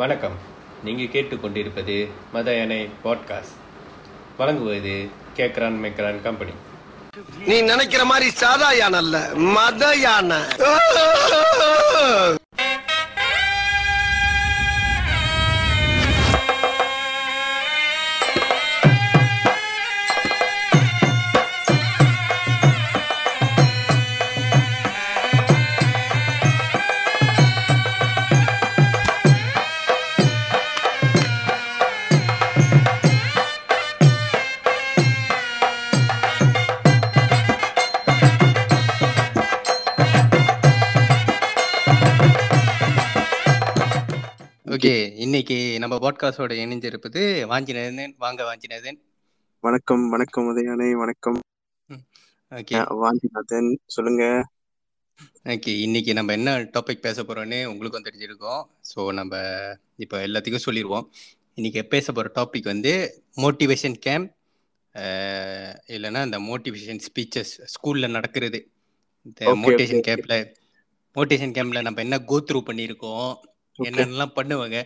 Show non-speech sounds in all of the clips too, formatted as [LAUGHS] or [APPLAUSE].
வணக்கம். நீங்கள் கேட்டுக்கொண்டிருப்பது மத யானை பாட்காஸ்ட் வழங்குவது கேக்ரான் மெக்ரான் கம்பெனி. நீ நினைக்கிற மாதிரி சாதா யானை அல்ல மத யானை நம்ம பாட்காஸ்டோட இணைஞ்சிருப்பது வாஞ்சினதன் வாங்க வாஞ்சினதன் வணக்கம் வணக்கம் உதயானே வணக்கம். ஓகே. வாஞ்சிநாதன் சொல்லுங்க. ஓகே இன்னைக்கு நம்ம என்ன டாபிக் பேச போறோம்னு உங்களுக்கும் தெரிஞ்சிருக்கும். ஸோ நம்ம இப்போ எல்லாத்துக்கும் சொல்லிடுவோம் இன்னைக்கு பேச போகிற டாபிக் வந்து மோட்டிவேஷன் கேம்ப் இல்லைன்னா இந்த மோட்டிவேஷன் ஸ்பீச்சஸ் ஸ்கூலில் நடக்கிறது. இந்த மோட்டிவேஷன் கேம்ப்ல மோட்டிவேஷன் கேம்ப்ல நம்ம என்ன கோ த்ரூ பண்ணியிருக்கோம். என்னென்னலாம் பண்ணுவாங்க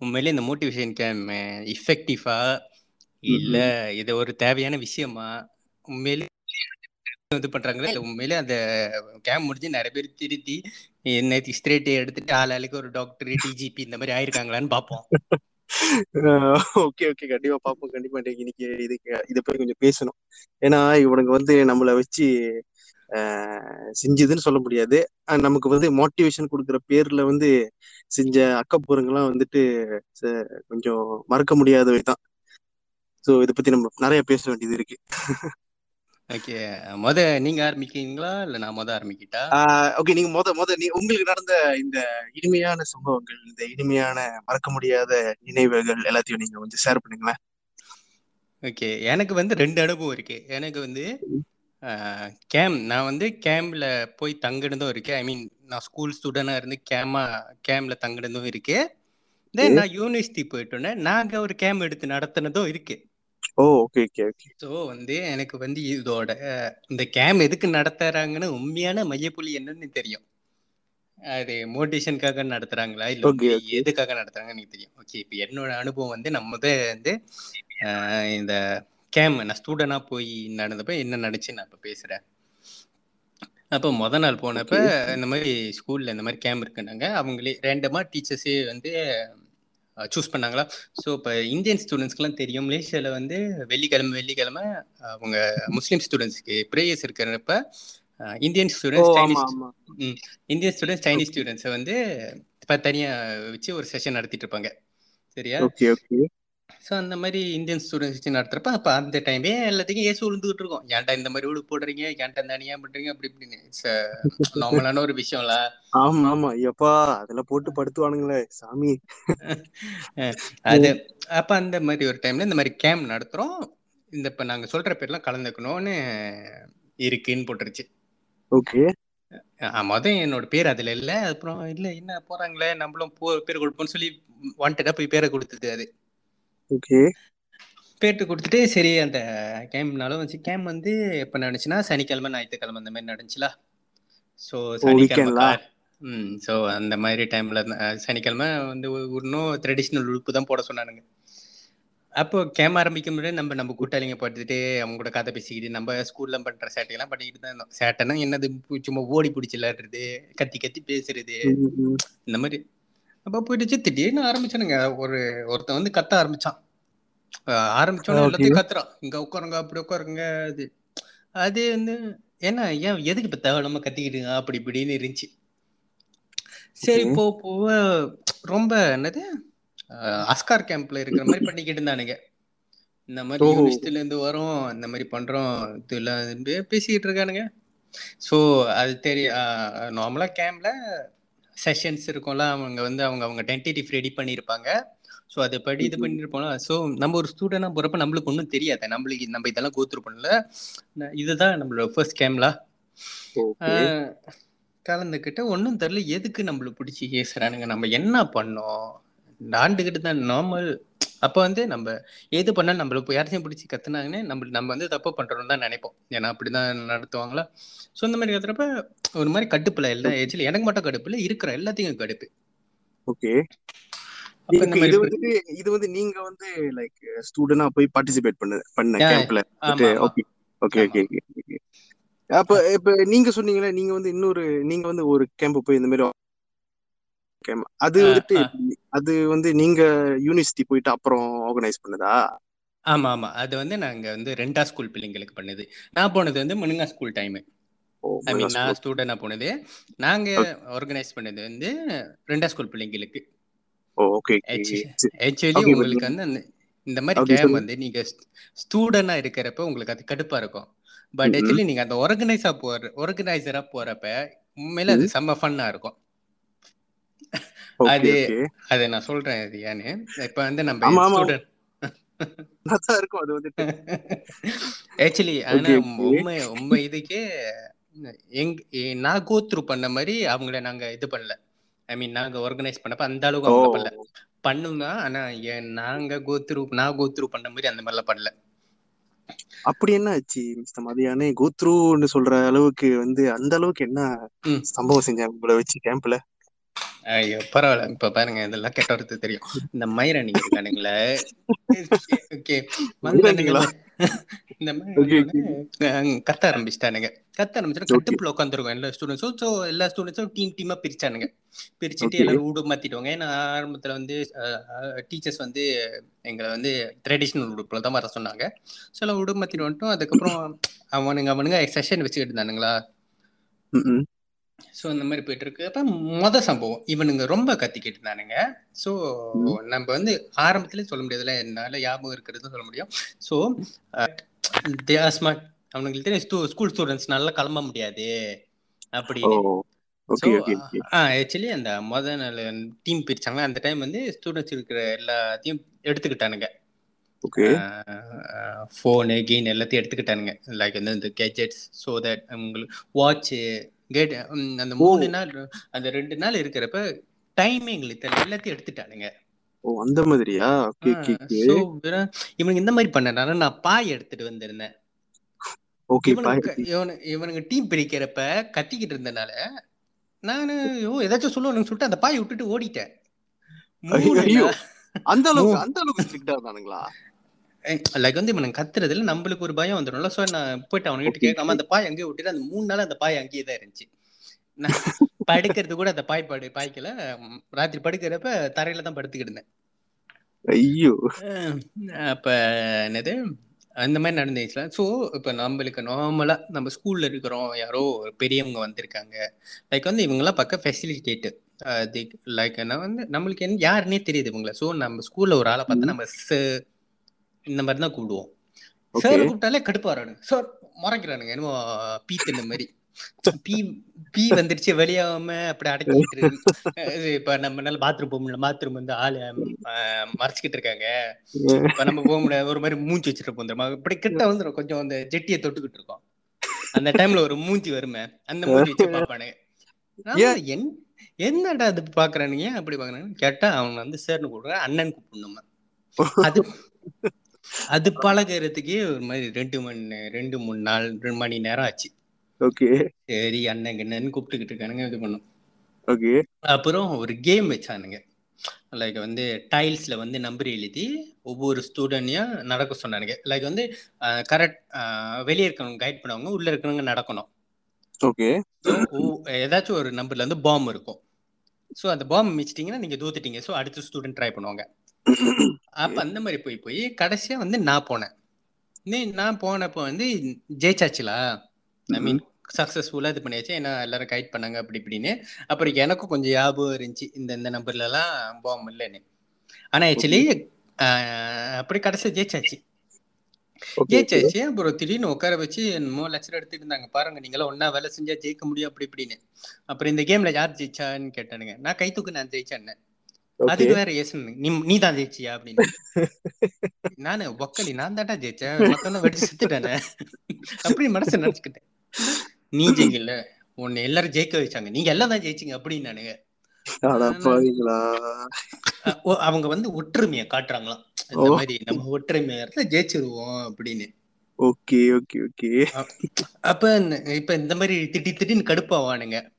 உண்மையிலே இந்த மோட்டிவேஷன் கேம்ப் இஃபெக்டிவா இல்ல இது ஒரு தேவையான விஷயமா? உண்மையிலே இது பண்றாங்களா? இல்ல உண்மையிலே அந்த கேம்ப் முடிஞ்சு நிறைய பேர் திருத்தி நேற்று ஸ்ட்ரேட் எடுத்துட்டு ஆள் ஆளுக்கு ஒரு டாக்டர் டிஜிபி இந்த மாதிரி ஆயிருக்காங்களான்னு பார்ப்போம். ஓகே ஓகே கண்டிப்பா பாப்போம் கண்டிப்பா இன்னைக்கு இதுக்கு இதை பத்தி கொஞ்சம் பேசணும். ஏன்னா இவனுங்க வந்து நம்மள வச்சு செஞ்சதுன்னு சொல்ல முடியாது. நமக்கு வந்து மோட்டிவேஷன் கொடுக்குற பேர்ல வந்து செஞ்ச அக்கப்புறங்கள்லாம் வந்துட்டு கொஞ்சம் மறக்க முடியாதவை தான். ஸோ இதை பத்தி நம்ம நிறைய பேச வேண்டியது இருக்கு. ஓகே முத நீங்க ஆரம்பிக்கிறீங்களா? இல்ல நான் முத ஆரம்பிக்கிட்டா? ஓகே நீங்க முத முத நீ உங்களுக்கு நடந்த இந்த இனிமையான சம்பவங்கள் இந்த இனிமையான மறக்க முடியாத நினைவுகள் எல்லாத்தையும் நீங்க கொஞ்சம் ஷேர் பண்ணுங்களேன். ஓகே எனக்கு வந்து ரெண்டு அனுபவம் இருக்கு. எனக்கு வந்து கேம். நான் வந்து கேம்ப்ல போய் தங்கினதும் இருக்கு. ஐ மீன் நான் ஸ்கூல் ஸ்டூடெண்டா இருந்து கேமா கேம்ப்ல தங்கினதும் இருக்கு. தென் நான் யூனிவர்சிட்டி போயிட்டோன்னே நாங்க ஒரு கேம்ப் எடுத்து நடத்தினதும் இருக்கு. Oh okay okay okay so வந்து எனக்கு வந்து இதோட இந்த கேம் எதுக்கு நடத்துறாங்கன்னு உண்மையான மையப்புள்ளி என்னன்னு தெரியும். அது மோட்டிவேஷனுக்காக நடத்துறாங்களா? இல்ல. எதுக்காக நடத்துறாங்கன்னு எனக்கு தெரியும். ஓகே இப்போ என்னோட அனுபவம் வந்து நம்ம வந்து இந்த கேம் நான் ஸ்டூடெண்டா போய் நடந்தப்ப என்ன நடந்துச்சு நான் இப்போ பேசுறேன். அப்போ முத நாள் போனப்ப. இந்த மாதிரி ஸ்கூல்ல இந்த மாதிரி கேம்ப் இருக்குன்னாங்க. அவங்களே ரேண்டமா டீச்சர்ஸே வந்து சூஸ் பண்ணாங்களா. ஸோ இப்போ இந்தியன் ஸ்டூடெண்ட்ஸ்க்குலாம் தெரியும். மலேசியாவில் வந்து வெள்ளிக்கிழமை வெள்ளிக்கிழமை அவங்க முஸ்லீம் ஸ்டூடெண்ட்ஸ்க்கு ப்ரேயர்ஸ் இருக்கிறப்ப Indian students Chinese Indian students Chinese ஸ்டூடெண்ட்ஸை வந்து இப்போ தனியாக வச்சு ஒரு செஷன் நடத்திட்டு இருப்பாங்க. சரியா? ஸோ அந்த மாதிரி இந்தியன் ஸ்டூடெண்ட்ஸ் வச்சு நடத்துறப்ப அப்போ அந்த டைமே எல்லாத்துக்கும் ஏசு விழுந்துகிட்டு இருக்கோம் ஏன்டா இந்த மாதிரி உடுப்பு போடுறீங்க? ஏன்டா தனியாக பண்றீங்க? அப்படி இப்படின்னு. இட்ஸ் நார்மலான ஒரு விஷயம்ல. ஆமா ஆமா. ஐயப்பா அதுல போட்டு படுத்துவானுங்களே சாமி. [LAUGHS] அது அப்ப அந்த மாதிரி ஒரு டைம்ல இந்த மாதிரி கேம்ப் நடத்துறோம். இந்த இப்ப நாங்க சொல்ற பேர்லாம் கலந்துக்கணும்னு இருக்குன்னு போட்டுருச்சு. ஓகே. மொதல் என்னோட பேர் அதுல இல்ல. அப்புறம் இல்ல என்ன போறாங்களே? நம்மளும் பேர் கொடுப்போம்னு சொல்லி வாண்டடா போய் பேரை கொடுத்தது அது. ஓகே. பேட்டு கொடுத்துட்டு சரி அந்த கேம்ப்னாலும் வச்சு கேம்ப் வந்து எப்ப நடந்துச்சுன்னா சனிக்கிழமை ஞாயிற்றுக்கிழமை அந்த மாதிரி நடந்துச்சுல. ஸோ சனிக்கிழமை ம் ஸோ அந்த மாதிரி டைம்ல சனிக்கிழமை வந்து இன்னும் ட்ரெடிஷ்னல் உடுப்பு தான் போட சொன்னானுங்க. அப்போ கேம் ஆரம்பிக்கும் முன்னாடி நம்ம நம்ம கூட்டாளிங்க படுத்துட்டு அவங்க கூட கதை பேசிக்கிட்டு நம்ம ஸ்கூல்ல பண்ற சேட்டையெல்லாம் பண்ணிக்கிட்டு தான் இருந்தோம். சேட்டைன்னா என்னது சும்மா ஓடி பிடிச்சி விளையாடுறது கத்தி கத்தி பேசுறது. இந்த மாதிரி. அப்ப போயிடுச்சு. திடீர்னு ஆரம்பிச்சானுங்க. ஒரு ஒருத்தன் வந்து கத்த ஆரம்பிச்சான். ஆரம்பிச்சோன்னே. எல்லாத்தையும் கத்துறான். இங்க உட்காருங்க அப்படி உட்காருங்க அது. அது வந்து ஏன்னா ஏன் எதுக்கு இப்ப தேவையில்லாம கத்திக்கிட்டுங்க அப்படி இப்படின்னு இருந்துச்சு. சரி. போ போக ரொம்ப என்னது? அஸ்கார் கேம்ப்ல இருக்கிற மாதிரி பண்ணிக்கிட்டு இருந்தானுங்க. இந்த மாதிரி. யூனிவர்சிட்டில இருந்து வரோம் இந்த மாதிரி பண்றோம் இதெல்லாம் பேசிக்கிட்டு இருக்கானுங்க. ஸோ அது தெரிய நார்மலா கேம்ப்ல செஷன்ஸ் இருக்கும்ல அவங்க வந்து அவங்க அவங்க டென்டேட்டிவ் ரெடி பண்ணியிருப்பாங்க. ஸோ அதை படி இது பண்ணியிருப்போம்ல ஸோ நம்ம ஒரு ஸ்டூடெண்டாக போகிறப்ப நம்மளுக்கு ஒன்றும் தெரியாது. நம்மளுக்கு நம்ம இதெல்லாம் கோத்ரூ பண்ணல. இதுதான் நம்மளோட ஃபர்ஸ்ட் கேம்ல கலந்துக்கிட்டு ஒன்றும் தெரில எதுக்கு நம்மள பிடிச்சி பேசுறானுங்க? நம்ம என்ன பண்ணோம்? ஆண்டுகிட்டு தான் நார்மல் அப்போ வந்து நம்ம எது பண்ணாலும் நம்மள இப்போ யாரையும் பிடிச்சி கத்துனாங்கன்னு நம்ம நம்ம வந்து தப்பு பண்றோம்னு தான் நினைப்போம். ஏன்னா அப்படிதான் நடத்துவாங்களா? ஸோ இந்த மாதிரி கத்துறப்ப ஒரு மாதிரி கடுப்புல எல்லாம் ஆக்சுவலி எனக்கு மட்டும் கடுப்பு இல்லை இருக்கிற எல்லாத்தையும் கடுப்பு. ஓகே. இது வந்துட்டு இது வந்து நீங்க வந்து லைக் ஸ்டூடெண்டா போய் பார்ட்டிசிபேட் பண்ண பண்ண கேம்ப்ல ஓகே ஓகே ஓகே அப்ப இப்ப நீங்க சொன்னீங்களே நீங்க வந்து இன்னொரு நீங்க வந்து ஒரு கேம்ப் போய் இந்த மாதிரி அது வந்துட்டு? அது வந்து நீங்க யூனிவர்சிட்டி போயிட்டு அப்புறம் ஆர்கனைஸ் பண்ணதா? ஆமா ஆமா. அது வந்து நாங்க வந்து ரெண்டா ஸ்கூல் பிள்ளைங்களுக்கு பண்ணது. நான் போனது வந்து மனுங்கா ஸ்கூல் டைம் ஐ மீன் நான் ஸ்டூடெண்டா போனது. நாங்க ஆர்கனைஸ் பண்ணது வந்து ரெண்டா ஸ்கூல் பிள்ளைங்களுக்கு. ஓகே ஆக்சுவலி உங்களுக்கு வந்து இந்த மாதிரி கேம் வந்து நீங்க ஸ்டூடெண்டா இருக்கிறப்ப உங்களுக்கு அது கடுப்பா இருக்கும். பட் ஆக்சுவலி நீங்க அந்த ஆர்கனைஸா போற ஆர்கனைசரா போறப்ப உண்மையில அது செம்ம ஃபன்னா இருக்கும். அது அதை நான் சொல்றேன் அது ஏன்னு இப்ப வந்து நம்ம ஸ்டூடெண்ட் இருக்கும். அது வந்துட்டு. ஆக்சுவலி ஆனா உண்மை உண்மை இதுக்கே எங் நான் கோத்ரூ பண்ண மாதிரி அவங்கள நாங்க இது பண்ணல. ஐ மீன் நாங்க ஆர்கனைஸ் பண்ணப்ப அந்த அளவுக்கு ஓ. அவங்கள பண்ணல. பண்ணுங்க ஆனா நாங்க கோத்ரூ நான் கோத்ரூ பண்ண மாதிரி அந்த மாதிரிலாம் பண்ணல. அப்படி என்ன ஆச்சு மிஸ்டர் மதியானே? கோத்ரூன்னு சொல்ற அளவுக்கு வந்து அந்த அளவுக்கு என்ன சம்பவம் செஞ்சாங்க உங்களை வச்சு கேம்ப்ல ஐயோ பரவாயில்ல. இப்ப பாருங்க இதெல்லாம் கெட்ட வார்த்தை தெரியும். இந்த மயிரணிங்க இருக்கானுங்களே. ஓகே வந்தானுங்க மயிராண்டிங்களா இந்த மாதிரி கத்த ஆரம்பிச்சிட்டானுங்க. கத்த ஆரம்பிச்சுட்டு கட்டுப்புல உட்காந்துருக்கோம் எல்லா ஸ்டூடெண்ட்ஸும் ஸோ எல்லா ஸ்டூடெண்ட்ஸும் டீம் டீமா பிரிச்சானுங்க. பிரிச்சுட்டு எல்லாரும் ஊடு மாத்திடுவாங்க. ஏன்னா ஆரம்பத்துல வந்து டீச்சர்ஸ் வந்து எங்களை வந்து ட்ரெடிஷ்னல் உடுப்புல தான் வர சொன்னாங்க. ஸோ எல்லாம் உடு மாத்திட்டு வந்துட்டோம். அதுக்கப்புறம் அவனுங்க அவனுங்க செஷன் வச்சுக்கிட்டு இருந்தானுங்களா? ஸோ அந்த மாதிரி போயிட்டு இருக்கு அப்ப மொத சம்பவம். இவனுங்க ரொம்ப கத்திக்கிட்டு இருந்தானுங்க. ஸோ நம்ம வந்து ஆரம்பத்திலே சொல்ல முடியாதுல என்னால ஞாபகம் இருக்கிறது சொல்ல முடியும். ஸோ ஸ்மார்ட் அவனுங்களுக்கு தெரியும் ஸ்கூல் ஸ்டூடெண்ட்ஸ் நல்லா கிளம்ப முடியாது. அப்படின்னு. ஆக்சுவலி அந்த மொத நாள் டீம் பிரிச்சாங்க அந்த டைம் வந்து ஸ்டூடெண்ட்ஸ் இருக்கிற எல்லாத்தையும் எடுத்துக்கிட்டானுங்க. ஃபோனு கெயின் எல்லாத்தையும் எடுத்துக்கிட்டானுங்க. லைக் வந்து இந்த கேஜெட்ஸ் ஸோ தட் உங்களுக்கு வாட்ச்சு கேட் அந்த மூணு நாள் அந்த ரெண்டு நாள் இருக்கிறப்ப டைமே எங்களுக்கு தெரியல எல்லாத்தையும் எடுத்துட்டானுங்க. ஓ அந்த மாதிரியா? இவனுங்க இந்த மாதிரி பண்ணனால நான் பாய் எடுத்துட்டு வந்திருந்தேன். ஓகே பாய் இவனுக்கு டீம் பிரிக்கிறப்ப கத்திக்கிட்டு இருந்தனால நானு ஓ. ஏதாச்சும் சொல்லுவானுங்க சொல்லிட்டு அந்த பாய் விட்டுட்டு ஓடிட்டேன். அந்த அளவுக்கு அந்த அளவுக்கு ஸ்ட்ரிக்டா இருந்தானுங்களா? லைக் வந்து இவனுக்கு கத்துறதுல நம்மளுக்கு ஒரு பயம் வந்துடும்ல ஸோ நான் போயிட்டு அவனுக்கிட்ட ஓகே கேட்காம அந்த பாய் அங்கேயே விட்டுட்டு அந்த மூணு நாள் அந்த பாய் அங்கேயே தான் இருந்துச்சு. நான் படுக்கிறது கூட அந்த பாய் படு பாய்க்கல. ராத்திரி படுக்கிறப்ப தரையில தான் படுத்துக்கிட்டு இருந்தேன். ஐயோ. அப்ப என்னது? அந்த மாதிரி நடந்துச்சுல. ஸோ இப்போ நம்மளுக்கு நார்மலா நம்ம ஸ்கூல்ல இருக்கிறோம். யாரோ பெரியவங்க வந்திருக்காங்க. லைக் வந்து இவங்கெல்லாம் பக்கம் ஃபெசிலிட்டேட்டு லைக் நான் வந்து நம்மளுக்கு என்ன யாருன்னே தெரியுது இவங்கள. ஸோ நம்ம ஸ்கூல்ல ஒரு ஆளை பார்த்தா நம்ம இந்த மாதிரி தான் கூப்பிடுவோம். சார் கூப்பிட்டாலே கடுப்பாரானுங்க சார் மறைக்கிறானுங்க. என்னமோ பீ தின்ன மாதிரி. பீ பீ வந்துருச்சு வெளியாகாம அப்படி அடக்கிட்டு [LAUGHS] இப்ப நம்ம நல்ல பாத்ரூம் போக முடியல. பாத்ரூம் வந்து ஆளு மறைச்சிக்கிட்டு இருக்காங்க. இப்ப நம்ம போக முடியாது. ஒரு மாதிரி மூஞ்சி வச்சுட்டு தெரியுமா? இப்படி கிட்ட வந்துடும் கொஞ்சம் அந்த ஜெட்டியை தொட்டுக்கிட்டு இருக்கோம். அந்த டைம்ல ஒரு மூஞ்சி வருமே அந்த மூஞ்சி வச்சு என் என்னடா அது பாக்குறானுங்க அப்படி பாக்குறானுங்க கேட்டா அவன் வந்து சேர்னு கூப்பிடுற அண்ணன் கூப்பிடணுமா? [LAUGHS] அது அது பழகுறதுக்கே ஒரு மாதிரி ரெண்டு மணி ரெண்டு மூணு நாள் ரெண்டு மணி நேரம் ஆச்சு. ஓகே. சரி அண்ணன் என்னன்னு கூப்பிட்டுக்கிட்டு இருக்கானுங்க இது பண்ணும். ஓகே. அப்புறம் ஒரு கேம் வச்சானுங்க. லைக் வந்து டைல்ஸ்ல வந்து நம்பர் எழுதி ஒவ்வொரு ஸ்டூடெண்ட்டையும் நடக்க சொன்னானுங்க. லைக் வந்து கரெக்ட் வெளியே இருக்கவங்க கைட் பண்ணுவாங்க உள்ள இருக்கிறவங்க நடக்கணும். ஓகே. ஏதாச்சும் ஒரு நம்பர்ல வந்து பாம் இருக்கும். ஸோ அந்த பாம் மிச்சிட்டிங்கன்னா நீங்க தோத்துட்டீங்க. ஸோ அடுத்த ஸ்டூடெண்ட் ட்ரை பண்ணுவாங்க. அப்ப அந்த மாதிரி போய் போய் கடைசியா வந்து நான் போனேன். நீ நான் போனப்போ வந்து ஜெயிச்சாச்சுலா? ஐ மீன் சக்சஸ்ஃபுல்லா இது பண்ணியாச்சு. ஏன்னா எல்லாரும் கைட் பண்ணாங்க அப்படி இப்படின்னு. அப்புறம் எனக்கும் கொஞ்சம் ஞாபகம் இருந்துச்சு. இந்த இந்த நம்பர்ல எல்லாம் பாம் இல்லைன்னு ஆனா ஆக்சுவலி அப்படி கடைசியா ஜெயிச்சாச்சு. ஜெயிச்சாச்சு. அப்புறம் திடீர்னு உட்கார வச்சு என்னமோ லட்சம் எடுத்துட்டு இருந்தாங்க. பாருங்க நீங்களாம் ஒன்னா வேலை செஞ்சா ஜெயிக்க முடியும் அப்படி இப்படின்னு. அப்புறம் இந்த கேம்ல யார் ஜெயிச்சான்னு கேட்டானுங்க. நான் கை தூக்கு நான் ஜெயிச்சேன்னு ஓகே அதுக்கு வேற எஸ் நீ நீ தான் ஜெயிச்சியா அப்படின்னு. [LAUGHS] நானு ஒக்கலி நான் தான்டா ஜெயிச்சேன். மொத்தம் வெடிச்சு செத்துட்டானே. அப்படி மனசு நினைச்சுக்கிட்டேன். நீ [LAUGHS] ஜெயிக்கல. உன்னை எல்லாரும் ஜெயிக்க வச்சாங்க. நீங்க எல்லாம் தான் ஜெயிச்சீங்க அப்படின்னு நானுங்க அவங்க வந்து ஒற்றுமையை காட்டுறாங்களாம். இந்த மாதிரி நம்ம ஒற்றுமையா ஜெயிச்சிருவோம் அப்படின்னு. Okay okay okay. அப்ப இந்த- இப்ப இந்த மாதிரி திட்டி திட்டின்னு கடுப்பாவானுங்க.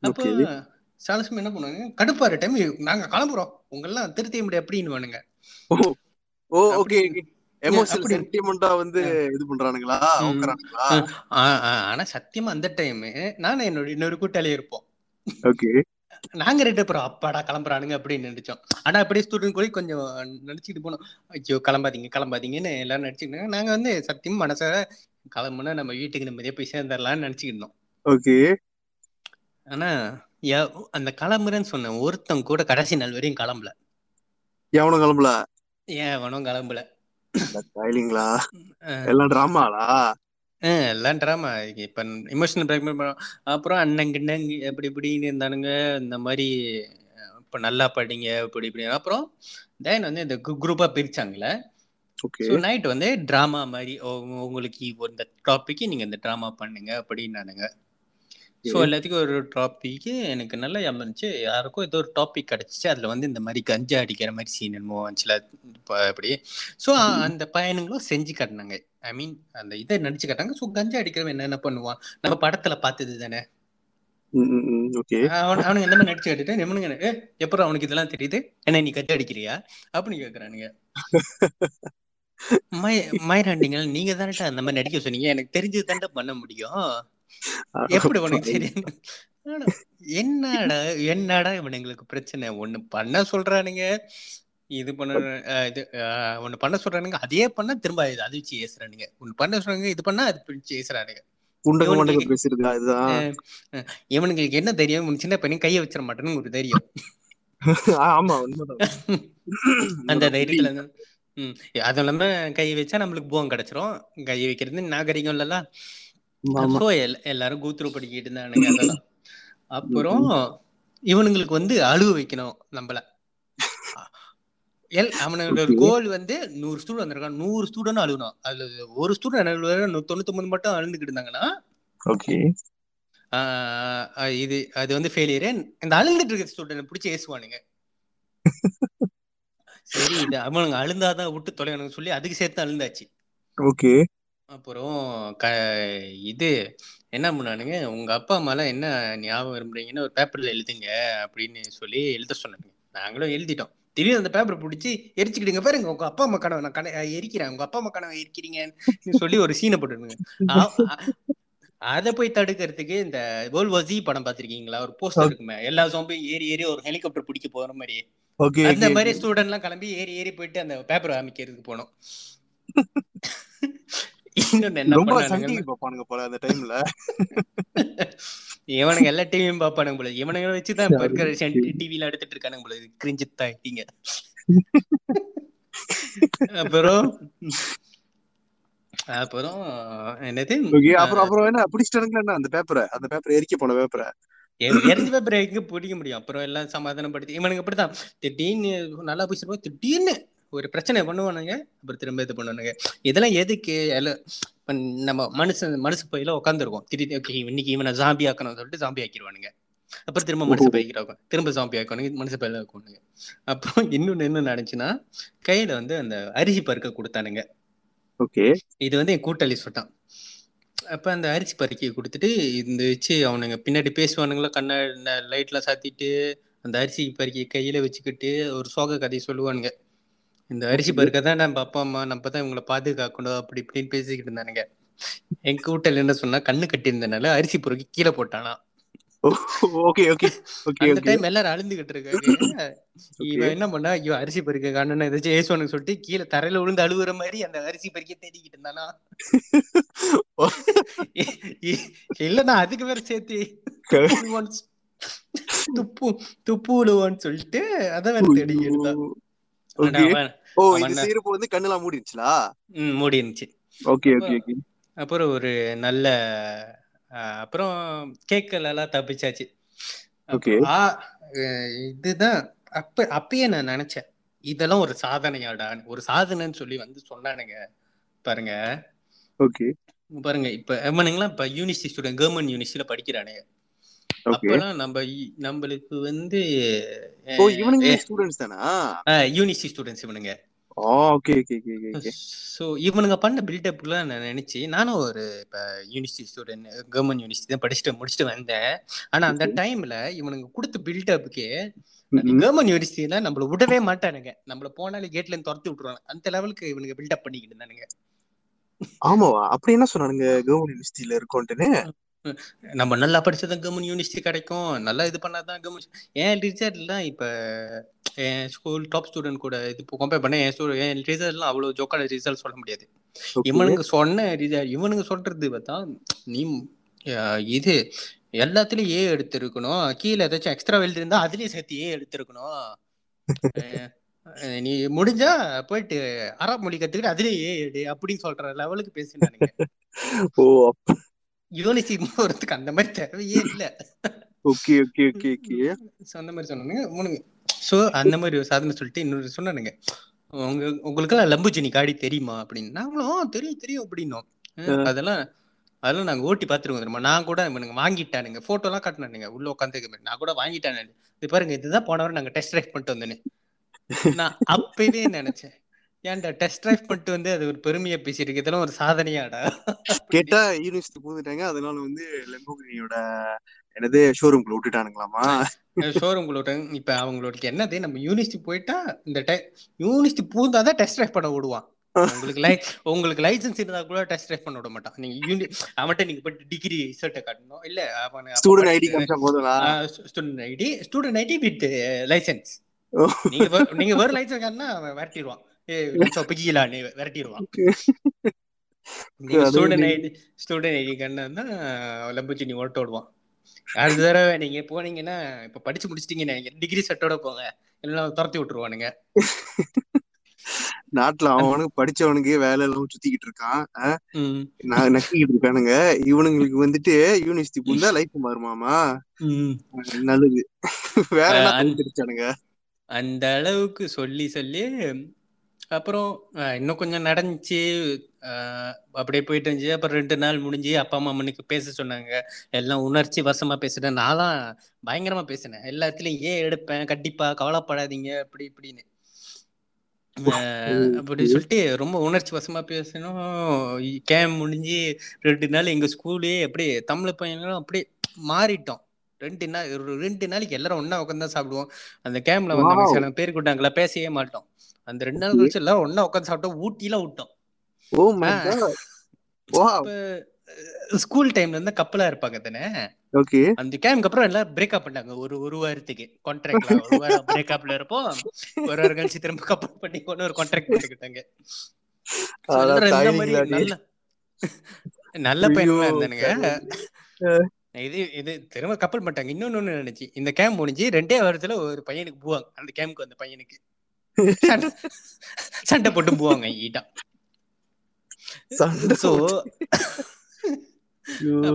அப்போ சாலசும் என்ன பண்ணுவாங்க? கடுப்பாரு டைம் நாங்க கிளம்புறோம். உங்கெல்லாம் திருத்திய முடியாது அப்படின்னு வானுங்க. ஓ ஓகே வந்து இது பண்றானுங்களா? ஆனா சத்தியமா அந்த டைம் நானும் என்னோட இன்னொரு கூட்டாளி இருப்போம். ஓகே நாங்க ரெண்டு பேரும் அப்பாடா கிளம்புறானுங்க அப்படின்னு நினைச்சோம். ஆனா அப்படியே ஸ்டூடெண்ட் கூட கொஞ்சம் நினைச்சிட்டு போனோம். ஐயோ கிளம்பாதீங்க கிளம்பாதீங்கன்னு எல்லாரும் நினைச்சுக்கிட்டு. நாங்க வந்து சத்தியம் மனச கிளம்புனா நம்ம வீட்டுக்கு நிம்மதியா போய் சேர்ந்துடலாம்னு நினைச்சுக்கிட்டு இருந்தோம். ஓகே ஆனா அந்த கிளம்புறேன்னு சொன்ன ஒருத்தன் கூட கடைசி நாள் வரையும் கிளம்பல. எவனும் கிளம்பல? ஏன் அவனும் கிளம்பல? ஸ்டைலிங்களா எல்லாம் டிராமாலா எல்லாம் ட்ராமா இப்ப இமோஷனல் பண்ணோம் அப்புறம் அண்ணங்கிண்ணங்க எப்படி இப்படின்னு இருந்தானுங்க. இந்த மாதிரி இப்ப நல்லா படிங்க இப்படி இப்படி அப்புறம் தென் வந்து இந்த குரூப்பா பிரிச்சாங்கல்ல? ஸோ நைட் வந்து ட்ராமா மாதிரி உங்க- உங்களுக்கு இந்த டாபிக் நீங்க இந்த ட்ராமா பண்ணுங்க அப்படின்னானுங்க. ஸோ எல்லாத்துக்கும் ஒரு டாபிக் எனக்கு நல்லா இருந்துச்சு யாருக்கும் ஏதோ ஒரு டாபிக் கிடைச்சிச்சு. அதுல வந்து இந்த மாதிரி கஞ்சா அடிக்கிற மாதிரி சீன் என்னமோ வந்துச்சுல. இப்ப அப்படி. ஸோ அந்த பையனுங்களும் செஞ்சு காட்டினாங்க. ஐ மீன் அந்த இதை நடிச்சு காட்டாங்க ஸோ கஞ்சா அடிக்கிறவன் என்னென்ன பண்ணுவான்? நம்ம படத்துல பார்த்தது தானே? ஓகே. அவன் அவனுங்க இந்த மாதிரி நடிச்சு காட்டிட்டு நிம்மனுங்க எப்பறம் அவனுக்கு இதெல்லாம் தெரியுது? என்ன நீ கஞ்சா அடிக்கிறியா? அப்படின்னு கேக்குறானுங்க. [LAUGHS] மய மயராண்டிங்கள் நீங்க தானே அந்த மாதிரி நடிக்க சொன்னீங்க. எனக்கு தெரிஞ்சது தானே பண்ண முடியும். [LAUGHS] எப்படி உனக்கு தெரியும்? என்னடா என்னடா இவனுங்களுக்கு பிரச்சனை? ஒண்ணு பண்ண சொல்றானுங்க. இது பண்ண இது ஒண்ணு பண்ண சொல்றானுங்க. அதே பண்ணா திரும்ப இது அது வச்சு ஏசுறானுங்க. ஒண்ணு பண்ண சொல்றாங்க இது பண்ணா அது பிடிச்சு ஏசுறானுங்க. இவனுங்களுக்கு- என்ன தெரியும்? சின்ன பையன் கையை வச்சிட மாட்டேன்னு ஒரு தைரியம். [LAUGHS] ஆமா [LAUGHS] அந்த தைரியத்துல அதுவும் இல்லாம கை வச்சா நம்மளுக்கு போகம் கிடைச்சிரும். கை வைக்கிறது நாகரிகம் இல்லல்ல ஆமா ஸோ எல்லாரும் கூத்துரு படிக்கிட்டு இருந்தானுங்க அதெல்லாம். அப்புறம் இவனுங்களுக்கு வந்து அழுவ வைக்கணும் நம்மள. எல் அவனோட. கோல் வந்து நூறு ஸ்டூடெண்ட் வந்திருக்கான். நூறு ஸ்டூடெண்ட் அழுகணும். அதுல ஒரு ஸ்டூடெண்ட் தொண்ணூத்தொன்பது மட்டும் அழுந்துக்கிட்டு இருந்தாங்கன்னா ஓகே இது அது வந்து ஃபெயிலியரு இந்த அழுந்துட்டு இருக்க ஸ்டூடெண்ட் பிடிச்சி ஏசுவானுங்க. [LAUGHS] சரி இது அவனுங்க அழுந்தாதான் விட்டு தொலைவனுங்க சொல்லி அதுக்கு சேர்த்து அழுந்தாச்சு. ஓகே அப்புறம் க இது என்ன பண்ணானுங்க? உங்க அப்பா அம்மாலாம் என்ன ஞாபகம் விரும்புறீங்கன்னு ஒரு பேப்பர்ல எழுதுங்க அப்படின்னு சொல்லி எழுத சொன்னாங்க நாங்களும் எழுதிட்டோம். திடீர்னு அந்த பேப்பரை பிடிச்சி எரிச்சுக்கிடுங்க பாருங்க. உங்க அப்பா அம்மா கனவை நான் கன எரிக்கிறேன். உங்க அப்பா அம்மா கனவை எரிக்கிறீங்கன்னு சொல்லி ஒரு சீனை போட்டுருங்க அத போய் தடுக்கிறதுக்கு இந்த வேர்ல்ட் வசி படம் பாத்திருக்கீங்களா ஒரு போஸ்டர் இருக்குமே. எல்லா சோம்பையும் ஏறி ஏறி ஒரு ஹெலிகாப்டர் பிடிக்க போற மாதிரி. ஓகே அந்த மாதிரி ஸ்டூடெண்ட் எல்லாம் கிளம்பி ஏறி ஏறி போயிட்டு அந்த பேப்பர் அமைக்கிறதுக்கு போனோம். இன்னொன்னு என்ன ரொம்ப பண்ணானுங்க சங்கிலி பாப்பானுங்க போல அந்த டைம்ல இவனுங்க எல்லா டிவியும் பாப்பானுங்க போல. இவனுங்க வச்சுதான் இப்ப இருக்கிற டிவில எடுத்துட்டு இருக்கானுங்க போல. கிரிஞ்சு தாயிட்டீங்க அப்புறம் அப்புறம் என்னது? அப்புறம் அப்புறம் என்ன? பிடிச்சிட்டானுங்களா என்ன? அந்த பேப்பரை அந்த பேப்பரை எரிக்க போன பேப்பரை எரிஞ்ச பேப்பர் எங்க பிடிக்க முடியும். அப்புறம் எல்லாம் சமாதானப்படுத்தி இவனுங்க இப்படிதான் திடீர்னு நல்லா பேசிருப்போம் திடீர்னு ஒரு பிரச்சனை பண்ணுவானுங்க அப்புறம் திரும்ப இது பண்ணுவானுங்க இதெல்லாம் எதுக்கு? இப்ப நம்ம மனுஷன் மனுஷ பையில உட்காந்துருக்கோம் திடீர்னு ஓகே இன்னைக்கு இவனை ஜாம்பி ஆக்கணும்னு சொல்லிட்டு ஜாம்பி ஆக்கிடுவானுங்க. அப்புறம் திரும்ப மனுஷ பைக்கிறாங்க திரும்ப ஜாம்பி ஆக்கணுங்க மனுஷ பையில ஆக்கணுங்க அப்புறம் இன்னொன்னு என்ன நடந்துச்சுன்னா கையில வந்து அந்த அரிசி பருக்க கொடுத்தானுங்க. ஓகே இது வந்து என் கூட்டாளி சொன்னான் அப்ப அந்த அரிசி பருக்கி கொடுத்துட்டு இந்த வச்சு அவனுங்க பின்னாடி பேசுவானுங்களா கண்ண லைட்லாம் சாத்திட்டு அந்த அரிசி பருக்கி கையில வச்சுக்கிட்டு ஒரு சோக கதையை சொல்லுவானுங்க. இந்த அரிசி பருக்க தான் நம்ம அப்பா அம்மா நம்ம தான் இவங்களை பாதுகாக்கணும் அப்படி இப்படின்னு பேசிக்கிட்டு இருந்தானுங்க. என் கூட்டாளி என்ன சொன்னா கண்ணு கட்டியிருந்தனால அரிசி பொறுக்கி கீழே போட்டானா. ஓகே ஓகே ஓகே அந்த டைம் எல்லாரும் அழுந்துகிட்டு இருக்காங்க. இவன் என்ன பண்ணா ஐயோ அரிசி பறிக்க காணுன்னு ஏதாச்சும் ஏசுவானு சொல்லிட்டு கீழே தரையில விழுந்து அழுகுற மாதிரி அந்த அரிசி பறிக்க தேடிக்கிட்டு இருந்தானா. இல்ல நான் அதுக்கு வேற சேர்த்து துப்பு துப்பு விழுவான்னு சொல்லிட்டு அத வேற தேடிக்கிட்டு இருந்தான். ஓ அவன் இது செய்யறப்போ வந்து கண்ணெல்லாம் மூடிடுச்சுலா ம், மூடி இருந்துச்சு ஓகே ஓகே ஓகே. அப்புறம் ஒரு நல்ல அப்புறம் கேக்கல எல்லாம் தப்பிச்சாச்சு. அஹ், இதுதான். அப்ப அப்பயே நான் நினைச்சேன். இதெல்லாம் ஒரு சாதனையாடா. ஒரு சாதனைன்னு சொல்லி வந்து சொன்னானுங்க. பாருங்க. ஓகே. பாருங்க இப்ப இவனுங்களாம் இப்ப யூனிவர்சிட்டி ஸ்டூடெண்ட் கவர்மெண்ட் யூனிவர்சிட்டியில படிக்கிறானுங்க. அப்பெல்லாம் நம்ம நம்மளுக்கு வந்து ஓ இவனுங்க ஸ்டூடெண்ட்ஸ் தானா? யூனிவர்சிட்டி ஸ்டூடெண்ட்ஸ் இவனுங்க. Okay okay okay okay okay. So இவனுங்க பண்ண பில்டப்லாம் நான் நினைச்சு நானும் ஒரு இப்போ யூனிவர்சிட்டி ஸ்டூடெண்ட் கவர்மெண்ட் யூனிவர்சிட்டி தான் படிச்சுட்டு முடிச்சுட்டு வந்தேன். ஆனா அந்த டைம்ல இவனுங்க கொடுத்த பில்டப்புக்கு. கவர்மெண்ட் யூனிவர்சிட்டியில நம்மள விடவே மாட்டானுங்க. நம்மள போனாலே கேட்ல இருந்து துரத்தி விட்டுருவாங்க. அந்த லெவலுக்கு இவனுங்க பில்டப் பண்ணிக்கிட்டு இருந்தானுங்க. ஆமாவா? அப்படி என்ன சொன்னானுங்க கவர்மெண்ட் யூனிவர்சிட்டியில இருக்கோன்ட்டுன்னு? நம்ம நல்லா படிச்சதான் கவர்மெண்ட் யூனிவர்சிட்டி கிடைக்கும். நல்லா இது பண்ணாதான் கவர்மெண்ட் என் ரிசல்ட்லாம் இப்ப என் ஸ்கூல் டாப் ஸ்டூடெண்ட் கூட இது கம்பேர் பண்ண என் ஸ்டூ என் ரிசல்ட்லாம் அவ்வளவு ஜோக்கான ரிசல்ட் சொல்ல முடியாது. இவனுங்க சொன்ன ரிசல்ட் இவனுங்க சொல்றது பார்த்தா நீ இது எல்லாத்துலயும் ஏ எடுத்திருக்கணும். கீழே ஏதாச்சும் எக்ஸ்ட்ரா எழுதிருந்தா அதுலயும் சேர்த்து [LAUGHS] ஏ எடுத்திருக்கணும். நீ முடிஞ்சா போயிட்டு அரபு மொழி கத்துக்கிட்டு அதுலயே ஏ எடு அப்படின்னு சொல்ற லெவலுக்கு பேசினானுங்க ஓ யூனிவர்சிட்டி போறதுக்கு அந்த மாதிரி தேவையே இல்ல. Okay okay okay okay. So, அந்த மாதிரி சொன்னானுங்க. மூணுங்க ஸோ அந்த மாதிரி ஒரு சாதனை சொல்லிட்டு இன்னொரு சொன்னானுங்க. உங்க உங்களுக்கெல்லாம் லம்புஜினி காடி தெரியுமா அப்படின்னு? நாங்களும் "ஆ, தெரியும் தெரியும் அப்படின்னோம். அதெல்லாம் அதெல்லாம் நாங்க ஓட்டி பார்த்துருக்கோம் தெரியுமா? நான் கூட இவனுங்க வாங்கிட்டானுங்க. போட்டோ எல்லாம் காட்டினானுங்க. உள்ள உட்காந்துருக்க மாதிரி. நான் கூட வாங்கிட்டானு. இது பாருங்க இதுதான் போன வாரம் நாங்க டெஸ்ட் ட்ரைவ் பண்ணிட்டு வந்தேன்னு நான் அப்பவே நினைச்சேன். ஏன்டா டெஸ்ட் ட்ரைவ் பண்ணிட்டு வந்து அது ஒரு பெருமையா பேசிட்டு இதெல்லாம் ஒரு சாதனையாடா? கேட்டா யூனிவர்சிட்டி போந்துட்டாங்க அதனால வந்து லெம்போகினியோட என்னது ஷோரூம்குள்ள விட்டுட்டானுங்களாமா? ஷோரூம்குள்ள இப்ப அவங்களுக்கு என்னது நம்ம யூனிவர்சிட்டி போயிட்டா இந்த யூனிவர்சிட்டி பூந்தாதான் டெஸ்ட் ட்ரைவ் பண்ண விடுவான் உங்களுக்கு லை உங்களுக்கு லைசன்ஸ் இருந்தா கூட டெஸ்ட் ட்ரைவ் பண்ண விட மாட்டான். நீங்க யூனி அவன்கிட்ட நீங்க போயிட்டு டிகிரி ரிசல்ட்டை காட்டணும். இல்ல அவன் student ID student ID student ID with license நீங்க நீங்க வேற லைசன்ஸ் காட்டினா அவன் விரட்டிடுவான் நீ விரட்டிடுவான். ஸ்டூடெண்ட் ஐடி ஸ்டூடெண்ட் ஐடி கண்ணா லம்புச்சி நீ ஓட்ட விடுவான். அடுத்த தடவை நீங்க போனீங்கன்னா இப்ப படிச்சு முடிச்சிட்டீங்கன்னா டிகிரி செட்டோட போங்க. துரத்தி விட்டுருவானுங்க. நாட்டுல அவனுக்கு படிச்சவனுக்கு வேலை எல்லாம் சுத்திக்கிட்டு இருக்கான். நான் நக்கிக்கிட்டு இருக்கானுங்க. இவனுங்களுக்கு வந்துட்டு யூனிவர்சிட்டி பூந்தா லைஃப் மாறுமாமா. நல்லது. வேற தெரிஞ்சிருச்சானுங்க அந்த அளவுக்கு சொல்லி சொல்லி அப்புறம் இன்னும் கொஞ்சம் நடந்துச்சு. அப்படியே போயிட்டு இருந்துச்சு. அப்புறம் ரெண்டு நாள் முடிஞ்சு அப்பா அம்மா மனுக்கு பேச சொன்னாங்க. எல்லாம் உணர்ச்சி வசமா பேசிட்டேன் நான்லாம் பயங்கரமா பேசினேன். எல்லாத்துலயும் ஏன் எடுப்பேன்? கண்டிப்பா கவலைப்படாதீங்க. அப்படி இப்படின்னு. அப்படி சொல்லிட்டு ரொம்ப உணர்ச்சி வசமா பேசணும் கேம் முடிஞ்சு ரெண்டு நாள் எங்க ஸ்கூலே அப்படியே தமிழ் பையன்களும் அப்படியே மாறிட்டோம். ரெண்டு நாள் ரெண்டு நாளைக்கு எல்லாரும் ஒண்ணா உட்காந்து தான் சாப்பிடுவோம். அந்த கேம்ல Wow. சில பேர் கூட்டாங்களா பேசவே மாட்டோம். அந்த ரெண்டு நாள் கழிச்சு எல்லாம் ஒண்ணா உட்காந்து சாப்பிட்டோம் ஊட்டியில விட்டோம். ஸ்கூல் டைம்ல இருந்தா கப்பலா இருப்பாங்க தானே ஓகே அந்த கேம்க்கு அப்புறம் எல்லாம் பிரேக்கப் பண்ணாங்க ஒரு ஒரு வாரத்துக்கு. கான்ட்ராக்ட்ல ஒரு வாரம் பிரேக்கப்ல இருப்போம். ஒரு வாரம் கழிச்சு திரும்ப கப்பல் பண்ணி கொண்டு ஒரு கான்ட்ராக்ட் டேய். நல்ல நல்ல பையனுங்களா இருந்தானுங்க. இது இது திரும்ப கப்பல் பண்ணிட்டாங்க. இன்னொன்னு நினைச்சு. இந்த கேம் முடிஞ்சு ரெண்டே வாரத்துல ஒரு பையனுக்கு போவாங்க. அந்த கேமுக்கு அந்த பையனுக்கு. சண்டை போட்டு போவாங்க ஈட்டா சண்டை சோ.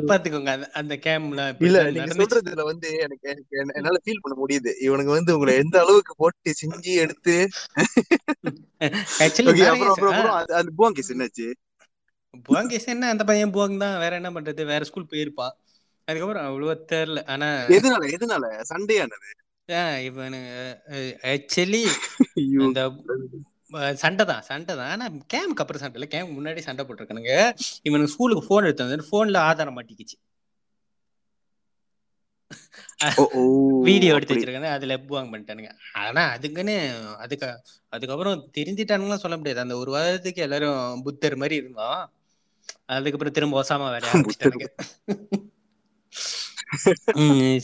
பாத்துக்கோங்க அந்த கேம்ல இல்ல நீங்க சொல்றதுல வந்து எனக்கு எனக்கு என்ன- என்னால ஃபீல் பண்ண முடியுது. இவனுங்க வந்து உங்களை எந்த அளவுக்கு போட்டு செஞ்சு எடுத்து அப்புறம் அப்புறம் அந்த புவாங் கேஸ் என்னாச்சு? புவாங்கேஸ் என்ன? அந்த பையன் புவாங் தான். வேற என்ன பண்றது? வேற ஸ்கூல் போயிருப்பான் அதுக்கப்புறம் அவ்வளவா தெரியல. ஆனா எதனால எதனால? சண்டையானது? இவனு ஆக்சுவலி இந்த சண்டை தான் சண்டை தான். ஆனா கேமுக்கு அப்புறம் சண்டை இல்லை. கேமுக்கு முன்னாடி சண்டை போட்டிருக்கானுங்க. இவனுக்கு ஸ்கூலுக்கு போன் எடுத்து வந்து போன்ல ஆதாரம் மாட்டிக்கிச்சு. வீடியோ எடுத்து வச்சிருக்காங்க அதுல புவாங் பண்ணிட்டானுங்க. ஆனா அதுக்குன்னு அதுக்கு அதுக்கப்புறம் தெரிஞ்சிட்டானுங்களாம் சொல்ல முடியாது. அந்த ஒரு வாரத்துக்கு எல்லாரும் புத்தர் மாதிரி இருந்தோம் அதுக்கப்புறம் திரும்ப ஒசாமா வேற ஆரம்பிச்சிட்டானுங்க.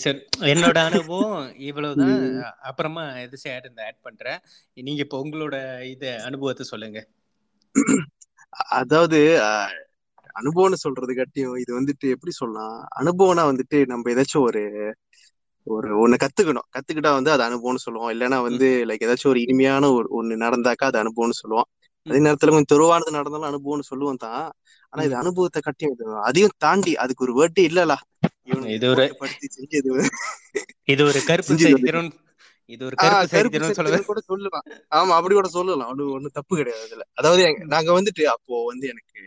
சரி. என்னோட அனுபவம் இவ்வளவுதான். அப்புறமா எது சேர் இந்த ஆட் பண்றேன். நீங்க இப்ப உங்களோட இது அனுபவத்தை சொல்லுங்க. அதாவது அனுபவம்னு சொல்றது கட்டியும் இது வந்துட்டு எப்படி சொல்லலாம்? அனுபவம்னா வந்துட்டு நம்ம ஏதாச்சும் ஒரு ஒரு ஒண்ணு கத்துக்கணும். கத்துக்கிட்டா வந்து அது அனுபவம்னு சொல்லுவோம். இல்லைன்னா வந்து லைக் ஏதாச்சும் ஒரு இனிமையான ஒரு ஒண்ணு நடந்தாக்கா அது அனுபவம்னு சொல்லுவோம். அதே நேரத்துல கொஞ்சம் தெருவானது நடந்தாலும் அனுபவம்னு சொல்லுவோம் தான். ஆனா இது. அனுபவத்தை கட்டி அதையும் தாண்டி அதுக்கு ஒரு வேர்டே இல்லலா இது ஒரு இது ஒரு கருப்பு தினம் இது ஒரு கருப்பு சட்டை சொல்லுவேன். கூட சொல்லலாம் ஆமா அப்படி கூட சொல்லலாம். ஒண்ணு ஒண்ணும் தப்பு கிடையாது அதுல. அதாவது நாங்க வந்துட்டு அப்போ வந்து எனக்கு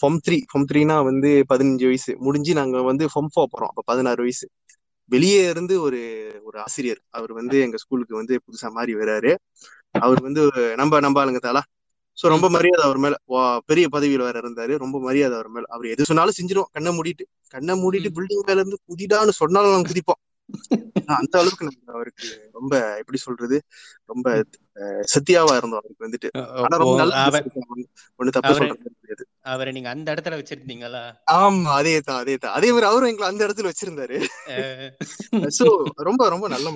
ஃபம் த்ரீ ஃபம் த்ரீனா வந்து பதினஞ்சு வயசு. முடிஞ்சு நாங்க வந்து ஃபம் ஃபோர் போறோம். அப்ப பதினாறு வயசு. வெளியே இருந்து ஒரு ஒரு ஆசிரியர். அவர் வந்து எங்க ஸ்கூலுக்கு வந்து புதுசா மாறி வராரு. அவர் வந்து நம்ம நம்ம ஆளுங்க தாளா? சோ ரொம்ப மரியாதை அவர் மேல. பெரிய பதவியில வேற இருந்தாரு. ரொம்ப மரியாதை அவர் மேல. அவர் எது சொன்னாலும் செஞ்சிரும் கண்ணை மூடிட்டு. கண்ணை மூடிட்டு பில்டிங் மேல இருந்து குதிடான்னு சொன்னாலும் நாங்க குதிப்போம் அந்த அளவுக்கு நம்ம அவருக்கு ரொம்ப எப்படி சொல்றது? ரொம்ப சத்தியாவா இருந்தோம் அவருக்கு வந்துட்டு. அவர் நீங்க அந்த இடத்துல வச்சிருந்தீங்களா? ஆமா அதே தான் அதே தான். அதே மாதிரி அவரும் எங்களை அந்த இடத்துல வச்சிருந்தாரு. சோ [LAUGHS] ரொம்ப ரொம்ப நல்ல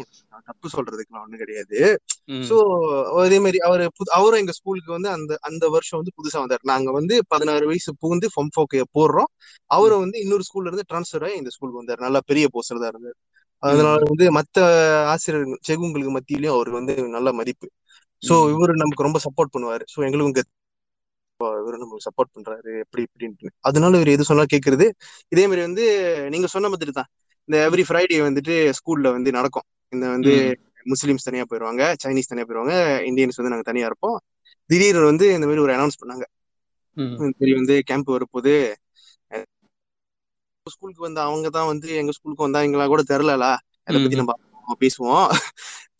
தப்பு சொல்றதுக்குலாம் ஒண்ணும் கிடையாது. சோ அதே மாதிரி அவரு அவரும் எங்க ஸ்கூலுக்கு வந்து அந்த அந்த வருஷம் வந்து புதுசா வந்தாரு. நாங்க வந்து பதினாறு வயசு புகுந்து ஃபம்ஃபோக்கு போடுறோம். அவரும் வந்து இன்னொரு ஸ்கூல்ல இருந்து டிரான்ஸ்ஃபர் ஆகி இந்த ஸ்கூலுக்கு வந்தாரு. நல்லா பெரிய போஸ்டர் தான் இருந்தாரு. அதனால வந்து மத்த ஆசிரியர் செகுங்களுக்கு மத்தியிலயும் அவருக்கு வந்து நல்ல மதிப்பு. சோ. இவரு நமக்கு ரொம்ப சப்போர்ட் பண்ணுவாரு. சோ எங்களுக்கும் இங்க இவரு நமக்கு சப்போர்ட் பண்றாரு. எப்படி இப்படின்ட்டு. அதனால இவர் எது சொன்னா கேக்குறது. இதே மாதிரி வந்து நீங்க சொன்ன மாதிரி தான். இந்த எவ்ரி ஃப்ரைடே வந்துட்டு ஸ்கூல்ல வந்து நடக்கும். இந்த வந்து. முஸ்லிம்ஸ் தனியா போயிருவாங்க சைனீஸ் தனியா போயிருவாங்க இந்தியன்ஸ் வந்து நாங்க தனியா இருப்போம். திடீர்னு வந்து இந்த மாதிரி ஒரு அனௌன்ஸ் பண்ணாங்க. வந்து கேம்ப் வரப்போகுது. ஸ்கூலுக்கு வந்து அவங்க தான் வந்து எங்க ஸ்கூலுக்கு வந்தாங்களா கூட தெரியலலா. அதை பத்தி. நம்ம பேசுவோம்.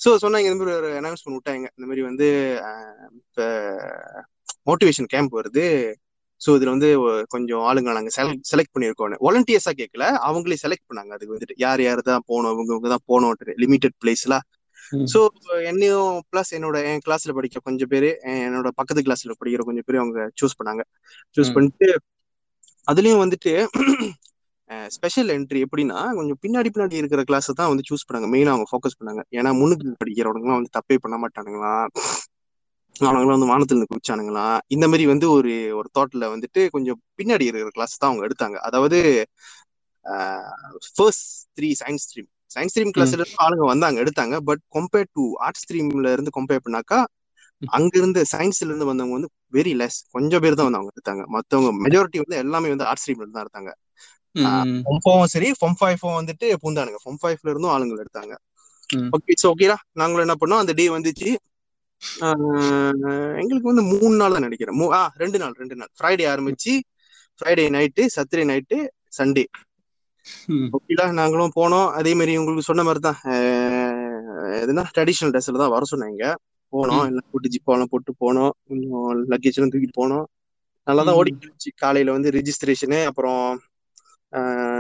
சோ சொன்னாங்க இந்த மாதிரி ஒரு அனௌன்ஸ்மெண்ட் விட்டாங்க. இந்த மாதிரி வந்து இப்ப மோட்டிவேஷன் கேம்ப் வருது. சோ இதுல வந்து கொஞ்சம் ஆளுங்க நாங்க செலக்ட் செலக்ட் பண்ணிருக்கோம் வாலண்டியர்ஸா கேட்கல அவங்களே செலக்ட் பண்ணாங்க. அதுக்கு வந்துட்டு யார் யார் தான் போகணும் இவங்க இவங்க தான் போகணும் லிமிடெட் பிளேஸ்ல ம். சோ என்னையும் பிளஸ் என்னோட என் கிளாஸ்ல படிக்கிற கொஞ்சம் பேரு என்னோட பக்கத்து கிளாஸ்ல படிக்கிற கொஞ்சம் பேரு அவங்க சூஸ் பண்ணாங்க. சூஸ். பண்ணிட்டு அதுலயும் வந்துட்டு ஸ்பெஷல் என்ட்ரி எப்படின்னா கொஞ்சம் பின்னாடி பின்னாடி இருக்கிற கிளாஸ் தான் வந்து சூஸ் பண்ணாங்க. மெயினா அவங்க ஃபோக்கஸ் பண்ணாங்க. ஏன்னா முன்னுக்கு படிக்கிறவனுங்கலாம் வந்து தப்பே பண்ண மாட்டானுங்களா? அவனுங்களாம் வந்து வானத்துல இருந்து குதிச்சானுங்களா? இந்த மாதிரி வந்து ஒரு ஒரு தாட்ல வந்துட்டு கொஞ்சம் பின்னாடி இருக்கிற கிளாஸ் தான் அவங்க எடுத்தாங்க. அதாவது first three science stream science stream கிளாஸ்ல இருந்து ஆளுங்க வந்தாங்க எடுத்தாங்க. பட் கம்பேர் டு ஆர்ட் ஸ்ட்ரீம்ல இருந்து கம்பேர் பண்ணாக்கா அங்க இருந்து சயின்ஸ்ல இருந்து வந்தவங்க வந்து வெரி லெஸ் கொஞ்சம் பேர் தான் வந்து அவங்க எடுத்தாங்க. மத்தவங்க மெஜாரிட்டி வந்து எல்லாமே வந்து ஆர்ட் ஸ்ட்ரீம்ல இருந்து தான் எடுத்தாங்க. ம். ஃபொம்ஃபாவும் சரி ஃபொம் ஃபைஃபும் வந்துட்டு பூந்தானுங்க. ஃபொம் ஃபைவ்ல இருந்தும் ஆளுங்க எடுத்தாங்க. ஓகே இட்ஸ் ஓகேடா நாங்களும் என்ன பண்ணோம்? அந்த டே வந்துச்சு. எங்களுக்கு வந்து மூணு நாள் தான் நினைக்கிறேன். மூ- ஆ ரெண்டு நாள் ரெண்டு நாள். ஃப்ரைடே ஆரம்பிச்சு Friday night Saturday night Sunday. ஓகேடா நாங்களும் போனோம். அதே மாதிரி உங்களுக்கு சொன்ன மாதிரி தான் எதுனா ட்ரெடிஷ்னல் ட்ரெஸ்ல தான் வர சொன்னாங்க. போனோம். எல்லாம் போட்டு ஜிப்பாலாம் போட்டு போனோம். லக்கேஜ் எல்லாம் தூக்கிட்டு போனோம். நல்லா தான் இருந்துச்சு. காலையில வந்து ரிஜிஸ்ட்ரேஷனு அப்புறம்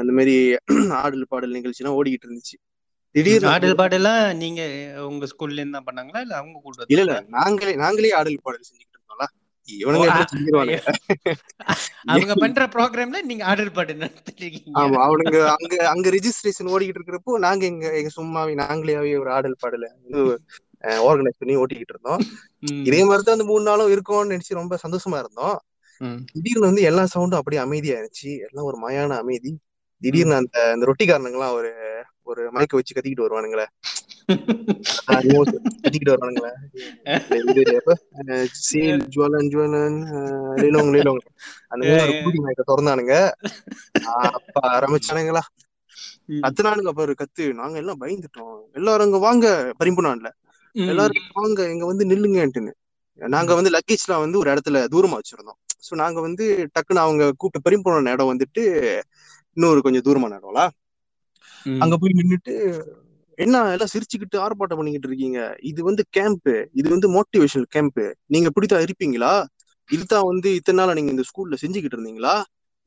இந்த மாதிரி [CLEARS THROAT] ஆடல் பாடல் நிகழ்ச்சிலாம் ஓடிக்கிட்டு இருந்துச்சு திடீர்னு ஆடல் பாடலாம் நீங்க உங்க ஸ்கூல்ல இருந்து பண்ணாங்களா இல்ல அவங்க கூட இல்ல இல்ல? நாங்களே நாங்களே ஆடல் பாடல் செஞ்சுக்கிட்டு இருந்தோம்ல அவங்க பண்ற ப்ரோக்ராம்ல நீங்க ஆடல் பாட்டு நடத்திட்டு இருக்கீங்க ஆமா அவனுங்க அங்க அங்க ரிஜிஸ்ட்ரேஷன் ஓடிக்கிட்டு இருக்கிறப்போ நாங்க எங்க எங்க சும்மாவே நாங்களேவே ஒரு ஆடல் பாடல ஆர்கனைஸ் பண்ணி ஓட்டிக்கிட்டு இருந்தோம். இதே மாதிரி தான் அந்த மூணு நாளும் இருக்கும்னு நினைச்சு ரொம்ப சந்தோஷமா இருந்தோம். திடீர்னு வந்து எல்லா சவுண்டும் அப்படியே அமைதியா இருந்துச்சு எல்லாம் ஒரு மயான அமைதி. திடீர்னு அந்த அந்த ரொட்டிக்காரனுங்களாம் ஒரு ஒரு மைக்க வச்சு கத்திக்கிட்டு வருவானுங்களே. [LAUGHS] கத்திக்கிட்டு வருவானுங்களே. சீல் ஜுவலன் ஜுவலன் லிலோங் லிலோங். அந்த மாதிரி திறந்தானுங்க. அப்ப ஆரம்பிச்சானுங்களா. கத்துனானுங்க பாரு கத்து. நாங்க எல்லாம் பயந்துட்டோம். எல்லாரும் இங்க வாங்க பரிம்புனான்ல. எல்லாரும் வாங்க இங்க வந்து நில்லுங்கன்ட்டுன்னு. நாங்க வந்து லக்கேஜ்லாம் வந்து ஒரு இடத்துல தூரமா வச்சிருந்தோம். சோ நாங்க வந்து டக்குன்னு அவங்க கூப்பிட்டு பெரியம்போன இடம் வந்துட்டு இன்னொரு கொஞ்சம் தூரமான இடம்ல ம். அங்க போய் நின்னுட்டு என்ன எல்லாம் சிரிச்சுக்கிட்டு ஆர்ப்பாட்டம் பண்ணிக்கிட்டு இருக்கீங்க? இது வந்து கேம்ப் இது வந்து மோட்டிவேஷனல் கேம்ப். நீங்க இப்படித்தான் இருப்பீங்களா? இதுதான் வந்து இத்தனை நாளா நீங்க இந்த ஸ்கூல்ல செஞ்சுக்கிட்டு இருந்தீங்களா?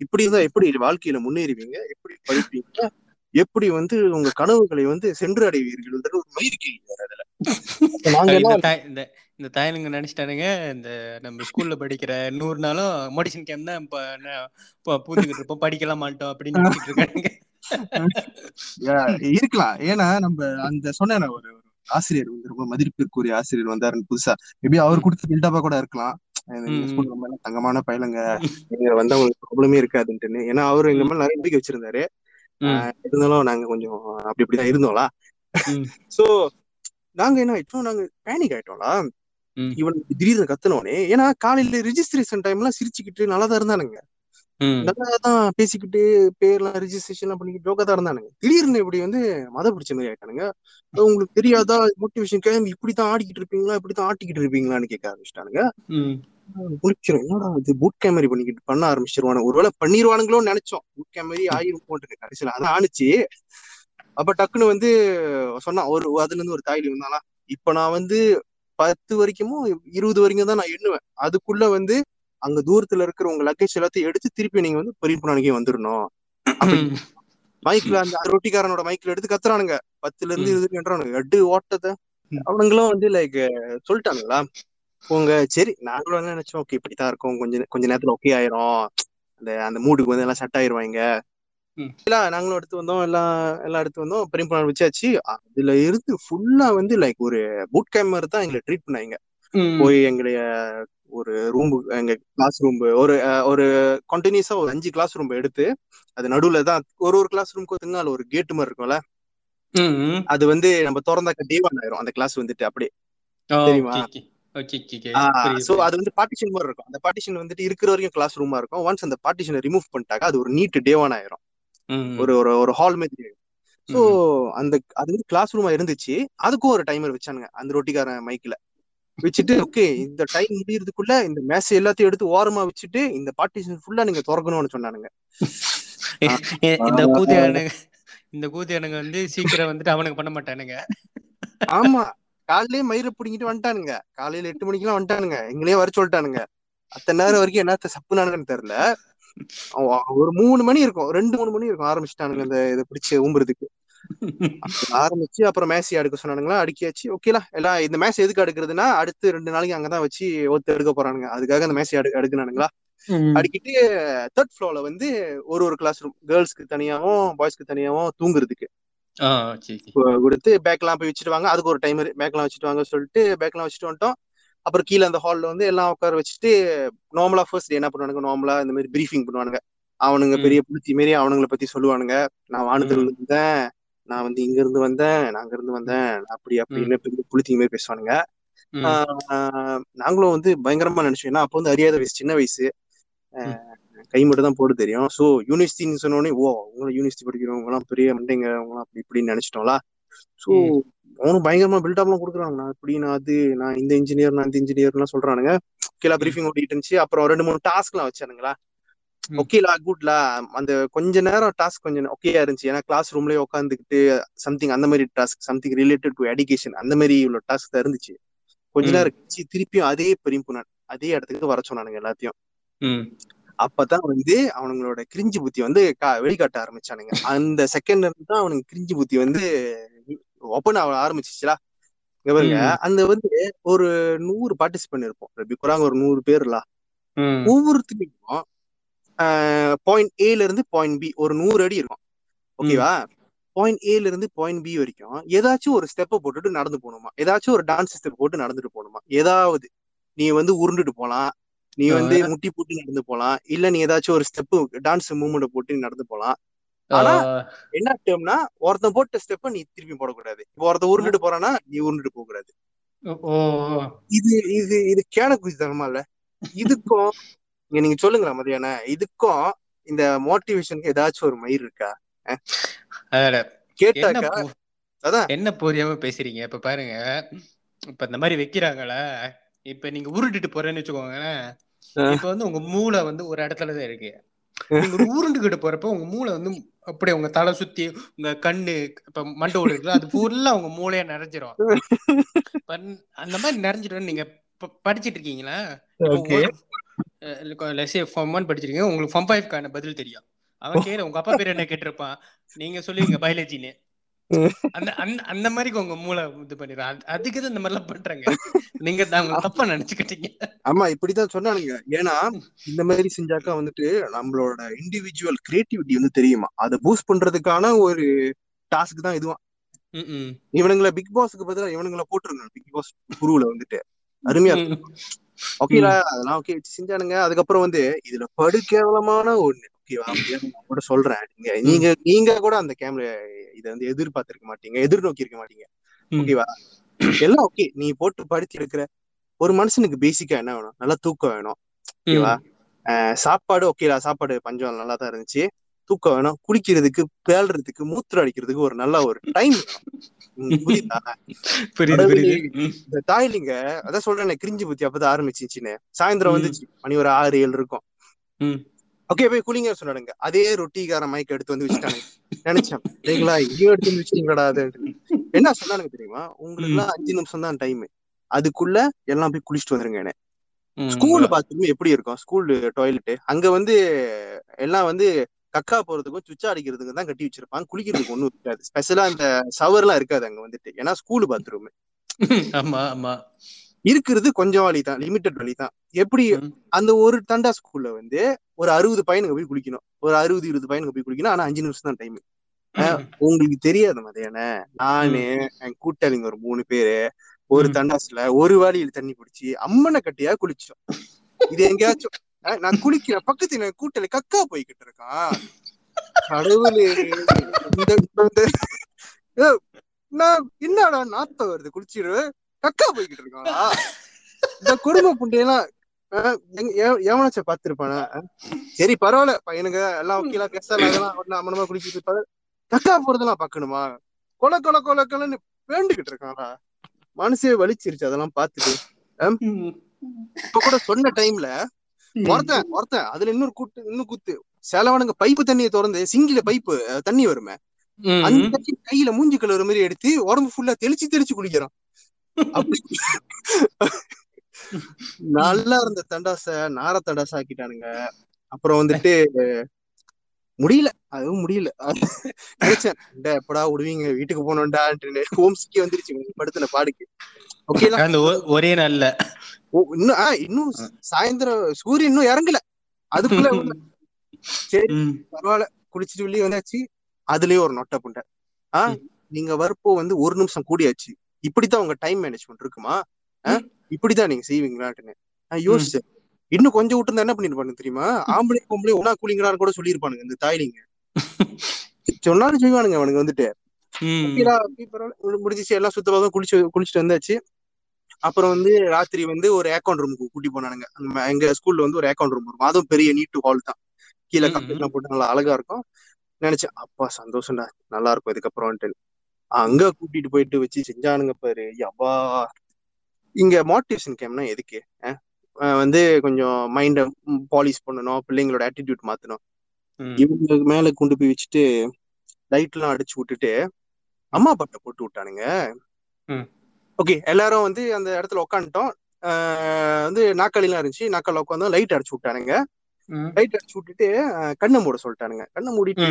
இப்படி இருந்தா எப்படி வாழ்க்கையில முன்னேறுவீங்க? எப்படி படிப்பீங்க எப்படி வந்து உங்க கனவுகளை வந்து சென்று அடைவீர்கள் ஒரு மயிர் கேள்வி அதுல. [LAUGHS] இந்த தாயனுங்க நினைச்சிட்டானுங்க. இந்த நம்ம ஸ்கூல்ல படிக்கிற நூறு நாளும் மோடிஷன் கேம் தான் இப்ப பூந்துக்கிட்டு இருப்போம். படிக்கலாம் மாட்டோம் அப்படின்னு நினைச்சிட்டு இருக்கானுங்க. இருக்கலாம். ஏன்னா நம்ம அந்த சொன்ன ஒரு ஆசிரியர் வந்து ரொம்ப மதிப்பிற்குரிய ஆசிரியர் வந்தாருன்னு புதுசா. மேபி அவர் கொடுத்த பில்டப்பா கூட இருக்கலாம். ரொம்ப தங்கமான பையலங்க. நீங்க வந்து அவங்களுக்கு ப்ராப்ளமே இருக்காதுன்ட்டுன்னு. ஏன்னா அவரு எங்க மேல நிறைய நம்பிக்கை வச்சிருந்தாரு. இருந்தாலும் நாங்க கொஞ்சம் அப்படி இப்படிதான் இருந்தோம்ல. சோ நாங்க என்ன ஆயிட்டோம்? நாங்க பேனிக் ஆயிட்டோம்ல. ம், இவன் திடீர்னு கத்துனோடனே ஏன்னா காலையில ரிஜிஸ்ட்ரேஷன் டைம்லாம் சிரிச்சுக்கிட்டு நல்லா தான் இருந்தானுங்க. நல்லா தான் பேசிக்கிட்டு பேர்லாம் ரிஜிஸ்ட்ரேஷன் எல்லாம் பண்ணிக்கிட்டு ஜோக்கா தான் இருந்தானுங்க. திடீர்னு இப்படி வந்து மத பிடிச்ச மாதிரி ஆயிட்டானுங்க. உங்களுக்கு தெரியாதா? மோட்டிவேஷன் கேம் இப்படித்தான் ஆடிக்கிட்டு இருப்பீங்களா? இப்படித்தான் ஆட்டிக்கிட்டு இருப்பீங்களான்னு கேட்க ஆரம்பிச்சிட்டானுங்க. ம். குளிச்சிரும் என்னடா இது? பூட் கேம் மாதிரி பண்ணிக்கிட்டு பண்ண ஆரம்பிச்சிருவானு ஒருவேளை பண்ணிருவானுங்களோன்னு நினைச்சோம். பூட் கேம் மாதிரி ஆயிரும் போட்டு கடைசியில அதான் ஆணுச்சு. அப்ப டக்குன்னு வந்து சொன்னா ஒரு அதுல இருந்து ஒரு தாய்லி வந்தாலாம் இப்ப நான் வந்து பத்து வரைக்குமோ இருபது வரைக்கும் தான் நான் எண்ணுவேன். அதுக்குள்ள வந்து அங்க தூரத்துல இருக்கிற உங்க லக்கேஜ் எல்லாத்தையும் எடுத்து திருப்பி நீங்க வந்து பெரியப்பனானிக்கே வந்துடணும் மைக்ல அந்த ரொட்டிக்காரனோட மைக்ல எடுத்து கத்துறானுங்க. பத்துல இருந்து ம். இருபதுன்றானுங்க எட்டு ஓட்டத்தை. அவனுங்களும் வந்து லைக் சொல்லிட்டானுங்களா? உங்க சரி நாங்களும் என்ன நினைச்சோம் ஓகே இப்படித்தான் இருக்கும். கொஞ்ச கொஞ்ச நேரத்துல ஓகே ஆயிரும். அந்த அந்த மூடுக்கு வந்து எல்லாம் செட் ஆயிருவாங்க. ம். இல்ல நாங்களும் எடுத்து வந்தோம். எல்லாம் எல்லாம் எடுத்து வந்தோம். பெரியப்பா வச்சாச்சு. அதுல இருந்து ஃபுல்லா வந்து லைக் ஒரு பூட் கேம்ப் மாதிரி தான் எங்களை ட்ரீட் பண்ணாங்க. போய் எங்களுடைய ஒரு ரூம் எங்க கிளாஸ் ரூம் ஒரு ஒரு கண்டினியூஸா ஒரு அஞ்சு கிளாஸ் ரூம் எடுத்து அது நடுவுல தான் ஒரு ஒரு கிளாஸ் ரூம்க்கு பார்த்தீங்கன்னா அதுல ஒரு கேட் மாதிரி இருக்கும்ல. அது வந்து நம்ம திறந்தாக்க டேவான் ஆயிரும். அந்த கிளாஸ் வந்துட்டு அப்படியே. தெரியுமா? சோ. அது வந்து பார்ட்டிஷன் மாதிரி இருக்கும். அந்த பார்ட்டிஷன் வந்துட்டு இருக்கிற வரைக்கும் கிளாஸ் ரூமா இருக்கும். ஒன்ஸ் அந்த பார்ட்டிஷனை ரிமூவ் பண்ணிட்டாக்க அது ஒரு நீட் டேவான் ஆயிரும். ஒரு ஒரு ஒரு ஹால் மாதிரி. சோ ம். அந்த அது வந்து கிளாஸ் ரூமா இருந்துச்சு. அதுக்கும் ஒரு டைமர் வச்சானுங்க அந்த ரொட்டிக்காரன் மைக்ல வச்சுட்டு ஓகே இந்த டைம் முடியறதுக்குள்ள இந்த மேசை எல்லாத்தையும் எடுத்து ஓரமா வச்சுட்டு இந்த பார்ட்டிஷன் ஃபுல்லா நீங்க திறக்கணும்னு சொன்னானுங்க. இந்த கூதியானுங்க இந்த கூதியானுங்க வந்து சீக்கிரம் வந்துட்டு அவனுக்கு பண்ண மாட்டானுங்க. ஆமா காலையிலே மயிரை பிடிங்கிட்டு வந்துட்டானுங்க. காலையில எட்டு மணிக்கெல்லாம் வந்துட்டானுங்க. எங்களையே வர சொல்லிட்டானுங்க. அத்தனை நேரம் வரைக்கும் என்னத்த சப்புனானுங்கன்னு தெரியல. அவ- ஒரு மூணு மணி இருக்கும். ரெண்டு மூணு மணி இருக்கும். ஆரம்பிச்சிட்டானுங்க இந்த இதை பிடிச்சு ஊம்புறதுக்கு. ஆரம்பிச்சு அப்புறம் மேசி அடுக்க சொன்னானுங்களா? அடுக்கியாச்சு ஓகேலா எல்லாம் இந்த மேசி எதுக்கு அடுக்கிறதுனா அடுத்து ரெண்டு நாளைக்கு அங்கதான் வச்சு ஒத்து எடுக்க போறானுங்க. அதுக்காக அந்த மேசி அடு அடுக்குனானுங்களா. அடிக்கிட்டு தேர்ட் ஃப்ளோர்ல வந்து ஒரு ஒரு கிளாஸ் ரூம் கேர்ள்ஸ்க்கு தனியாவும் பாய்ஸ்க்கு தனியாவும் தூங்குறதுக்கு. கொடுத்து பேக்லாம் போய் வச்சுட்டு வாங்க. அதுக்கு ஒரு டைமர் பேக்லாம் வச்சுட்டு வாங்க சொல்லிட்டு பேக்லாம் வச்சுட்டு வந்துட்டோம். அப்புறம் கீழே அந்த ஹால்ல வந்து எல்லாம் உட்கார வச்சுட்டு நார்மலா ஃபர்ஸ்ட் என்ன பண்ணுவானுங்க? நார்மலா இந்த மாதிரி பிரீஃபிங் பண்ணுவானுங்க. அவனுங்க. பெரிய புளுத்தி மாரி அவனுங்களை பத்தி சொல்லுவானுங்க. நான் வானத்துல ம். இருந்து வந்தேன் நான் வந்து இங்க இருந்து வந்தேன். நான் அங்க இருந்து வந்தேன். அப்படி அப்படின்னு பெரிய புளுத்தி மாதிரி பேசுவானுங்க. நாங்களும் வந்து பயங்கரமா நினைச்சோம். ஏன்னா அப்போ வந்து அறியாத வயசு சின்ன வயசு. கை மட்டும் தான் போட தெரியும். சோ யூனிவர்சிட்டின்னு சொன்னோடனே ஓ உங்களை யூனிவர்சிட்டி படிக்கிறவங்க எல்லாம் பெரிய மண்டைங்க அப்படி இப்படின்னு நினைச்சிட்டோம்ல. சோ. அவனும் பயங்கரமா பில்டப்லாம் கொடுக்குறாங்க நான் இப்படி நான் அது நான் இந்த இன்ஜினியர் நான் இந்த இன்ஜினியர்லாம் சொல்றானுங்க. கீழே. பிரீஃபிங் ஓடிட்டு இருந்துச்சு. அப்புறம் ரெண்டு மூணு டாஸ்க்லாம் வச்சானுங்களா. ஓகேலா குட்லா அந்த கொஞ்ச நேரம் டாஸ்க் கொஞ்சம் ஓகேயா இருந்துச்சு. ஏன்னா கிளாஸ் ரூம்லயே உட்காந்துக்கிட்டு சம்திங் அந்த மாதிரி task something related to education அந்த மாதிரி உள்ள டாஸ்க் தான் இருந்துச்சு. கொஞ்ச. நேரம் கழிச்சு திருப்பியும் அதே பெரியம்புனான் அதே இடத்துக்கு வர சொன்னானுங்க எல்லாத்தையும். அப்பதான் வந்து அவனுங்களோட கிரிஞ்சு புத்தி வந்து வெளிக்காட்ட ஆரம்பிச்சானுங்க. அந்த செகண்ட் தான் அவனுக்கு கிரிஞ்சு புத்தி வந்து ஓப்பன் ஆக ஆரம்பிச்சிச்சுலா பாருங்க. அந்த வந்து ஒரு நூறு பார்ட்டிசிபென்ட் இருப்போம். ரபி குறாங்க ஒரு நூறு பேர்ல. ஒவ்வொருத்தருக்கும் பாயிண்ட் ஏல இருந்து பாயிண்ட் பி ஒரு நூறு அடி இருக்கும். ஓகேவா பாயிண்ட் ஏல இருந்து பாயிண்ட் பி வரைக்கும் ஏதாச்சும் ஒரு ஸ்டெப்பை போட்டுட்டு நடந்து போகணுமா? ஏதாச்சும் ஒரு டான்ஸ் ஸ்டெப் போட்டு நடந்துட்டு போகணுமா? ஏதாவது நீ வந்து உருண்டுட்டு போலாம் நீ வந்து. முட்டி போட்டு நடந்து போலாம் இல்ல நீ ஏதாச்சும் ஒரு ஸ்டெப் டான்ஸ் மூவ்மெண்ட் போட்டு நடந்து போலாம் ஆனா என்ன டேர்ம்னா ஒருத்தன் போட்ட ஸ்டெப்ப நீ திருப்பி போடக்கூடாது. இப்போ ஒருத்தன் உருண்டுட்டு போறானா நீ உருண்டுட்டு போக கூடாது. இது இது இது கேன குதித்தனமா இல்ல இதுக்கும் நீங்க சொல்லுங்களேன் மதியான. இதுக்கும் இந்த மோட்டிவேஷனுக்கு ஏதாச்சும் ஒரு மயிர் இருக்கா? கேட்டாக்கா அதான். என்ன புரியாம பேசுறீங்க? இப்ப பாருங்க. இப்ப இந்த மாதிரி வைக்கிறாங்களா இப்ப நீங்க உருட்டுட்டு போறேன்னு வச்சுக்கோங்களேன். இப்ப வந்து உங்க மூளை வந்து ஒரு இடத்துலதான் இருக்கு. நீங்க உருண்டுகிட்டு போறப்ப உங்க மூளை வந்து அப்படியே உங்க தலை சுத்தி உங்க கண்ணு இப்ப மண்டை ஓடு அது ஃபுல்லா உங்க மூளையா நிறைஞ்சிரும். அந்த மாதிரி நிறைஞ்சிடும். நீங்க படிச்சிட்டு இருக்கீங்களா? Okay. ஃபார்ம் ஒன் படிச்சிருக்கீங்க உங்களுக்கு ஃபார்ம் ஃபைவ்க்கான பதில் தெரியும். அவன் கேளு உங்க அப்பா பேர் என்ன கேட்டிருப்பான்? நீங்க சொல்லுவீங்க பயாலஜின்னு [LAUGHS] அந்த அந்த அந்த மாதிரி உங்க மூளை இது பண்ணிடும் அது- அதுக்கு இந்த மாதிரிலாம் பண்றாங்க. நீங்க தப்பா நினைச்சுக்கிட்டீங்க. ஆமா இப்படிதான் சொன்னானுங்க. ஏன்னா இந்த மாதிரி செஞ்சாக்கா வந்துட்டு நம்மளோட இண்டிவிஜுவல் கிரியேட்டிவிட்டி வந்து தெரியுமா? அதை பூஸ்ட் பண்றதுக்கான ஒரு டாஸ்க் தான் ம். இவனுங்களை பிக் பாஸ்க்கு பதிலா இவனுங்களை போட்டுருங்க. பிக் பாஸ் குருவுல வந்துட்டு. அருமையா. ஓகேடா அதெல்லாம் ஓகே செஞ்சானுங்க. அதுக்கப்புறம் வந்து இதுல படு கேவலமான ஒண்ணு. ஓகேவா கூட சொல்றேன். நீங்க நீங்க நீங்க கூட அந்த கேம்ல இதை வந்து எதிர்பார்த்திருக்க மாட்டீங்க. எதிர்நோக்கி இருக்க மாட்டீங்க. ஓகேவா எல்லாம் ஓகே நீ போட்டு படுத்தி இருக்கிற ஒரு மனுஷனுக்கு பேசிக்கா என்ன வேணும்? நல்லா தூக்கம் வேணும். ஓகேவா சாப்பாடு ஓகேடா சாப்பாடு பஞ்சம் நல்லா தான் இருந்துச்சு. தூக்கம் வேணும். குளிக்கிறதுக்கு பேல்றதுக்கு மூத்திரம் அடிக்கிறதுக்கு ஒரு நல்ல ஒரு டைம் புரியுதா? தாய்லிங்க அதான் சொல்றேன் கிரிஞ்சு புத்தி அப்பதான் ஆரம்பிச்சிச்சுன்னு. சாயந்தரம். வந்துச்சு. மணி ஒரு ஆறு ஏழு இருக்கும். ஓகே போய் குளிங்க சொன்னானுங்க அதே ரொட்டிக்கார மைக் எடுத்து வந்து வச்சுட்டானுங்க. நினைச்சேன். சரிங்களா? இங்கேயும் எடுத்து வந்து வச்சுட்டீங்களா அது என்ன சொன்னானுங்க தெரியுமா? உங்களுக்கு எல்லாம் அஞ்சு நிமிஷம் தான் டைம் அதுக்குள்ள எல்லாம் போய் குளிச்சுட்டு வந்துருங்க என்ன. ஸ்கூல் பாத்ரூம் எப்படி இருக்கும்? ஸ்கூல் டாய்லெட் அங்க வந்து எல்லாம் வந்து கக்கா போறதுக்கும் சுச்சா அடிக்கிறதுக்கும் தான் கட்டி வச்சிருப்பாங்க. குளிக்கிறதுக்கு ஒண்ணும் இருக்காது. ஸ்பெஷலா அந்த ஷவர் எல்லாம் இருக்காது அங்க வந்துட்டு. ஏன்னா ஸ்கூல் பாத்ரூம் ஆமா ஆமா. இருக்கிறது கொஞ்சம் வழி தான் லிமிட்டட் வழி தான் எப்படி. அந்த ஒரு தண்டா ஸ்கூல்ல வந்து ஒரு அறுபது பையனுங்க போய் குளிக்கணும். ஒரு அறுபது இருபது பையனுங்க போய் குளிக்கணும். ஆனா அஞ்சு நிமிஷம் தான் டைம் உங்களுக்கு தெரியாது மதியான. நானு என் கூட்டாளிங்க ஒரு மூணு பேரு ஒரு ம். தண்டாஸ்ல ஒரு வாளியில தண்ணி பிடிச்சி அம்மனை கட்டியா குளிச்சோம். இது எங்கேயாச்சும் நான் குளிக்கிறேன். பக்கத்துல என் கூட்டாளி கக்கா போய்கிட்டு இருக்கான் கடவுளே நான் என்னடா நாத்தம் வருது? குளிச்சிரு. கக்கா போய்கிட்டு இருக்கானா இந்த குடும்ப புண்டையெல்லாம் எவனாச்சும் பாத்துருப்பானா? சரி பரவாயில்ல. பையனுங்க எல்லாம் ஓகேலா கெஸ்டா [COUGHS] அதெல்லாம் ஒண்ணு அம்மனமா குளிக்கிட்டு இருப்பாரு. கக்கா போறதெல்லாம் பாக்கணுமா கொலை கொலை கொலை கொலைன்னு வேண்டுகிட்டு இருக்கானா? மனசே வலிச்சிருச்சு அதெல்லாம் பார்த்துட்டு. ம். இப்ப கூட சொன்ன டைம்ல ஒருத்தன் ஒருத்தன் அதுல இன்னொரு கூட்டு இன்னும் கூத்து. செலவனுங்க பைப்பு தண்ணியை திறந்து சிங்கில பைப்பு தண்ணி வருமே. அந்த கையில மூஞ்சி கழுவுற மாதிரி எடுத்து உடம்பு ஃபுல்லா தெளிச்சு தெளிச்சு குளிக்கிறான். அப்படி நல்லா இருந்த தண்டாச நார தண்டாச ஆக்கிட்டானுங்க. அப்புறம் வந்துட்டு முடியல. அதுவும் முடியல. நினைச்சேன் "டே, எப்படா விடுவீங்க? வீட்டுக்கு போனோம்டான்ட்டு ஹோம் சிக்கே வந்துருச்சு. படுத்தின பாடுக்கு. ஓகேலா அந்த ஒ- ஒரே நாள்ல. ஓ, இன்னும் இன்னும் சாயந்தரம் சூரியன் இன்னும் இறங்கல. அதுக்குள்ள சரி. பரவாயில்ல. குளிச்சுட்டு வெளியே வந்தாச்சு. அதுலயே ஒரு நொட்டை புண்டை ஆ ம். நீங்க வரப்போ வந்து ஒரு நிமிஷம் கூடியாச்சு. இப்படித்தான் உங்க டைம் மேனேஜ்மெண்ட் இருக்குமா? இப்படிதான் நீங்க செய்வீங்களாட்டுன்னு நான் யோசிச்சேன். இன்னும் கொஞ்சம் விட்டு என்ன பண்ணிருப்பானுங்க தெரியுமா? ஆம்பளை பொம்பளை ஒன்னா குளிங்கடான்னு கூட சொல்லியிருப்பானுங்க இந்த தாய்லிங்க. [LAUGHS] சொன்னாலும் செய்வானுங்க அவனுங்க வந்துட்டு. முடிஞ்சிச்சு எல்லாம் சுத்தமாக குளிச்சு குளிச்சுட்டு வந்தாச்சு. அப்புறம் வந்து ராத்திரி வந்து ஒரு அக்கௌண்ட் ரூமுக்கு கூட்டி போனானுங்க. எங்க ஸ்கூல்ல வந்து ஒரு அக்கௌண்ட் ரூம் இருக்கும் அதுவும் பெரிய நீட்டு ஹால் தான். கீழே ம், கப்பெல்லாம் போட்டு நல்லா அழகா இருக்கும். நினைச்சேன் அப்பா சந்தோஷம்டா நல்லா இருக்கும் இதுக்கப்புறம்ட்டு அங்க கூட்டிட்டு போயிட்டு வச்சு செஞ்சானுங்க பாரு யப்பா இங்க மோட்டிவேஷன் கேம்னா எதுக்கு? வந்து கொஞ்சம் மைண்ட பாலிஷ் பண்ணணும் பிள்ளைங்களோட ஆட்டிடியூட் மாத்தணும். ம். இவங்க மேல கொண்டு போய் வச்சுட்டு லைட் எல்லாம் அடிச்சு விட்டுட்டு அம்மா பாட்டை போட்டு விட்டானுங்க. ஓகே எல்லாரும் வந்து அந்த இடத்துல உட்காந்துட்டோம் வந்து நாக்காளிலாம் இருந்துச்சு. நாக்கால உட்காந்து லைட் அடிச்சு விட்டானுங்க. லைட் அடிச்சு விட்டுட்டு கண்ணை மூட சொல்லிட்டானுங்க. கண்ணை மூடிட்டு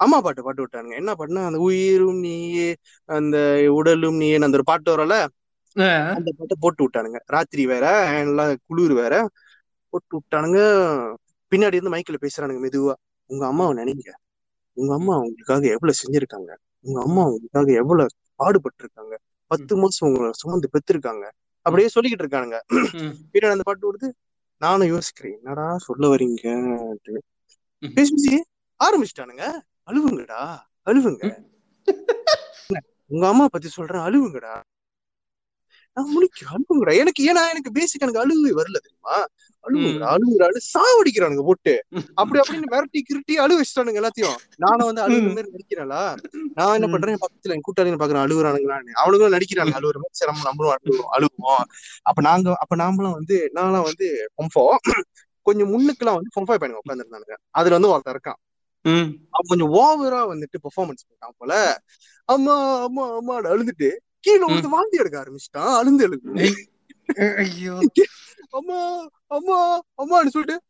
அம்மா பாட்டு பாட்டு விட்டானுங்க. என்ன பாட்டுனா அந்த உயிரும் நீயே அந்த உடலும் நீயே அந்த ஒரு பாட்டு வரல. அந்த பாட்டை போட்டு விட்டானுங்க. ராத்திரி வேற நல்லா குளிர் வேற போட்டு விட்டானுங்க. பின்னாடி இருந்து மைக்ல பேசுறானுங்க மெதுவா. உங்க அம்மாவை நினைங்க. உங்க அம்மா உங்களுக்காக எவ்வளவு செஞ்சிருக்காங்க. உங்க அம்மா உங்களுக்காக எவ்வளவு பாடுபட்டு இருக்காங்க பத்து மாசம் உங்களை சுமந்து பெற்றிருக்காங்க அப்படியே சொல்லிக்கிட்டு இருக்கானுங்க. பின்னாடி அந்த பாட்டு வருது. நானும் யோசிக்கிறேன். என்னடா சொல்ல வரீங்க பேசி ஆரம்பிச்சிட்டானுங்க. அழுவுங்கடா. அழுவுங்க. உங்க அம்மா பத்தி சொல்றேன். அழுவுங்கடா. நான் முழிக்கிறேன் அழுவுங்கடா எனக்கு ஏன்னா எனக்கு பேசிக் எனக்கு அழுவே வரல தெரியுமா? அழுவுங்கடா அழுவுங்கடா அழு சாவடிக்கிறானுங்க போட்டு. [LAUGHS] அப்படி அப்படின்னு மிரட்டி கிருட்டி அழு வச்சிட்டானுங்க எல்லாத்தையும். நானும் வந்து அழுகுற மாதிரி நடிக்கிறேன்ல. நான் என்ன. பண்றேன்? பக்கத்துல என் கூட்டாளிங்க பாக்குறேன் அழுகுறானுங்களான்னு. அவனுங்களும் நடிக்கிறாங்க. அழுகுற மாதிரி சரி நம்ம நம்மளும் அழுவோம் அழுவோம் அப்ப நாங்க அப்ப நாமளும் வந்து நான்லாம் வந்து பொம்போ கொஞ்சம் முன்னுக்குலாம் வந்து பொம்பாய் பையனுங்க உட்காந்துருந்தானுங்க அதுல வந்து ஒருத்தன் இருக்கான். அவன் கொஞ்சம் ஓவரா வந்துட்டு பெர்ஃபார்மன்ஸ் பண்ணான் போல. அம்மா அம்மா அம்மா அழுதுட்டு கீழே வந்து வாந்தி எடுக்க ஆரம்பிச்சிட்டான் அழுந்து எழுது ஐ- ஐயோ. அம்மா அம்மா அம்மான்னு சொல்லிட்டு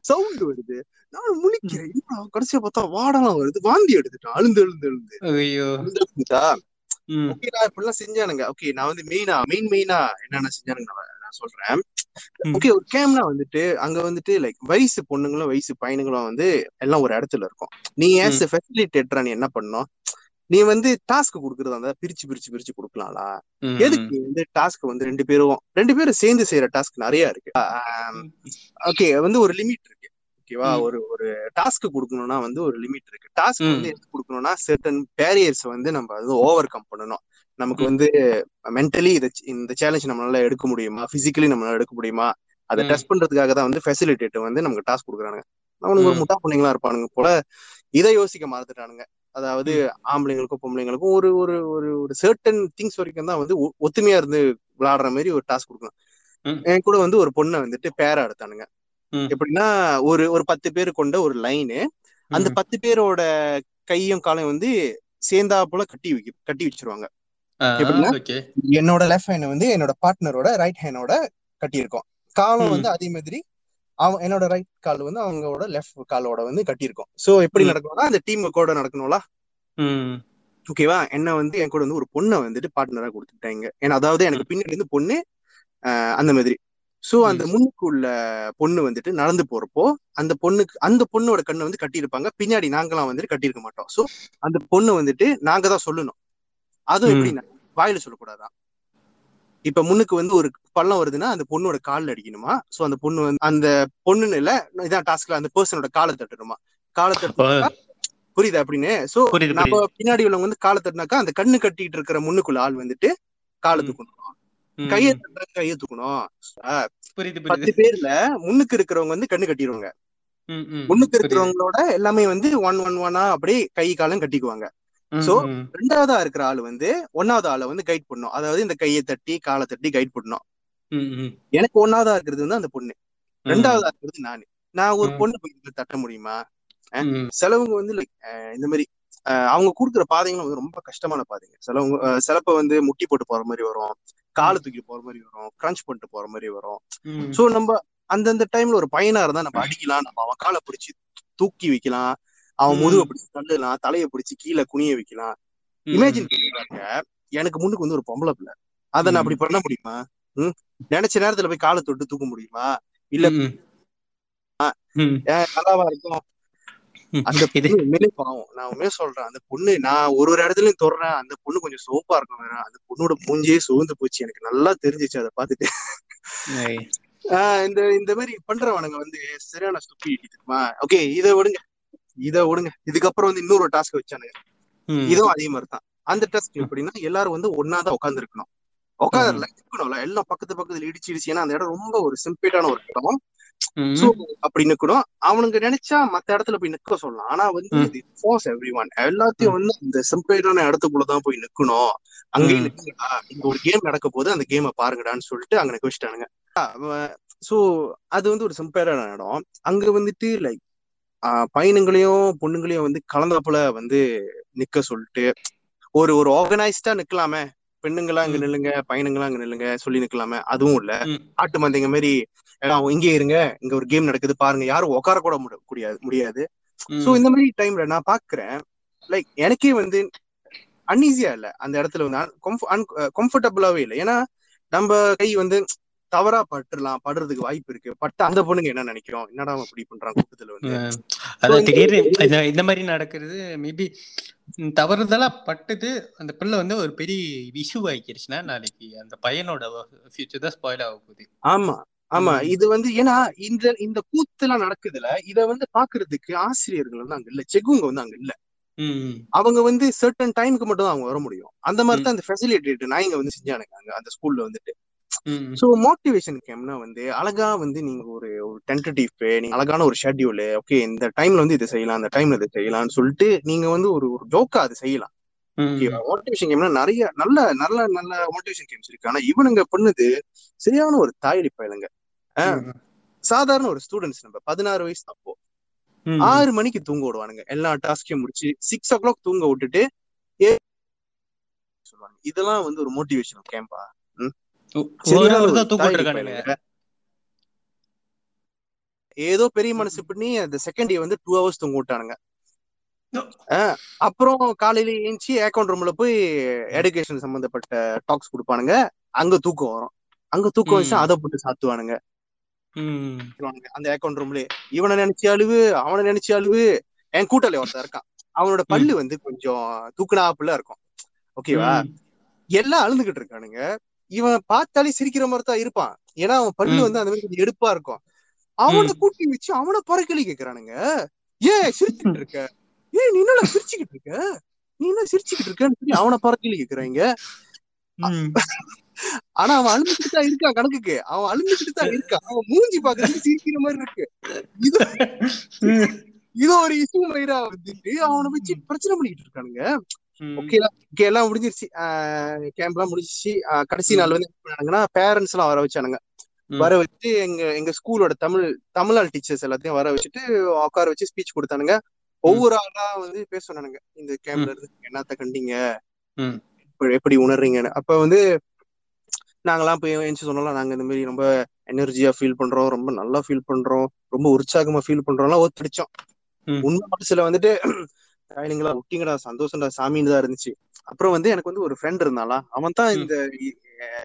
சவுண்ட் வருது. நான் முழிக்கிறேன். கடைசியா பார்த்தா வாடலாம் வருது. வாந்தி எடுத்துட்டான் அழுந்து எழுந்து எழுந்து ஐயோ. ஓகே நான் இப்படிலாம் செஞ்சானுங்க. ஓகே நான் வந்து மெயினா மெயின் மெயினா என்னென்ன செஞ்சானுங்க நான் சொல்றேன். ஓகே ஒரு கேம்னா வந்துட்டு அங்க வந்துட்டு லைக் வயசு பொண்ணுங்களும் வயசு பையனுங்களும் வந்து எல்லாம் ஒரு இடத்துல இருக்கும். நீ ஏஸ் ஃபெசிலிட்டேட்டரா நீ என்ன பண்ணணும்? நீ வந்து டாஸ்க் கொடுக்கறதா இருந்தா பிரிச்சு பிரிச்சு பிரிச்சு கொடுக்கலாம்ல. எதுக்கு வந்து டாஸ்க் வந்து ரெண்டு பேரும் ரெண்டு பேரும் சேர்ந்து செய்யற டாஸ்க் நிறைய இருக்கு ஓகே வந்து ஒரு லிமிட் இருக்கு ஓகேவா. ஒரு ஒரு டாஸ்க் கொடுக்கணும்னா வந்து ஒரு லிமிட் இருக்கு டாஸ்க். வந்து எதுக்கு கொடுக்கணும்னா சர்டன் பேரியர்ஸ் வந்து நம்ம வந்து ஓவர் கம் பண்ணணும் நமக்கு. வந்து மென்டலி இத இந்த சேலஞ்ச் நம்மளால எடுக்க முடியுமா பிசிக்கலி நம்மளால எடுக்க முடியுமா அதை. டெஸ்ட் பண்றதுக்காக தான் வந்து ஃபெசிலிட்டேட் வந்து நமக்கு டாஸ்க் கொடுக்குறானுங்க அவனுக்கு ஒரு. முட்டா பொண்ணுங்களா இருப்பானுங்க போல இதை யோசிக்க மறந்துட்டானுங்க அதாவது. ஆம்பளைங்களுக்கும் பொம்பளைங்களுக்கும் ஒரு ஒரு ஒரு ஒரு சர்டன் திங்ஸ் வரைக்கும் தான் வந்து ஒத்துமையா இருந்து விளையாடுற மாதிரி ஒரு டாஸ்க் கொடுக்கணும் ம். என் கூட வந்து ஒரு பொண்ணை வந்துட்டு பேரா எடுத்தானுங்க. எப்படின்னா ஒரு ஒரு பத்து பேர் கொண்ட ஒரு லைனு அந்த. பத்து பேரோட கையும் காலையும் வந்து சேர்ந்தா போல கட்டி வைக்க கட்டி வச்சிருவாங்க என்னோட லெஃப்ட் ஹேண்ட் வந்து என்னோட பார்ட்னரோட ரைட் ஹேண்டோட கட்டியிருக்கோம் காலம் ம். வந்து அதே மாதிரி அவன் என்னோட ரைட் கால் வந்து அவங்களோட லெஃப்ட் காலோட வந்து கட்டியிருக்கோம். சோ எப்படி. நடக்கணும்னா அந்த டீம் கூட நடக்கணும்ல? ஓகேவா என்ன வந்து என் கூட வந்து ஒரு பொண்ணை வந்துட்டு பார்ட்னரா கொடுத்துட்டாங்க. ஏன்னா அதாவது எனக்கு பின்னாடி இருந்து பொண்ணு ஆஹ் அந்த மாதிரி. சோ அந்த முன்னுக்கு உள்ள பொண்ணு வந்துட்டு நடந்து போறப்போ அந்த பொண்ணுக்கு அந்த பொண்ணோட கண்ணை வந்து கட்டியிருப்பாங்க. பின்னாடி நாங்களாம் வந்துட்டு கட்டியிருக்க மாட்டோம். சோ அந்த பொண்ணு வந்துட்டு நாங்க தான் சொல்லணும். அதுவும். எப்படின்னா வாயில சொல்லக்கூடாதான். இப்ப முன்னுக்கு வந்து ஒரு பள்ளம் வருதுன்னா அந்த பொண்ணோட கால்ல அடிக்கணுமா சோ அந்த பொண்ணு வந்து அந்த பொண்ணுன்னு இல்ல இதான் டாஸ்க்ல அந்த பர்சனோட காலை தட்டணுமா காலை தட்டுனாக்கா புரியுதா அப்படின்னு சோ நம்ம. பின்னாடி உள்ளவங்க வந்து காலை தட்டினாக்கா அந்த கண்ணு கட்டிட்டு இருக்கிற முன்னுக்குள்ள ஆள் வந்துட்டு காலை ம். தூக்கணும். கையை கையை தூக்கணும் பத்து பேர்ல முன்னுக்கு இருக்கிறவங்க வந்து கண்ணு கட்டிடுவாங்க. முன்னுக்கு. இருக்கிறவங்களோட எல்லாமே வந்து ஒன் ஒன் ஒன்னா அப்படியே கை காலம் கட்டிக்குவாங்க ம். ரெண்டாவதா இருக்கிற ஆள் வந்து ஒன்னாவது ஆளை வந்து கைட் பண்ணும் அதாவது இந்த கையை தட்டி காலை தட்டி கைட் பண்ணும். எனக்கு ஒன்னாவதா இருக்கிறது வந்து அந்த பொண்ணு. ரெண்டாவதா இருக்கிறது நானு. நான் ஒரு. பொண்ணு போய் தட்ட முடியுமா. சிலவங்க வந்து லைக் இந்த மாதிரி அவங்க கொடுக்குற பாதைகளும் வந்து ரொம்ப கஷ்டமான பாதைங்க. சிலவங்க சிலப்ப வந்து முட்டி போட்டு போற மாதிரி வரும். காலை தூக்கி போற மாதிரி வரும். கிரன்ச் பண்ணிட்டு போற மாதிரி வரும். சோ நம்ம அந்தந்த டைம்ல ஒரு பையனா இருந்தா நம்ம அடிக்கலாம். நம்ம அவன் காலை பிடிச்சி தூக்கி வைக்கலாம். அவன் ம். முதுவை பிடிச்சி தள்ளலாம் தலையை பிடிச்சி கீழே குனிய வைக்கலாம். இமேஜின் பண்ணி பாருங்க எனக்கு முன்னுக்கு வந்து ஒரு பொம்பளை பிள்ளை. அதை நான். அப்படி பண்ண முடியுமா? ம். நினைச்ச நேரத்துல போய் காலை தொட்டு தூக்க முடியுமா? இல்ல நல்லாவா இருக்கும்? அந்த [LAUGHS] பொண்ணு பாவம். நான் உண்மையே சொல்றேன் அந்த பொண்ணு நான் ஒரு ஒரு இடத்துலயும் தொடுறேன் அந்த பொண்ணு கொஞ்சம் சோப்பா இருக்கும் வேற. அந்த பொண்ணோட மூஞ்சியே சோர்ந்து போச்சு. எனக்கு நல்லா தெரிஞ்சிச்சு அதை பார்த்துட்டு. ஐ. ஆஹ் இந்த இந்த மாதிரி பண்றவனுங்க வந்து சரியான ஸ்டூபிடிட்டி தெரியுமா? ஓகே இதை விடுங்க. இதை விடுங்க. இதுக்கப்புறம் வந்து இன்னொரு டாஸ்க் வச்சானுங்க. இதுவும் அதே மாதிரி தான் அந்த டாஸ்க் எப்படின்னா எல்லாரும் வந்து ஒன்னாதான் உட்கார்ந்து இருக்கணும் உட்காந்துல இருக்கணும்ல எல்லாம் பக்கத்து பக்கத்துல இடிச்சு இடிச்சு ஏன்னா அந்த இடம் ரொம்ப ஒரு சிம்பிளான ஒரு இடம். சோ அப்படி நிக்கணும் அவனுங்க நினைச்சா மத்த இடத்துல போய் நிக்க சொல்லலாம். ஆனா வந்து ஃபோர்ஸ் எவ்ரி ஒன் எல்லாத்தையும் வந்து இந்த சிம்பிளான இடத்துக்குள்ளதான் போய் நிக்கணும். அங்கேயே ம். நிக்குங்கடா இங்க ஒரு கேம் நடக்க போது அந்த கேமை பாருங்கடான்னு சொல்லிட்டு அங்க நிக்க வச்சுட்டானுங்க. சோ அது வந்து ஒரு சிம்பிளான இடம். அங்க வந்துட்டு லைக் பையனுங்களையும் பொண்ணுங்களையும் வந்து கலந்தாப்புல வந்து நிக்க சொல்லிட்டு ஒரு ஒரு ஆர்கனைஸ்டா நிக்கலாமே. பெண்ணுங்களா அங்க. நில்லுங்க பையனுங்களா அங்க நில்லுங்க சொல்லி நிக்கலாமே. அதுவும் இல்ல. ஆட்டு மந்தைங்க மாதிரி "ஏடா, இங்கே இருங்க. இங்க ஒரு கேம் நடக்குது. பாருங்க. யாரும் உட்கார கூட முடி- முடியாது. முடியாது சோ. இந்த மாதிரி டைம்ல நான் பாக்குறேன். லைக் எனக்கே வந்து அன்ஈஸியா இல்ல. அந்த இடத்துல வந்து கம்ஃபர்டபுளாவே இல்லை. ஏன்னா நம்ம கை வந்து தவறா பட்டுறலாம் படுறதுக்கு வாய்ப்பு இருக்கு பட்டு அந்த பொண்ணுங்க என்ன நினைக்கிறோம் என்னடா அவன் இப்படி பண்றான் கூட்டத்துல வந்து. அதான் திடீர்னு இந்த மாதிரி நடக்கிறது மேபி தவறுதலா பட்டுது அந்த பிள்ளை வந்து ஒரு பெரிய இஷ்யூ ஆகிக்கிருச்சுன்னா நாளைக்கு அந்த பையனோட ஃபியூச்சர் தான் ஸ்பாயில் ஆக போகுது ஆமா ஆமா. இது வந்து ஏன்னா இந்த இந்த கூத்துலாம் நடக்குதுல இத வந்து பாக்குறதுக்கு ஆசிரியர்கள் வந்து அங்க இல்ல செகுங்க வந்து அங்க இல்ல. அவங்க வந்து சர்டன் டைமுக்கு மட்டும் தான் அவங்க வர முடியும் அந்த மாதிரி. தான் அந்த ஃபெசிலிட்டேட் நாய்ங்க வந்து செஞ்சானுங்க அங்க அந்த ஸ்கூல்ல வந்துட்டு. சோ மோட்டிவேஷன் கேம்னா வந்து அழகா வந்து நீங்க ஒரு ஒரு டென்டேட்டிவ் நீங்க அழகான ஒரு ஷெட்யூல் ஓகே இந்த டைம்ல வந்து இதை செய்யலாம் அந்த டைம்ல இதை செய்யலாம்னு சொல்லிட்டு நீங்க வந்து ஒரு ஒரு ஜோக்கா அதை செய்யலாம். மோட்டிவேஷன் கேம்னா நிறைய நல்ல நல்ல நல்ல மோட்டிவேஷன் கேம்ஸ் இருக்கு. ஆனா இவனுங்க பண்ணுது சரியான ஒரு தாயடி பயலுங்க. சாதாரண ஒரு ஸ்டூடெண்ட்ஸ் நம்ம பதினாறு வயசு அப்போ. ஆறு மணிக்கு தூங்க விடுவானுங்க. எல்லா டாஸ்கையும் முடிச்சு சிக்ஸ் ஓ கிளாக் தூங்க விட்டுட்டு சொல்லுவாங்க இதெல்லாம் வந்து ஒரு மோட்டிவேஷனல் கேம்பா ஏதோ பெரிய மனசு பண்ணி அந்த செகண்ட் டே வந்து டூ ஹவர்ஸ் தூங்க விட்டானுங்க. அப்புறம் காலையில ஏஞ்சி அக்கௌண்ட் ரூம்ல போய் எடுகேஷன் சம்பந்தப்பட்ட டாக்ஸ் கொடுப்பானுங்க. அங்க தூக்கம் வரும். அங்க தூக்கம் வச்சு. அதை போட்டு சாத்துவானுங்க. அந்த அக்கௌண்ட் ரூம்லயே இவனை நினைச்சு அழுவு அவனை நினைச்சு அழுவு. என் கூட்டாளி ஒருத்தன் இருக்கான். அவனோட பல்லு வந்து கொஞ்சம் தூக்குனாப்புல இருக்கும். ஓகேவா. எல்லாம் அழுந்துகிட்டு இருக்கானுங்க. இவன் பார்த்தாலே சிரிக்கிற மாதிரி தான் இருப்பான் ஏன்னா அவன் பல்லு. வந்து அந்த மாதிரி கொஞ்சம் எடுப்பா இருக்கும் அவனை. கூட்டி வச்சு அவனை பறக்கலி கேக்குறானுங்க ஏன் சிரிச்சுக்கிட்டு இருக்க ஏன் நீ என்ன சிரிச்சுக்கிட்டு இருக்க நீ என்ன சிரிச்சுக்கிட்டு இருக்கன்னு சொல்லி அவனை பறக்கலி கேக்குறாங்க. ஆனா அவன் அழுந்துகிட்டு தான் இருக்கான் கணக்குக்கு அவன் அழுந்துகிட்டு தான் இருக்கான் அவன் மூஞ்சி பாக்குறதுக்கு சிரிக்கிற மாதிரி இருக்கு இது. இது ஒரு இஷ்யூ மயிரா வந்துட்டு அவனை வச்சு பிரச்சனை பண்ணிட்டு இருக்கானுங்க. ஓகே ஓகே எல்லாம் முடிஞ்சிருச்சு. கேம்ப் எல்லாம் முடிஞ்சிச்சு ஆஹ் கடைசி நாள் வந்து என்ன பண்ணானுங்கன்னா பேரண்ட்ஸ் எல்லாம் வர வச்சானுங்க. வர வச்சு எங்க எங்க ஸ்கூலோட தமிழ் தமிழால் டீச்சர்ஸ் எல்லாத்தையும் வர வச்சுட்டு உட்கார வச்சு ஸ்பீச் கொடுத்தானுங்க. ஒவ்வொரு ஆளா வந்து பேச சொன்னானுங்க. இந்த கேம்ப்ல இருந்து என்னத்த கண்டீங்க? எப்படி உணர்றீங்கன்னு. அப்ப வந்து நாங்கெல்லாம் போய் எழுந்து சொன்னோம்ல நாங்க இந்த மாதிரி ரொம்ப எனர்ஜியா ஃபீல் பண்றோம். ரொம்ப நல்லா ஃபீல் பண்றோம். ரொம்ப உற்சாகமா ஃபீல் பண்றோம்லாம் ஒத்துடிச்சோம். உண்மை மனசுல வந்துட்டு தாயலிங்களா விட்டீங்கடா சந்தோஷம்டா சாமின்னு தான் இருந்துச்சு அப்புறம் வந்து எனக்கு வந்து ஒரு ஃப்ரெண்ட் இருந்தாளா அவன் தான். இந்த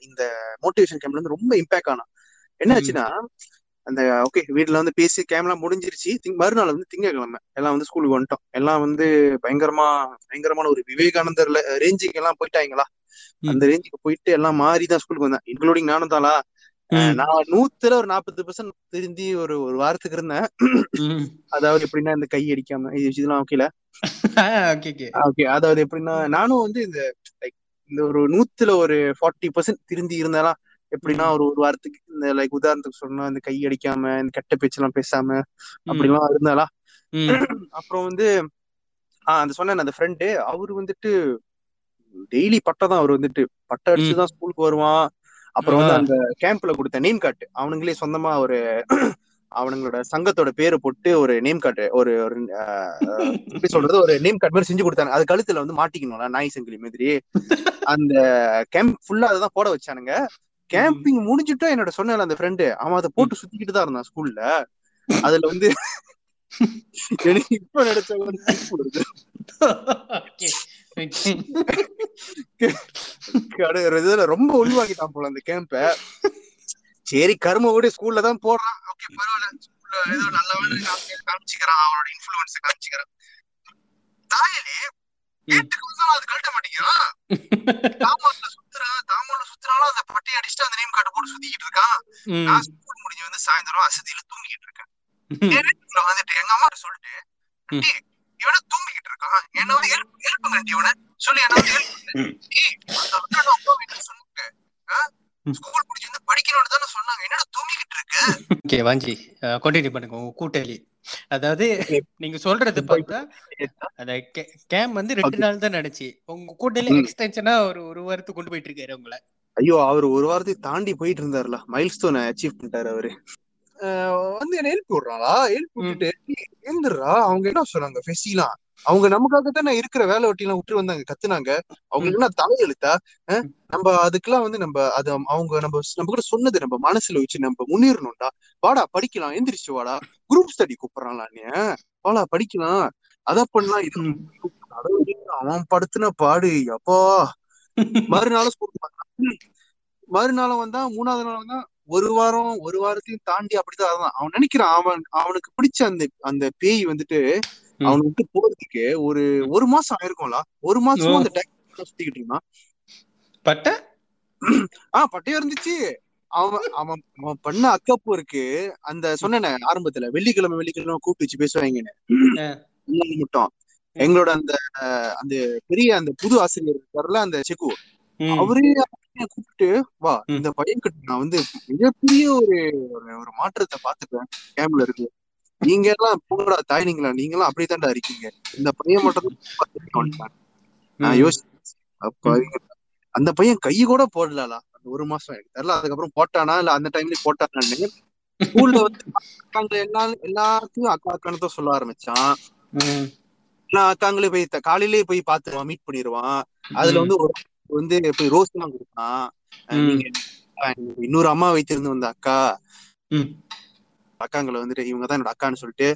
இந்த மோட்டிவேஷன் கேம்ப்ல இருந்து ரொம்ப இம்பாக்ட் ஆனான் என்ன. ஆச்சுன்னா அந்த ஓகே வீட்ல வந்து பேசி கேம்லாம் முடிஞ்சிருச்சு மறுநாள் வந்து திங்கக்கிழமை எல்லாம் வந்து ஸ்கூலுக்கு வந்துட்டோம் எல்லாம் வந்து பயங்கரமா பயங்கரமான ஒரு விவேகானந்தர்ல ரேஞ்சுக்கு எல்லாம் போயிட்டாங்களா. அந்த ரேஞ்சுக்கு போயிட்டு எல்லாம் மாறி தான் ஸ்கூலுக்கு வந்தேன் இன்க்ளூடிங் நானும் தாளா. நான் நூத்துல ஒரு நாற்பது பர்சன்ட் திருந்தி ஒரு ஒரு வாரத்துக்கு இருந்தேன். அதாவது எப்படின்னா இந்த கை அடிக்காம இது இதெல்லாம் ஓகேல ஓகே அதாவது எப்படின்னா நானும் வந்து இந்த லைக் இந்த ஒரு நூத்துல ஒரு ஃபார்ட்டி பர்சன்ட் திருந்தி இருந்தாலாம் எப்படின்னா ஒரு ஒரு வாரத்துக்கு இந்த லைக் உதாரணத்துக்கு சொன்னா இந்த கை அடிக்காம இந்த கெட்ட பேச்செல்லாம் பேசாம அப்படிலாம் இருந்தாளா? ம். அப்புறம் வந்து ஆஹ் அந்த சொன்னேன் அந்த ஃப்ரெண்டு அவரு வந்துட்டு டெய்லி பட்டை தான் அவர் வந்துட்டு. பட்டை அடிச்சுதான் ஸ்கூலுக்கு வருவான். அப்புறம் வந்து. அந்த கேம்ப்ல கொடுத்த நேம் கார்டு அவனுங்களே சொந்தமா ஒரு அவனுங்களோட சங்கத்தோட பேரை போட்டு ஒரு நேம் கார்டு ஒரு ஒரு எப்படி சொல்றது? ஒரு நேம் கார்டு மாதிரி செஞ்சு கொடுத்தாங்க. அது கழுத்துல வந்து மாட்டிக்கணும்ல நாய் சங்கிலி மாதிரி. அந்த கேம்ப் ஃபுல்லா அதான் போட வச்சானுங்க. கேம்பிங் முடிஞ்சுட்டு என்னோட சொன்னல அந்த ஃப்ரெண்டு அவன் அதை போட்டு சுத்திக்கிட்டு தான் இருந்தான் ஸ்கூல்ல அதுல வந்து [LAUGHS] எனக்கு இப்ப நினைச்ச [LAUGHS] இதுல ரொம்ப உள்வாங்கிட்டான் போல அந்த கேம்ப சரி கரும விட ஸ்கூல்ல தான் போடுறான் ஓகே பரவாயில்ல. ஸ்கூல்ல ஏதோ நல்ல காமிச்சுக்கிறான். அவனோட இன்ஃபுளுன்ஸ் காமிச்சுக்கிறான். தாயலே அது கழட்ட மாட்டேங்கிறான் [LAUGHS] தாமோல்ல சுத்துறான் தாமோல்ல சுத்துறாலும் அந்த பட்டையை அடிச்சுட்டு அந்த நேம் கார்டு போட்டு சுத்திக்கிட்டு இருக்கான். நான் ஸ்கூல் முடிஞ்சு வந்து சாயந்தரம் அசதியில தூங்கிட்டு இருக்கேன். வந்துட்டு எங்க அம்மா சொல்லிட்டு ம். "ஆண்டி, இவனை தூங்கிட்டு இருக்கான். என்ன வந்து எழுப்பு எழுப்புங்க ஆண்டி இவனை சொல்லி என்ன வந்து எழுப்புங்க ஏய், அந்த அக்கா நான் உங்க வீட்டுல சொன்னாங்க ஆ? ம். ஸ்கூல் முடிச்சு வந்து படிக்கணும்னு தானே சொன்னாங்க என்னடா தூங்கிக்கிட்டு இருக்கு ஓகே வாஞ்சி. கண்டினியூ பண்ணுங்க. உங்க கூட்டாளி அதாவது நீங்க சொல்றது பார்த்தா அந்த கேம் வந்து ரெண்டு. நாள் தான் நடந்துச்சு. உங்க கூட்டாளி. எக்ஸ்டென்ஷனா ஒரு ஒரு வாரத்துக்கு கொண்டு போயிட்டு இருக்காரு உங்களை. ஐயோ அவர் ஒரு வாரத்தை தாண்டி போயிட்டு இருந்தாருல. மைல் ஸ்டோனை அச்சீவ் பண்ணிட்டாரு அவரு. வந்து என்ன எழுப்பி விடுறாங்களா எழுப்பி. விட்டுட்டு எழுந்துடுறா. அவங்க என்ன சொன்னாங்க? ஃபெசிலாம். அவங்க நமக்காக தானே இருக்கிற வேலை ஒட்டிலாம் விட்டு வந்தாங்க கத்துனாங்க. அவங்களுக்கு என்ன தலையெழுத்தா? அஹ்? நம்ம அதுக்கெல்லாம் வந்து நம்ம அது அவங்க நம்ம நம்ம கூட சொன்னது நம்ம மனசுல வச்சு நம்ம முன்னேறணும்டா. வாடா படிக்கலாம். எந்திரிச்சு வாடா. குரூப் ஸ்டடி கூப்பிடுறாங்களா நீ வாடா படிக்கலாம். அத பண்ணலாம். இது அவன் படுத்துன பாடு. அப்பா மறுநாளும் மறுநாளும் வந்தா மூணாவது நாள் வந்தா ஒரு வாரம் ஒரு வாரத்தையும் தாண்டி அப்படிதான் இருந்தான் அவன் நினைக்கிறான் அவன் அவனுக்கு பிடிச்ச அந்த அந்த பேய் வந்துட்டு. அவனை விட்டு போறதுக்கு ஒரு ஒரு மாசம் ஆயிருக்கும்ல. ஒரு மாசமும் ஓ. அந்த டைம் சுத்திக்கிட்டு இருந்தான். பட்ட? ஆஹ் பட்டையா இருந்துச்சு. அவன் அவன் அவன் பண்ண அக்கப்போ இருக்கு அந்த சொன்னேனே ஆரம்பத்துல வெள்ளிக்கிழமை வெள்ளிக்கிழமை கூப்பிட்டு வச்சு பேசுவாங்கன்னு. மட்டும். எங்களோட அந்த அந்த பெரிய அந்த புது ஆசிரியர் இருக்காருல்ல அந்த செக்கு. அவரே கூப்பிட்டு வா. இந்த பையன் கிட்ட நான் வந்து மிகப்பெரிய ஒரு ஒரு- ஒரு மாற்றத்தை பார்த்துட்டேன். கேம்ல இருக்கு. நீங்க எல்லாம் போடா தாய்னீங்களா? நீங்க எல்லாம் அப்படித்தான்டா இருக்கீங்க. இந்த பையன் மட்டும் தான். நான். யோசிச்சேன் அப்ப அந்த பையன் கை கூட போடலா அந்த ஒரு மாசம் எனக்கு தெரியல அதுக்கப்புறம் போட்டானா? இல்ல அந்த டைம்ல போட்டானான்னு. ஸ்கூல்ல வந்து அக்காங்க எல்லா எல்லாத்தையும் அக்கா அக்கான்னு தான் சொல்ல ஆரம்பிச்சான். எல்லா அக்காங்களே போய் காலையிலேயே போய் பாத்துருவான் மீட் பண்ணிடுவான் அதுல வந்து ஒரு வந்து போய் ரோஸ் எல்லாம் கொடுத்தான். நீங்க இன்னொரு அம்மா வைத்திருந்து வந்த அக்கா. அக்காங்களை வந்துட்டு இவங்க தான் என்னோட அக்கான்னு சொல்லிட்டு.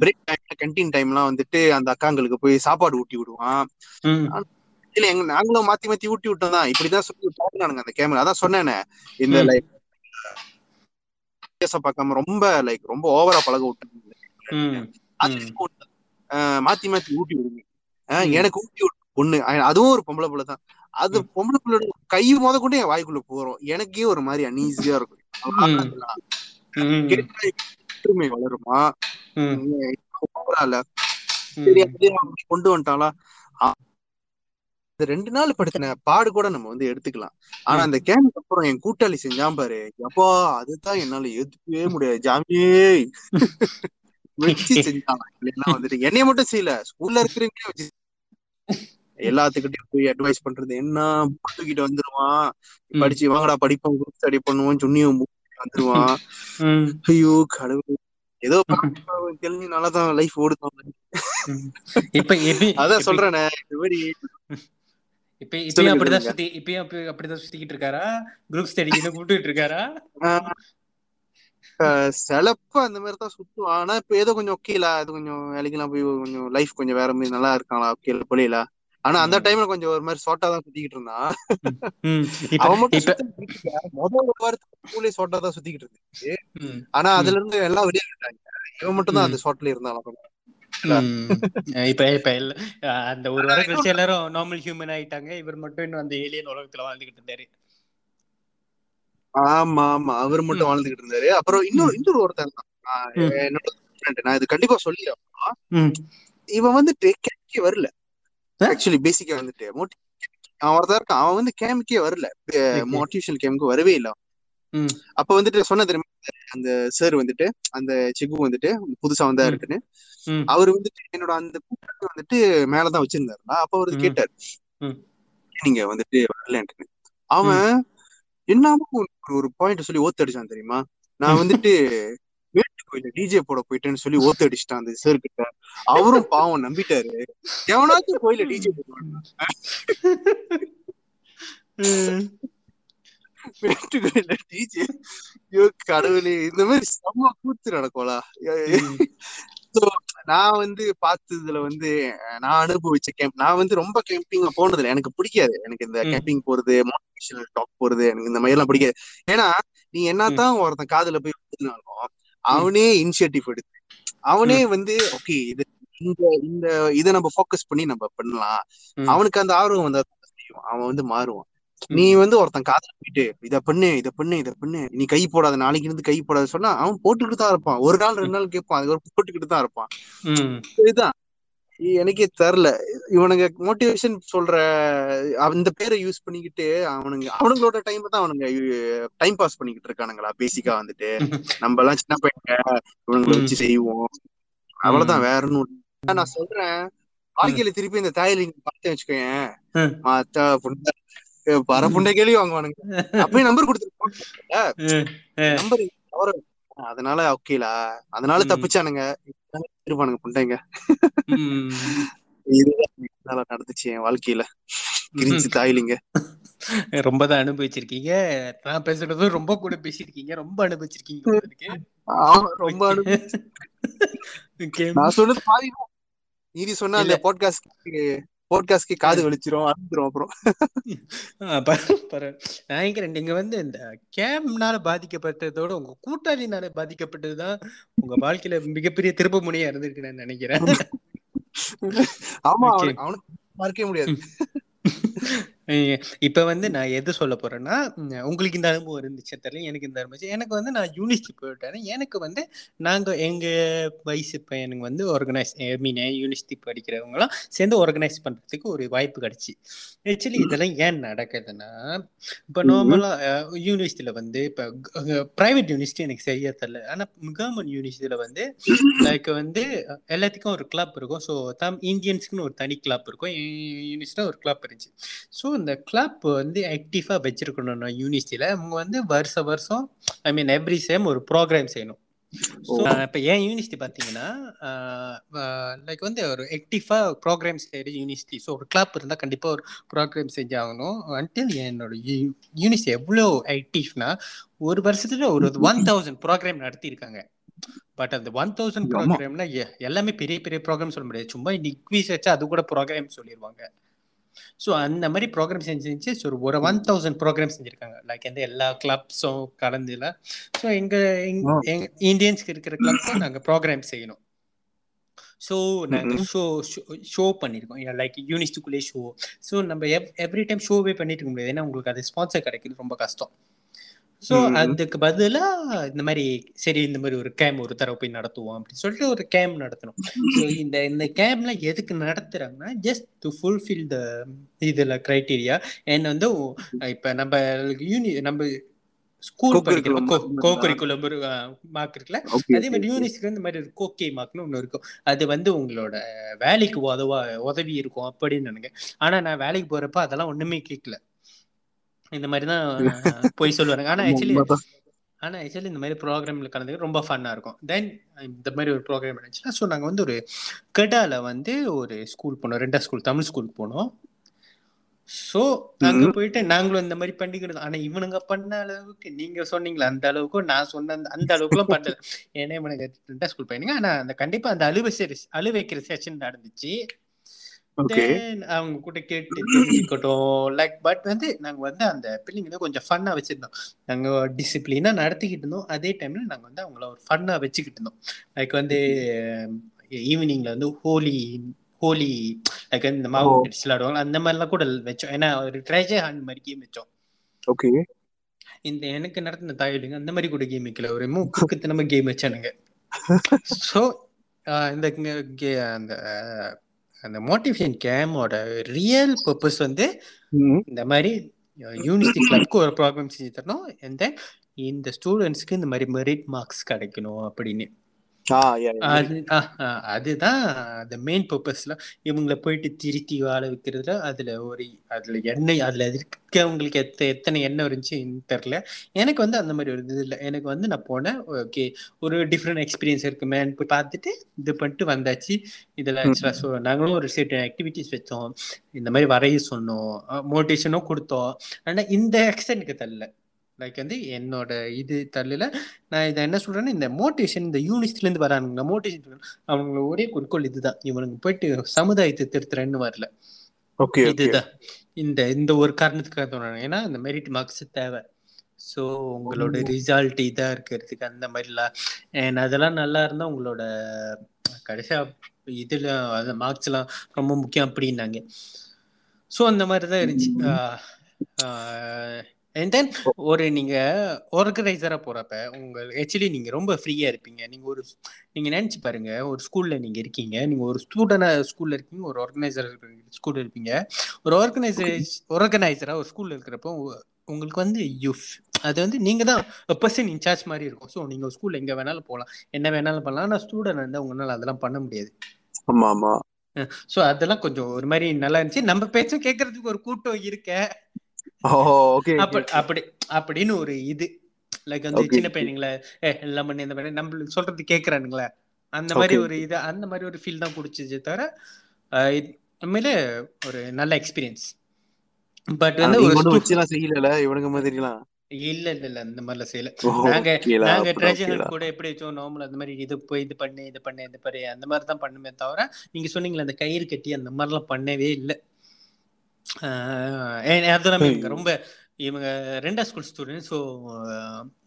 பிரேக் டைம் கேன்டீன் டைம்லாம் வந்துட்டு அந்த அக்காங்களுக்கு போய் சாப்பாடு ஊட்டி விடுவான். இல்ல எங்க நாங்களும் மாத்தி மாத்தி ஊட்டி விட்டோம் தான் இப்படிதான் சொல்லி பாக்குறானுங்க அந்த கேமரா அதான் சொன்னேனே இந்த. லைக் பார்க்காம ரொம்ப லைக் ரொம்ப ஓவரா பழக விட்டாங்க மாத்தி மாத்தி ஊட்டி விடுங்க. எனக்கு ஊட்டி விடு பொண்ணு அதுவும் ஒரு பொம்பளை பிள்ளை தான் அது. பொம்பளை பிள்ளையோட கை முத கொண்டு என் வாய்க்குள்ள போறோம். எனக்கே ஒரு மாதிரி அனீசியா இருக்கும். ஒற்றுமை வளருமா? கொண்டு வந்துட்டாளா? ரெண்டு நாள் படுத்தின பாடு கூட நம்ம வந்து எடுத்துக்கலாம். ஆனா. அந்த கேமுக்கு அப்புறம் என் கூட்டாளி செஞ்சான் பாரு. எப்பா அதுதான் என்னால ஏத்துக்கவே முடியாது. ஜாமியே [LAUGHS] வச்சு செஞ்சான். வந்துட்டு என்னைய மட்டும் செய்யல. ஸ்கூல்ல இருக்கிறவங்களே வச்சு எல்லாத்துக்கிட்டையும் போய் அட்வைஸ் பண்றது. என்ன தூக்கிட்டு வந்துருவான். படிச்சு வாங்கடா படிப்போம் குரூப் ஸ்டடி பண்ணுவோம் சுண்ணியும் வந்துருவான். ஐயோ கடவுள். ஏதோ தெரிஞ்சு நல்லாதான் லைஃப் ஓடுதான். இப்ப அதான் சொல்றேனே இந்த மாதிரி இப்ப இப்பயும் அப்படிதான் சுத்தி இப்பயும் அப்படி அப்படிதான் சுத்திக்கிட்டு இருக்காரா? குரூப் ஸ்டடிக்கு கூப்பிட்டு இருக்காரா? சிலப்ப அந்த மாதிரி தான் சுத்துவான். ஆனா இப்ப ஏதோ கொஞ்சம் ஓகேல அது கொஞ்சம் வேலைக்கெல்லாம் போய் கொஞ்சம் லைஃப் கொஞ்சம் வேற மாதிரி நல்லா இருக்காங்களா ஓகே புரியல ஆனா அந்த டைம்ல கொஞ்சம் ஒரு மாதிரி ஷார்ட்டா தான் சுத்திக்கிட்டு இருந்தான். அவன் மட்டும் முதல் வாரத்துக்கு ஸ்கூல்லே ஷார்ட்டா தான் சுத்திக்கிட்டு இருந்துச்சு. ஆனா அதுல இருந்து எல்லாம் வெளியே வந்துட்டாங்க. இவன் மட்டும் தான். அந்த ஷார்ட்ல இருந்தான் ம். இப்ப இப்ப இல்ல அந்த ஒரு வாரம் கழிச்சு எல்லாரும் நார்மல் ஹியூமன் ஆயிட்டாங்க. இவர் மட்டும் இன்னும் அந்த ஏலியன் உலகத்துல வாழ்ந்துகிட்டு இருந்தாரு. ஆமா ஆமா. அவர் மட்டும் வாழ்ந்துகிட்டு இருந்தாரு. அப்புறம் இன்னொரு இன்னொரு ஒருத்தன் என்னோட. நான் இது கண்டிப்பா சொல்லி. இவன் கேமிக்கே வரல? ஆக்சுவலி பேசிக்கா வந்துட்டு அவன் ஒருத்தன் இருக்கான். அவன் வந்து கேமிக்கே வரல. மோட்டிவேஷனல் கேமுக்கு வரவே இல்லை. அப்ப வந்துட்டு சொன்ன தெரியுமா? அந்த சார் வந்துட்டு அந்த சிகு வந்துட்டு புதுசா வந்தா இருக்குன்னு. அவர் வந்துட்டு என்னோட அந்த வந்துட்டு மேலதான் வச்சிருந்தாருல. அப்ப அவர் கேட்டார் நீங்க வந்துட்டு வரலன்ட்டு அவன் என்னமோ ஒரு- பாயிண்ட் சொல்லி ஓத்து அடிச்சான் தெரியுமா? நான் வந்துட்டு [LAUGHS] கோயில டிஜே போட போயிட்டேன்னு சொல்லி ஓத்து அடிச்சிட்டான் அந்த சார் கிட்ட. அவரும் பாவம் நம்பிட்டாரு. எவனாச்சும் கோயில டிஜே கோயில டிஜே ஐயோ கடவுளே இந்த மாதிரி செம்ம கூத்து நடக்கும்லா நான் வந்து பார்த்ததுல வந்து நான் அனுபவிச்ச கேம்ப் நான் வந்து ரொம்ப கேம்பிங் போனதில்லை. எனக்கு பிடிக்காது. எனக்கு இந்த கேம்பிங் போறது மோட்டிவேஷனல் டாக் போறது எனக்கு இந்த மாதிரி எல்லாம் பிடிக்காது. ஏன்னா நீ என்னத்தான் ஒருத்தன் காதுல போய் ஊதுனாலும் ம், அவனே இனிஷியேட்டிவ் எடுத்து அவனே வந்து ஓகே இது இந்த இந்த இதை நம்ம ஃபோக்கஸ் பண்ணி நம்ம பண்ணலாம். அவனுக்கு அந்த ஆர்வம் வந்தா. அவன் வந்து மாறுவான். நீ வந்து ஒருத்தன் காதுல போயிட்டு இத பண்ணு இத பண்ணு இத பண்ணு நீ கை போடாத நாளைக்கு இருந்து கை போடாத சொன்னா அவன் போட்டுக்கிட்டு தான் இருப்பான். ஒரு நாள் ரெண்டு நாள் கேட்பான். அதுக்கப்புறம் போட்டுக்கிட்டு தான் இருப்பான். இதுதான். எனக்கே தெரில. இவனுங்க மோட்டிவேஷன் சொல்ற அந்த பேரை யூஸ் பண்ணிக்கிட்டு அவனுங்க அவனுங்களோட டைம் தான் அவனுங்க டைம் பாஸ் பண்ணிக்கிட்டு இருக்கானுங்களா? பேசிக்கா வந்துட்டு. [LAUGHS] நம்ம எல்லாம் சின்ன பையங்க இவனுங்களை வச்சு செய்வோம். அவ்வளவுதான் வேற இல்ல. நான் சொல்றேன். வாழ்க்கையில திருப்பி இந்த தாயில பார்த்தேன் வச்சுக்கோயேன். மாத்தா புண்டை பர புண்டை கேள்வி வாங்குவானுங்க. அப்படியே நம்பர் [LAUGHS] கொடுத்துருப்பாங்க ம், ம், நம்பர் அதனால ஓகேலா அதனால தப்பிச்சானுங்க. இருப்பானுங்க புண்டைங்க. இதுதான் நடந்துச்சு என் வாழ்க்கையில. கிரிஞ்சு தாயிலிங்க. ரொம்ப தான் அனுபவிச்சிருக்கீங்க. நான் பேசுறதும் ரொம்ப கூட பேசியிருக்கீங்க. ரொம்ப அனுபவிச்சிருக்கீங்க ரொம்ப அனுபவிச்சு நான் சொன்னது பாதி. நீதி சொன்னா அந்த பாட்காஸ்ட் பாட்காஸ்ட்க்கு காது வலிச்சிரும் அறுந்துரும் அப்புறம். நினைக்கிறேன் நீங்க வந்து இந்த கேம்னால பாதிக்கப்பட்டதோட உங்க கூட்டாளினால பாதிக்கப்பட்டதுதான் உங்க வாழ்க்கையில மிகப்பெரிய திருப்பு முனையா இருந்திருக்கு நான் நினைக்கிறேன். ஆமா அவனுக்கு மறக்கவே முடியாது. இப்ப வந்து நான் எது சொல்ல போறேன்னா உங்களுக்கு இந்த அனுபவம் இருந்துச்சு தெரியல எனக்கு இந்த அனுபவம் எனக்கு வந்து நான் யூனிவர்சிட்டி போயிட்டேன் எனக்கு வந்து நாங்க எங்க வயசு பையனுங்க வந்து ஆர்கனைஸ் ஐ மீன் யூனிவர்சிட்டி படிக்கிறவங்களாம் சேர்ந்து ஆர்கனைஸ் பண்றதுக்கு ஒரு வாய்ப்பு கிடைச்சி. ஆக்சுவலி இதெல்லாம் ஏன் நடக்குதுன்னா இப்ப. நார்மலா யூனிவர்சிட்டியில வந்து இப்ப பிரைவேட் யூனிவர்சிட்டி எனக்கு சரியா தெரியல. ஆனா கவர்மெண்ட் யூனிவர்சிட்டியில வந்து லைக் வந்து எல்லாத்துக்கும் ஒரு கிளப் இருக்கும். ஸோ தம் இந்தியன்ஸ்க்குன்னு ஒரு தனி கிளப் இருக்கும். யூனிவர்சிட்டியில் ஒரு கிளப் இருந்துச்சு. ஸோ இந்த கிளப் வந்து ஆக்டிவாக வச்சிருக்கணும்னா யூனிவர்சிட்டியில் அவங்க வந்து வருஷ வருஷம் ஐ மீன் எவ்ரி சேம் ஒரு ப்ரோக்ராம் செய்யணும். ஸோ இப்போ ஏன் யூனிவர்சிட்டி பார்த்தீங்கன்னா லைக் வந்து ஒரு ஆக்டிவாக ப்ரோக்ராம் செய்கிற யூனிவர்சிட்டி ஸோ ஒரு கிளப் இருந்தால் கண்டிப்பாக ஒரு ப்ரோக்ராம் செஞ்சாகணும் அன்டில் என்னோட யூனிவர்சிட்டி எவ்வளோ ஆக்டிவ்னா ஒரு வருஷத்துல ஒரு ஒன் தௌசண்ட் ப்ரோக்ராம் நடத்தியிருக்காங்க. பட் அந்த ஒன் தௌசண்ட். ப்ரோக்ராம்னா எல்லாமே பெரிய பெரிய ப்ரோக்ராம் சொல்ல முடியாது. சும்மா டிக்வீஸ் வச்சா அது கூட ப்ரோக்ராம் சொல்லிடுவாங்க ஸோ அந்த மாதிரி ப்ரோக்ராம் செஞ்சு செஞ்சு ஸோ ஒரு ஒன் தௌசண்ட் ப்ரோக்ராம் செஞ்சுருக்காங்க. லைக் எந்த எல்லா கிளப்ஸும் கலந்துல ஸோ எங்கள் எங்க இந்தியன்ஸ்க்கு இருக்கிற கிளப்ஸும் நாங்கள் ப்ரோக்ராம் செய்யணும். ஸோ நாங்கள் ஷோ ஷோ பண்ணியிருக்கோம் லைக் யூனிஸ்டுக்குள்ளே ஷோ ஸோ நம்ம எவ் எவ்ரி டைம் ஷோவே பண்ணிட்டு இருக்க முடியாது. ஏன்னா உங்களுக்கு அது ஸ்பான்சர் கிடைக்கிறது ரொம்ப கஷ்டம். ஸோ. அதுக்கு பதிலா இந்த மாதிரி சரி இந்த மாதிரி ஒரு கேம் ஒரு தடவை போய் நடத்துவோம் அப்படின்னு சொல்லிட்டு ஒரு கேம் நடத்தணும். ஸோ இந்த இந்த கேம்ல எதுக்கு நடத்துறாங்கன்னா ஜஸ்ட் டு ஃபுல்ஃபில் த இதுல கிரைட்டீரியா அண்ட் வந்து இப்ப நம்ம யூனி நம்ம ஸ்கூல் படிக்கிறோம். Co-curriculum கோ கரிக்குலம் மார்க் இருக்குல்ல? அதே மாதிரி. யூனிவர்சிட்டி இந்த மாதிரி கோகே மார்க்னு ஒன்று இருக்கும். அது வந்து உங்களோட வேலைக்கு உதவா உதவி இருக்கும் அப்படின்னு நினைக்கிறேன். ஆனா நான் வேலைக்கு போறப்ப அதெல்லாம் ஒண்ணுமே கேட்கல. இந்த மாதிரி தான் [LAUGHS] போய் சொல்லுவாங்க ஆனா ஆக்சுவலி. ஆனால் ஆக்சுவலி இந்த மாதிரி ப்ரோக்ராமில் கலந்துக்க ரொம்ப ஃபன்னாக இருக்கும். தென் இந்த மாதிரி ஒரு ப்ரோக்ராம் இருந்துச்சுன்னா ஸோ நாங்கள் வந்து ஒரு கெடால வந்து ஒரு ஸ்கூல் போனோம். ரெண்டா ஸ்கூல் தமிழ் ஸ்கூல் போனோம். ஸோ அங்க போயிட்டு நாங்களும் இந்த மாதிரி பண்ணிக்கிறது ஆனா இவனுங்க பண்ண அளவுக்கு நீங்க சொன்னீங்களா அந்த அளவுக்கு நான் சொன்ன அந்த அளவுக்குலாம் பண்ணல. ஏன்னா இவனுங்க ரெண்டா ஸ்கூல் பையனுங்க. ஆனா அந்த கண்டிப்பா அந்த அழுவை சரி அழு வைக்கிற செஷன் நடந்துச்சு. அவங்க கூட கேட்டு தெரிஞ்சுக்கட்டும். லைக் பட் வந்து நாங்க வந்து அந்த பிள்ளைங்களை கொஞ்சம் ஃபன்னா வச்சிருந்தோம். நாங்க டிசிப்ளினா நடத்திக்கிட்டு இருந்தோம். அதே டைம்ல நாங்க வந்து அவங்கள ஒரு ஃபன்னா வச்சுக்கிட்டு இருந்தோம். லைக் வந்து ஈவினிங்ல வந்து ஹோலி ஹோலி லைக் இந்த மாவு ஓ. கடிச்சு விளையாடுவாங்க. அந்த மாதிரிலாம் கூட வச்சோம். ஏன்னா ஒரு ட்ரெஜர் ஹண்ட் மாதிரி கேம் வச்சோம். ஓகே. இந்த எனக்கு நடத்தின தாயலுங்க அந்த மாதிரி கூட கேம் வைக்கல. ஒரு மூக்கு [LAUGHS] நம்ம கேம் வச்சானுங்க. [LAUGHS] ஸோ இந்த அந்த அந்த மோட்டிவேஷன் கேமோட ரியல் பர்பஸ் வந்து இந்த மாதிரி யூனிவர்சிட்டி கிளப்க்கு ஒரு ப்ராப்ளம் செஞ்சு தரணும். And then இந்த ஸ்டூடெண்ட்ஸ்க்கு இந்த மாதிரி மெரிட் மார்க்ஸ் கிடைக்கணும் அப்படின்னு. அதுதான் அந்த மெயின் பர்பஸ்ல இவங்களை போயிட்டு திருத்தி வாழ வைக்கிறதுல அதுல ஒரு அதுல எண்ணெய் அதுல இருக்கவங்களுக்கு எத்த எத்தனை எண்ணெய் இருந்துச்சுன்னு தெரியல. எனக்கு வந்து அந்த மாதிரி ஒரு இது இல்லை. எனக்கு வந்து நான் போனேன் ஓகே ஒரு டிஃப்ரெண்ட் எக்ஸ்பீரியன்ஸ் இருக்குமேன்னு போய் பார்த்துட்டு இது பண்ணிட்டு வந்தாச்சு. இதில் ஆக்சுவலாக ஸோ நாங்களும் ஒரு செட் ஆக்டிவிட்டிஸ் வச்சோம். இந்த மாதிரி வரைய சொன்னோம் மோட்டிவேஷனும் கொடுத்தோம். ஆனால் இந்த எக்ஸ்டென்ட்க்கு தரல லைக் வந்து என்னோட இது தள்ளல நான் இதை என்ன சொல்றேன்னா இந்த மோட்டிவேஷன் இந்த யூனிஸ்ட்ல இருந்து வரானுங்க. மோட்டிவேஷன் அவங்க ஒரே குறிக்கோள் இதுதான். இவனுக்கு போயிட்டு சமுதாயத்தை திருத்துறேன்னு வரல. ஓகே இதுதான். இந்த இந்த ஒரு காரணத்துக்காக தோணுறாங்க ஏன்னா இந்த மெரிட் மார்க்ஸ் தேவை. ஸோ உங்களோட ரிசல்ட் இதா இருக்கிறதுக்கு அந்த மாதிரிலாம். And அதெல்லாம் நல்லா இருந்தா உங்களோட கடைசியா இதுல அந்த மார்க்ஸ் எல்லாம் ரொம்ப முக்கியம் அப்படின்னாங்க. ஸோ அந்த மாதிரி தான் இருந்துச்சு அண்ட் தென் ஒரு நீங்க ஆர்கனைசரா போறப்ப உங்க ஆக்சுவலி நீங்க ரொம்ப ஃப்ரீயா இருப்பீங்க. நீங்க ஒரு நீங்க நினைச்சு பாருங்க ஒரு ஸ்கூல்ல நீங்க இருக்கீங்க. நீங்க ஒரு ஸ்டூடெண்டா ஸ்கூல்ல இருக்கீங்க ஒரு ஆர்கனைசர் ஸ்கூல்ல இருப்பீங்க. ஒரு ஆர்கனைசர் ஆர்கனைசரா ஒரு ஸ்கூல்ல இருக்கிறப்போ உங்களுக்கு வந்து யூஃப் அது வந்து நீங்க தான் பர்சன் இன்சார்ஜ் மாதிரி இருக்கும். ஸோ நீங்க ஸ்கூல்ல எங்க வேணாலும் போகலாம் என்ன வேணாலும் பண்ணலாம். ஆனா ஸ்டூடெண்ட் வந்து உங்களால அதெல்லாம் பண்ண முடியாது. ஆமா ஆமா. ஸோ அதெல்லாம் கொஞ்சம் ஒரு மாதிரி நல்லா இருந்துச்சு. நம்ம பேச்சும் கேட்கறதுக்கு ஒரு கூட்டம் இருக்க. அப்படி அப்படி அப்படின்னு ஒரு இது. லைக் வந்து சின்ன. பையனுங்களே ஏ எல்லாம் பண்ணி இந்த பண்ணி நம்மளுக்கு சொல்றது கேக்குறானுங்களே. அந்த மாதிரி. ஒரு இது அந்த மாதிரி ஒரு ஃபீல் தான் குடிச்சிச்சு தவிர உண்மையிலே ஒரு நல்ல எக்ஸ்பீரியன்ஸ் பட் வந்து ஒரு செய்யல இவனுங்க மாதிரிலாம் இல்ல இல்ல இல்ல அந்த மாதிரிலாம் செய்யல. நாங்க நாங்க ட்ரெஜர். கூட எப்படி வச்சோம்? நார்மல் அந்த மாதிரி இது போய் இது பண்ணு இது பண்ணு இது பண்ணு அந்த மாதிரி தான் பண்ணுமே தவிர நீங்க சொன்னீங்களே அந்த கயிறு கட்டி அந்த மாதிரிலாம் பண்ணவே இல்லை. இவங்க ரொம்ப இவங்க ரெண்டா ஸ்கூல் ஸ்டூடெண்ட் ஸோ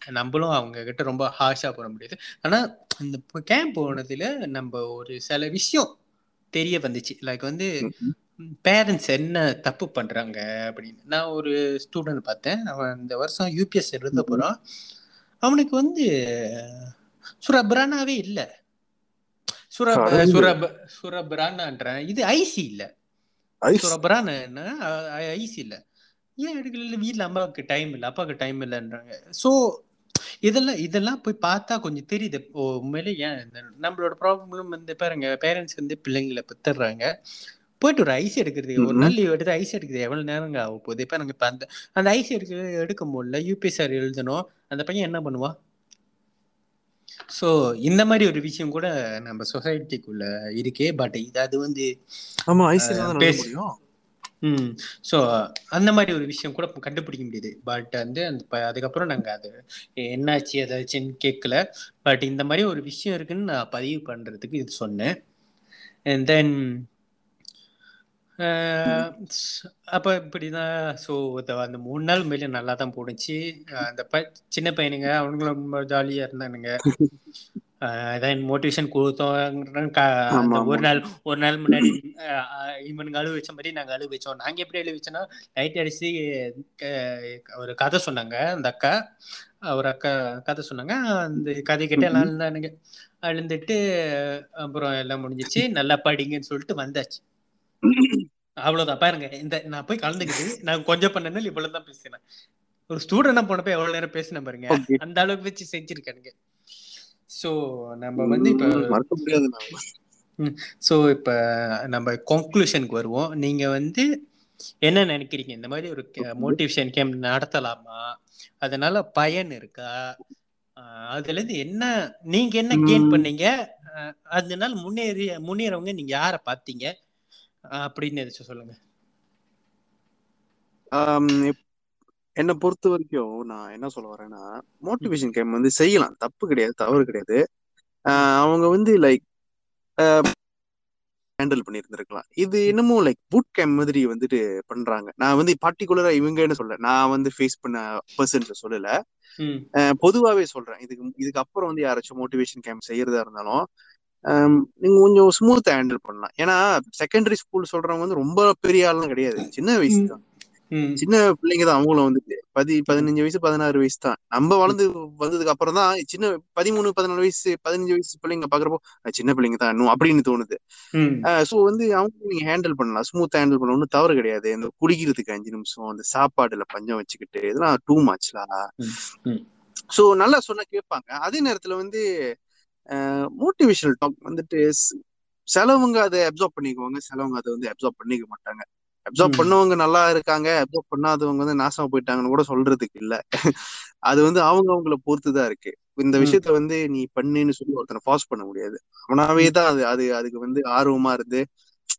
நம்மளும் அவங்க கிட்ட ரொம்ப ஹாஷா போட முடியாது. ஆனா இந்த கேம்ப் போனதுல நம்ம ஒரு சில விஷயம் தெரிய வந்துச்சு. லைக் வந்து. பேரண்ட்ஸ் என்ன தப்பு பண்றாங்க அப்படின்னு. நான் ஒரு ஸ்டூடெண்ட் பார்த்தேன். அவன் இந்த வருஷம் யூபிஎஸ் எழுத. போறான். அவனுக்கு வந்து சுரபிரானாவே இல்ல. சுரப். சுரப் சுரபிரானான்றேன். இது ஐசி இல்ல. ஐஸ். சுரபிரான என்ன? ஐசி இல்ல. ஏன் எடுக்கல வீட்ல அம்மாவுக்கு டைம் இல்ல அப்பாவுக்கு டைம் இல்லைன்றாங்க. சோ இதெல்லாம் இதெல்லாம் போய் பார்த்தா கொஞ்சம் தெரியுது. உண்மையிலே ஏன் நம்மளோட ப்ராப்ளம் வந்து பாருங்க பேரண்ட்ஸ் வந்து பிள்ளைங்களை பெத்துறாங்க போயிட்டு ஒரு ஐஸ் எடுக்கிறதுக்கு ஒரு. நாள் லீவ் எடுத்து ஐஸ் எடுக்கிறது எவ்வளவு நேரங்க ஆக போகுது? இப்ப நாங்க இப்ப அந்த அந்த ஐஸ் எடுக்க எடுக்க முடியல யூபிஎஸ்ஆர் எழுதணும். அந்த பையன் என்ன பண்ணுவான்? சோ இந்த மாதிரி ஒரு விஷயம் கூட நம்ம சொசைட்டிக்குள்ள இருக்கே. பட் இது அது வந்து ஆமா ஐஸ் இல்லாம எழுத பேசு. முடியும். ம். ஸோ அந்த மாதிரி ஒரு விஷயம் கூட கண்டுபிடிக்க முடியுது. பட் வந்து அந்த அதுக்கப்புறம் நாங்கள் அது என்னாச்சு ஏதாச்சுன்னு கேட்கல பட் இந்த மாதிரி ஒரு விஷயம் இருக்குன்னு நான் பதிவு பண்ணுறதுக்கு இது சொன்னேன். அண்ட் தென் அப்போ இப்படி தான் ஸோ அந்த மூணு நாள் மேலே நல்லா தான் போணுச்சு அந்த ப சின்ன பையனுங்க அவனுங்களும் ரொம்ப ஜாலியாக இருந்தானுங்க. அதான் மோட்டிவேஷன் கொடுத்தோம் ஒரு. நாள் ஒரு நாள் முன்னாடி இவனுங்க அழுவ வச்ச மாதிரி நாங்க அழுவ வச்சோம். நாங்க எப்படி அழுவ வச்சோம்னா லைட் அடிச்சு ஒரு கதை சொன்னாங்க அந்த அக்கா. ஒரு அக்கா கதை சொன்னாங்க. அந்த கதை கிட்ட எல்லாம் அழுந்தானுங்க. அழுந்துட்டு அப்புறம் எல்லாம் முடிஞ்சிச்சு. நல்லா படிங்கன்னு சொல்லிட்டு வந்தாச்சு. அவ்வளவுதான். பாருங்க இந்த நான் போய் கலந்துக்கிட்டு நான் கொஞ்சம் பண்ணனால இவ்வளவு தான் பேசினேன். ஒரு ஸ்டூடெண்டா போனப்ப எவ்வளவு நேரம் பேசினேன் பாருங்க. அந்த அளவுக்கு வச்சு செஞ்சிருக்கானுங்க சோ நம்ம வந்து இப்ப மறக்க முடியாது. ஸோ இப்போ நம்ம கன்க்ளூஷனுக்கு வருவோம். நீங்க வந்து என்ன நினைக்கிறீங்க? இந்த மாதிரி ஒரு மோட்டிவேஷன் கேம்ப் நடத்தலாமா? அதனால பயன் இருக்கா? அதுல இருந்து என்ன நீங்க என்ன கெயின் பண்ணீங்க? அதனால முன்னேறி முன்னேறவங்க நீங்க யார பாத்தீங்க ஆஹ் அப்படின்னு எதாச்சும் சொல்லுங்க. என்னை பொறுத்த வரைக்கும் நான் என்ன சொல்ல வரேன்னா மோட்டிவேஷன் கேம் வந்து செய்யலாம். தப்பு கிடையாது தவறு கிடையாது. அவங்க வந்து லைக் ஹேண்டில் பண்ணியிருந்திருக்கலாம். இது என்னமோ லைக் பூட் கேம்ப் மாதிரி வந்துட்டு பண்றாங்க. நான் வந்து பர்டிகுலரா இவங்கன்னு சொல்ல நான் வந்து ஃபேஸ் பண்ண பர்சன்ஸ் சொல்லல. பொதுவாவே சொல்றேன். இதுக்கு இதுக்கு அப்புறம் வந்து யாராச்சும் மோட்டிவேஷன் கேம்ப் செய்யறதா இருந்தாலும் நீங்க கொஞ்சம் ஸ்மூத்தா ஹேண்டில் பண்ணலாம். ஏன்னா செகண்டரி ஸ்கூல் சொல்றவங்க வந்து ரொம்ப பெரிய ஆள்லாம் கிடையாது. சின்ன வயசு தான். சின்ன பிள்ளைங்க தான் அவங்களும் வந்துட்டு பதி பதினஞ்சு வயசு பதினாறு வயசு தான். நம்ம வளர்ந்து வந்ததுக்கு அப்புறம் தான் சின்ன பதிமூணு பதினாலு வயசு பதினஞ்சு வயசு பிள்ளைங்க பாக்குறப்போ சின்ன பிள்ளைங்க தான் இன்னும் அப்படின்னு தோணுது. ஸோ வந்து அவங்க நீங்க ஹேண்டில் பண்ணலாம். ஸ்மூத்தா ஹேண்டில் பண்ண ஒன்றும் தவறு கிடையாது. இந்த குடிக்கிறதுக்கு அஞ்சு நிமிஷம் அந்த சாப்பாடுல பஞ்சம் வச்சுக்கிட்டு இதெல்லாம் டூ மச்லா ஸோ நல்லா சொன்னா கேட்பாங்க. அதே நேரத்துல வந்து மோட்டிவேஷனல் டாக் வந்துட்டு சிலவங்க அதை அப்சர்வ் பண்ணிக்குவாங்க சிலவங்க அதை வந்து அப்சர்வ் பண்ணிக்க மாட்டாங்க. அப்சர்வ் பண்ணவங்க நல்லா இருக்காங்க அப்சர்வ் பண்ணாதவங்க வந்து நாசமா போயிட்டாங்கன்னு கூட சொல்றதுக்கு இல்ல. [LAUGHS] அது வந்து அவங்க அவங்கள பொறுத்து தான் இருக்கு. இந்த விஷயத்த வந்து நீ பண்ணுன்னு சொல்லி ஒருத்தனை ஃபாஸ்ட் பண்ண முடியாது. அவனாவே தான் அது அது அதுக்கு வந்து ஆர்வமா இருந்து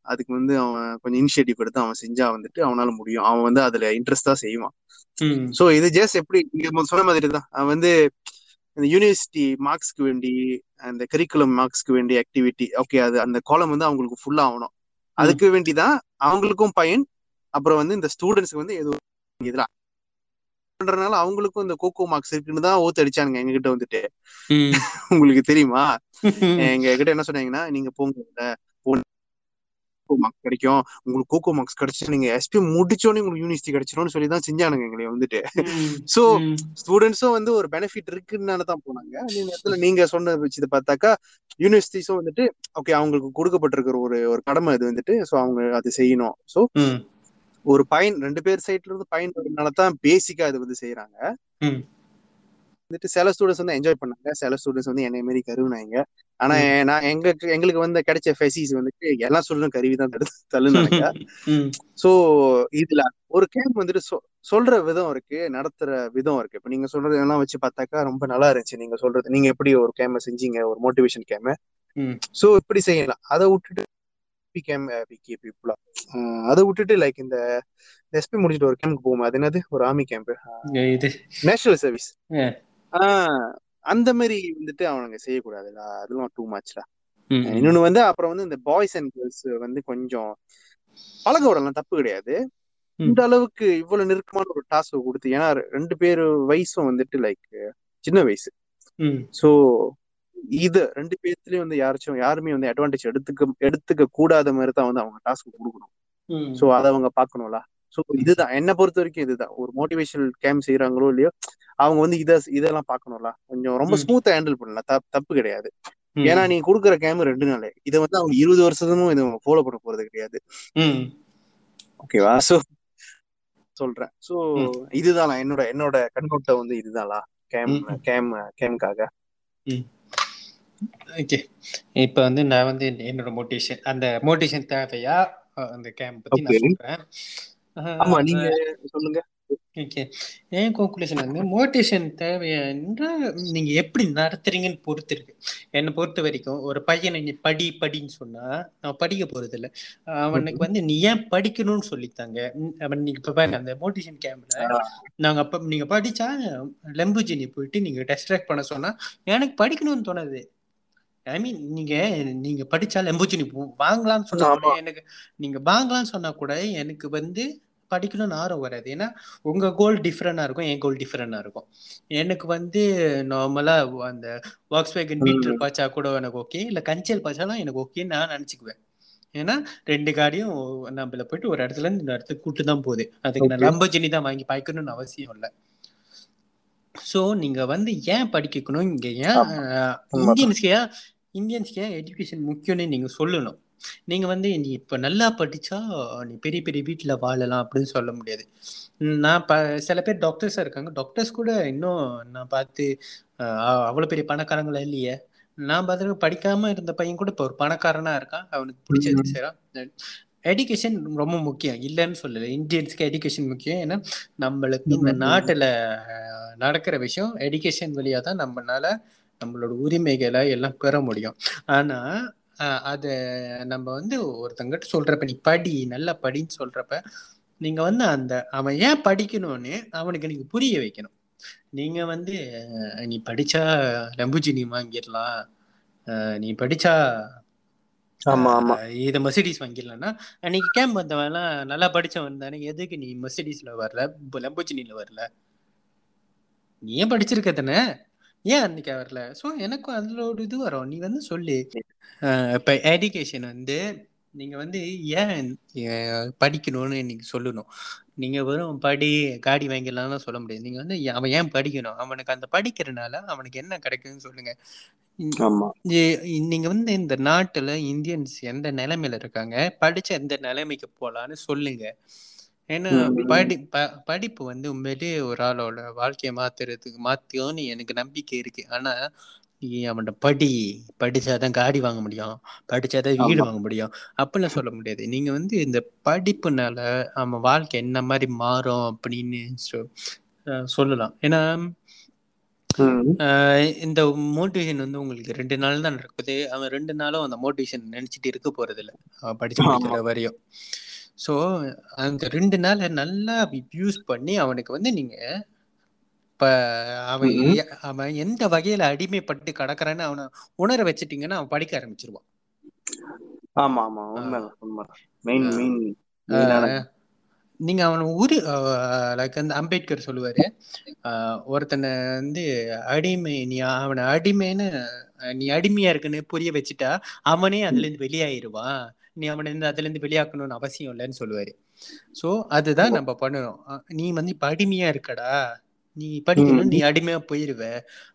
அதுக்கு வந்து அவன் கொஞ்சம் இனிஷியேட்டிவ் எடுத்து அவன் செஞ்சா வந்துட்டு அவனால முடியும். அவன் வந்து அதுல இன்ட்ரெஸ்டா செய்வான். ம், சோ இது ஜஸ்ட் எப்படி நீங்க சொன்ன மாதிரி தான் அவன் வந்து இந்த யூனிவர்சிட்டி மார்க்ஸ்க்கு வேண்டி அந்த கரிக்குலம் மார்க்ஸ்க்கு வேண்டி ஆக்டிவிட்டி ஓகே அது அந்த காலம் வந்து அவங்களுக்கு ஃபுல்லா ஆகணும். அதுக்கு வேண்டி தான் அவங்களுக்கும் பயன் அப்புறம் வந்து இந்த ஸ்டூடெண்ட்ஸ்க்கு வந்து ஏதோ இதுல பண்றதுனால அவங்களுக்கும் இந்த கோகோ மார்க்ஸ் இருக்குன்னு தான் ஓத்து அடிச்சானுங்க எங்ககிட்ட வந்துட்டு. உங்களுக்கு தெரியுமா? எங்க கிட்ட என்ன சொன்னாங்கன்னா நீங்க போங்க கோகோ மார்க்ஸ் கிடைக்கும். உங்களுக்கு கோகோ மார்க்ஸ் கிடைச்சு நீங்க எஸ்பி முடிச்சோடனே உங்களுக்கு யூனிவர்சிட்டி கிடைச்சிரும்னு சொல்லி தான் செஞ்சானுங்க எங்களை வந்துட்டு. சோ ஸ்டூடெண்ட்ஸும் வந்து ஒரு பெனிஃபிட் இருக்குன்னு தான் போனாங்க. அதே நேரத்துல நீங்க சொன்ன வச்சு பார்த்தாக்கா யூனிவர்சிட்டிஸும் வந்துட்டு ஓகே அவங்களுக்கு கொடுக்கப்பட்டிருக்கிற ஒரு ஒரு கடமை இது வந்துட்டு ஸோ அவங்க அது செய்யணும். ம், ஒரு பயன் ரெண்டு பேர் சைட்ல இருந்து பயன் வரதுனால தான் பேசிக்கா இது வந்து செய்யறாங்க வந்துட்டு சில ஸ்டூடெண்ட்ஸ் வந்து என்ஜாய் பண்ணாங்க. சில ஸ்டூடெண்ட்ஸ் வந்து என்னை மாரி கருவினாங்க. ஆனா நான் எங்களுக்கு எங்களுக்கு வந்து கிடைச்ச ஃபெசிஸ் வந்துட்டு எல்லா ஸ்டூடெண்ட்டும் கருவி தான் தடுத்து தள்ளுனானுங்க ம், சோ இதுல ஒரு கேம்ப் வந்துட்டு சொல்ற விதம் இருக்கு நடத்துற விதம் இருக்கு. இப்ப நீங்க சொல்றது எல்லாம் வச்சு பார்த்தாக்கா ரொம்ப நல்லா இருந்துச்சு நீங்க சொல்றது. நீங்க எப்படி ஒரு கேம செஞ்சீங்க? ஒரு மோட்டிவேஷன் கேம சோ இப்படி செய்யலாம். அதை விட்டுட்டு அதை விட்டுட்டு லைக் இந்த எஸ்பி முடிச்சுட்டு ஒரு கேம்ப் போகும் அது என்னது? ஒரு army camp national service ah, ah அந்த மாதிரி வந்துட்டு அவனுங்க செய்யக்கூடாதுல்ல அதெல்லாம் டூ. மச்ல ம், ம், இன்னொன்னு வந்து அப்புறம் வந்து இந்த பாய்ஸ் அண்ட் கேர்ள்ஸ் வந்து கொஞ்சம் பழக விடலாம். தப்பு கிடையாது. இந்த அளவுக்கு இவ்வளவு நெருக்கமான ஒரு டாஸ்க் கொடுத்து ஏன்னா ரெண்டு பேரு வயசும் வந்துட்டு லைக் சின்ன வயசு. சோ இது ரெண்டு பேர்த்துலயும் வந்து யாராச்சும் யாருமே வந்து அட்வான்டேஜ் எடுத்துக்க எடுத்துக்க கூடாத மாதிரி தான் வந்து அவங்க டாஸ்க் கொடுக்கணும். சோ அதை அவங்க பார்க்கணும்ல. சோ இதுதான். என்ன பொறுத்த வரைக்கும் இதுதான். ஒரு மோட்டிவேஷனல் கேம்ப் செய்யறாங்களோ இல்லையோ அவங்க வந்து இத இதெல்லாம் பார்க்கணும்ல. கொஞ்சம் ரொம்ப ஸ்மூத்தா ஹேண்டில் பண்ணலாம். தப்- தப்பு கிடையாது. ஏன்னா நீ கொடுக்குற கேம் ரெண்டு நாள். இதை வந்து அவங்க இருபது வருஷமும் இதை ஃபாலோ பண்ண போறது கிடையாது. ஓகேவா சோ சொல்றேன். சோ இதுதான் என்னோட என்னோட கண்ணோட்டம் வந்து இதுதான்லா. கேம் கேம் கேம்காக. ஓகே இப்போ வந்து நான் வந்து என்னோட மோட்டிவேஷன் அந்த மோட்டிவேஷன் தேவையா? அந்த கேம்ப் பத்தி நான் சொல்றேன். ஆமா நீங்க சொல்லுங்க. ஓகே என் கோகுலேஷன் வந்து மோட்டிவேஷன் தேவையான்றா நீங்க எப்படி நடத்துறீங்கன்னு பொறுத்து இருக்கு. என்னை பொறுத்த வரைக்கும் ஒரு பையனை நீ படி படின்னு சொன்னா அவன் படிக்க போறது இல்ல அவனுக்கு வந்து நீ ஏன் படிக்கணும்னு சொல்லித்தாங்க? அவன் நீங்க இப்ப பாருங்க அந்த மோட்டிவேஷன் கேம்ப்ல நாங்க அப்ப நீங்க படிச்சா லெம்புஜினி போயிட்டு நீங்க டெஸ்ட்ராக்ட் பண்ண சொன்னா எனக்கு படிக்கணும்னு தோணுது. ஐ மீன் நீங்க நீங்க படிச்சா லெம்புஜினி வாங்கலாம்னு சொன்னா எனக்கு நீங்க வாங்கலாம்னு சொன்னா கூட எனக்கு வந்து படிக்கணும்னு ஆர்வம் வராது. ஏன்னா உங்க கோல் டிஃப்ரெண்டா இருக்கும் என் கோல் டிஃப்ரெண்டா இருக்கும். எனக்கு வந்து நார்மலா அந்த வாக்ஸ் வேகன் பீட்டர் ம், பாய்ச்சா கூட எனக்கு ஓகே இல்ல கஞ்சல் பாய்ச்சாலாம் எனக்கு ஓகேன்னு நான் நினைச்சுக்குவேன். ஏன்னா ரெண்டு காடியும் நம்மள போயிட்டு ஒரு இடத்துல இருந்து இந்த இடத்துக்கு கூட்டு தான் போகுது. அதுக்கு நான் லம்பஜினி தான் வாங்கி பாய்க்கணும்னு அவசியம் இல்லை. ஸோ நீங்க வந்து ஏன் படிக்கணும்? இங்க ஏன் இந்தியன்ஸ்க்கு ஏன் இந்தியன்ஸ்க்கு ஏன் எஜுகேஷன் முக்கியம்னு நீங்க சொல்லணும்? நீங்க வந்து நீ இப்ப நல்லா படிச்சா நீ பெரிய பெரிய வீட்டுல வாழலாம் அப்படின்னு சொல்ல முடியாது. நான் ப சில பேர் டாக்டர்ஸா இருக்காங்க. டாக்டர்ஸ் கூட இன்னும் நான் பார்த்து அவ்வளவு பெரிய பணக்காரங்களா இல்லையே? நான் பார்த்து படிக்காம இருந்த பையன் கூட இப்ப ஒரு பணக்காரனா இருக்கான். அவனுக்கு பிடிச்சது ம், செய்றான் எஜுகேஷன் ரொம்ப முக்கியம். இல்லைன்னு சொல்லல. இந்தியன்ஸ்க்கு எஜுகேஷன் முக்கியம். ஏன்னா நம்மளுக்கு இந்த நாட்டுல நடக்கிற விஷயம் எஜுகேஷன் வழியா தான் நம்மனால நம்மளோட உரிமைகளை எல்லாம் பெற முடியும். ஆனா அத நம்ம வந்து ஒருத்தங்கிட்ட சொல்றப்ப நீ படி நல்லா படின்னு சொல்றப்ப நீங்க வந்து அந்த அவன் ஏன் படிக்கணும்னு அவனுக்கு நீங்க புரிய வைக்கணும். நீங்க வந்து நீ படிச்சா லம்புஜினி வாங்கிடலாம். நீ படிச்சா ஆமா ஆமா. இது மெர்சிடிஸ் வாங்கிடலாம்னா அன்னைக்கு கேம்ப் வந்தவன்லாம் நல்லா படிச்சவன் தானே எதுக்கு நீ மெர்சிடிஸ்ல வரல லம்புஜினில வரல. நீ ஏன் படிச்சிருக்க தானே ஏன் அன்னைக்கு வரல? ஸோ எனக்கும் அதுல ஒரு இது வரும். நீ வந்து சொல்லு. இப்ப எஜுகேஷன் வந்து நீங்க வந்து ஏன் படிக்கணும்னு நீங்க சொல்லணும். நீங்க வெறும் படி காடி வாங்கிடலாம்னு சொல்ல முடியாது. நீங்க வந்து அவன் ஏன் படிக்கணும்? அவனுக்கு அந்த படிக்கிறனால அவனுக்கு என்ன கிடைக்குதுன்னு சொல்லுங்க. நீங்க வந்து இந்த நாட்டுல இந்தியன்ஸ் எந்த நிலைமையில இருக்காங்க? படிச்ச எந்த நிலைமைக்கு போலான்னு சொல்லுங்க. ஏன்னா. படி படிப்பு வந்து உண்மையிலேயே ஒரு ஆளோட வாழ்க்கையை மாத்துறதுக்கு மாத்தியும்னு எனக்கு நம்பிக்கை இருக்கு. ஆனா நீ அவன்கிட்ட படி படிச்சாதான் காடி வாங்க முடியும். படிச்சாதான் வீடு வாங்க முடியும். அப்படிலாம் சொல்ல முடியாது. நீங்க வந்து இந்த படிப்புனால அவன் வாழ்க்கை என்ன மாதிரி மாறும் அப்படின்னு சொல்லலாம். ஏன்னா இந்த மோட்டிவேஷன் வந்து உங்களுக்கு ரெண்டு நாள் தான் நடக்குது. அவன் ரெண்டு நாளும் அந்த மோட்டிவேஷன் நினைச்சிட்டு இருக்க போறது இல்ல அவன் படிச்சு முடிக்கிற வரையும். ஸோ அந்த ரெண்டு நாளை நல்லா யூஸ் பண்ணி அவனுக்கு வந்து நீங்க இப்ப அவன் அவன் எந்த வகையில அடிமைப்பட்டு கிடக்குறான்னு அவனை உணர வச்சிட்டீங்கன்னா அவன் படிக்க ஆரம்பிச்சிருவான். ஆமா ஆமா ஆஹ் உண்மைதான். உண்மைதான் மெயின் மெயின் நீங்க அவனை உரு லைக் அந்த அம்பேத்கர் சொல்லுவாரு. ஒருத்தனை வந்து அடிமை நீ அவனை அடிமைன்னு நீ அடிமையா இருக்குன்னு புரிய வச்சுட்டா அவனே அதுல இருந்து வெளியாயிருவான். நீ அவனை இருந்து அதுல இருந்து வெளியாக்கணும்னு அவசியம் இல்லைன்னு சொல்லுவாரு. சோ அதுதான் நம்ம பண்ணணும். நீ வந்து இப்ப அடிமையா இருக்கடா. நீ படிக்கணும் நீ. அடிமையா போயிருவ.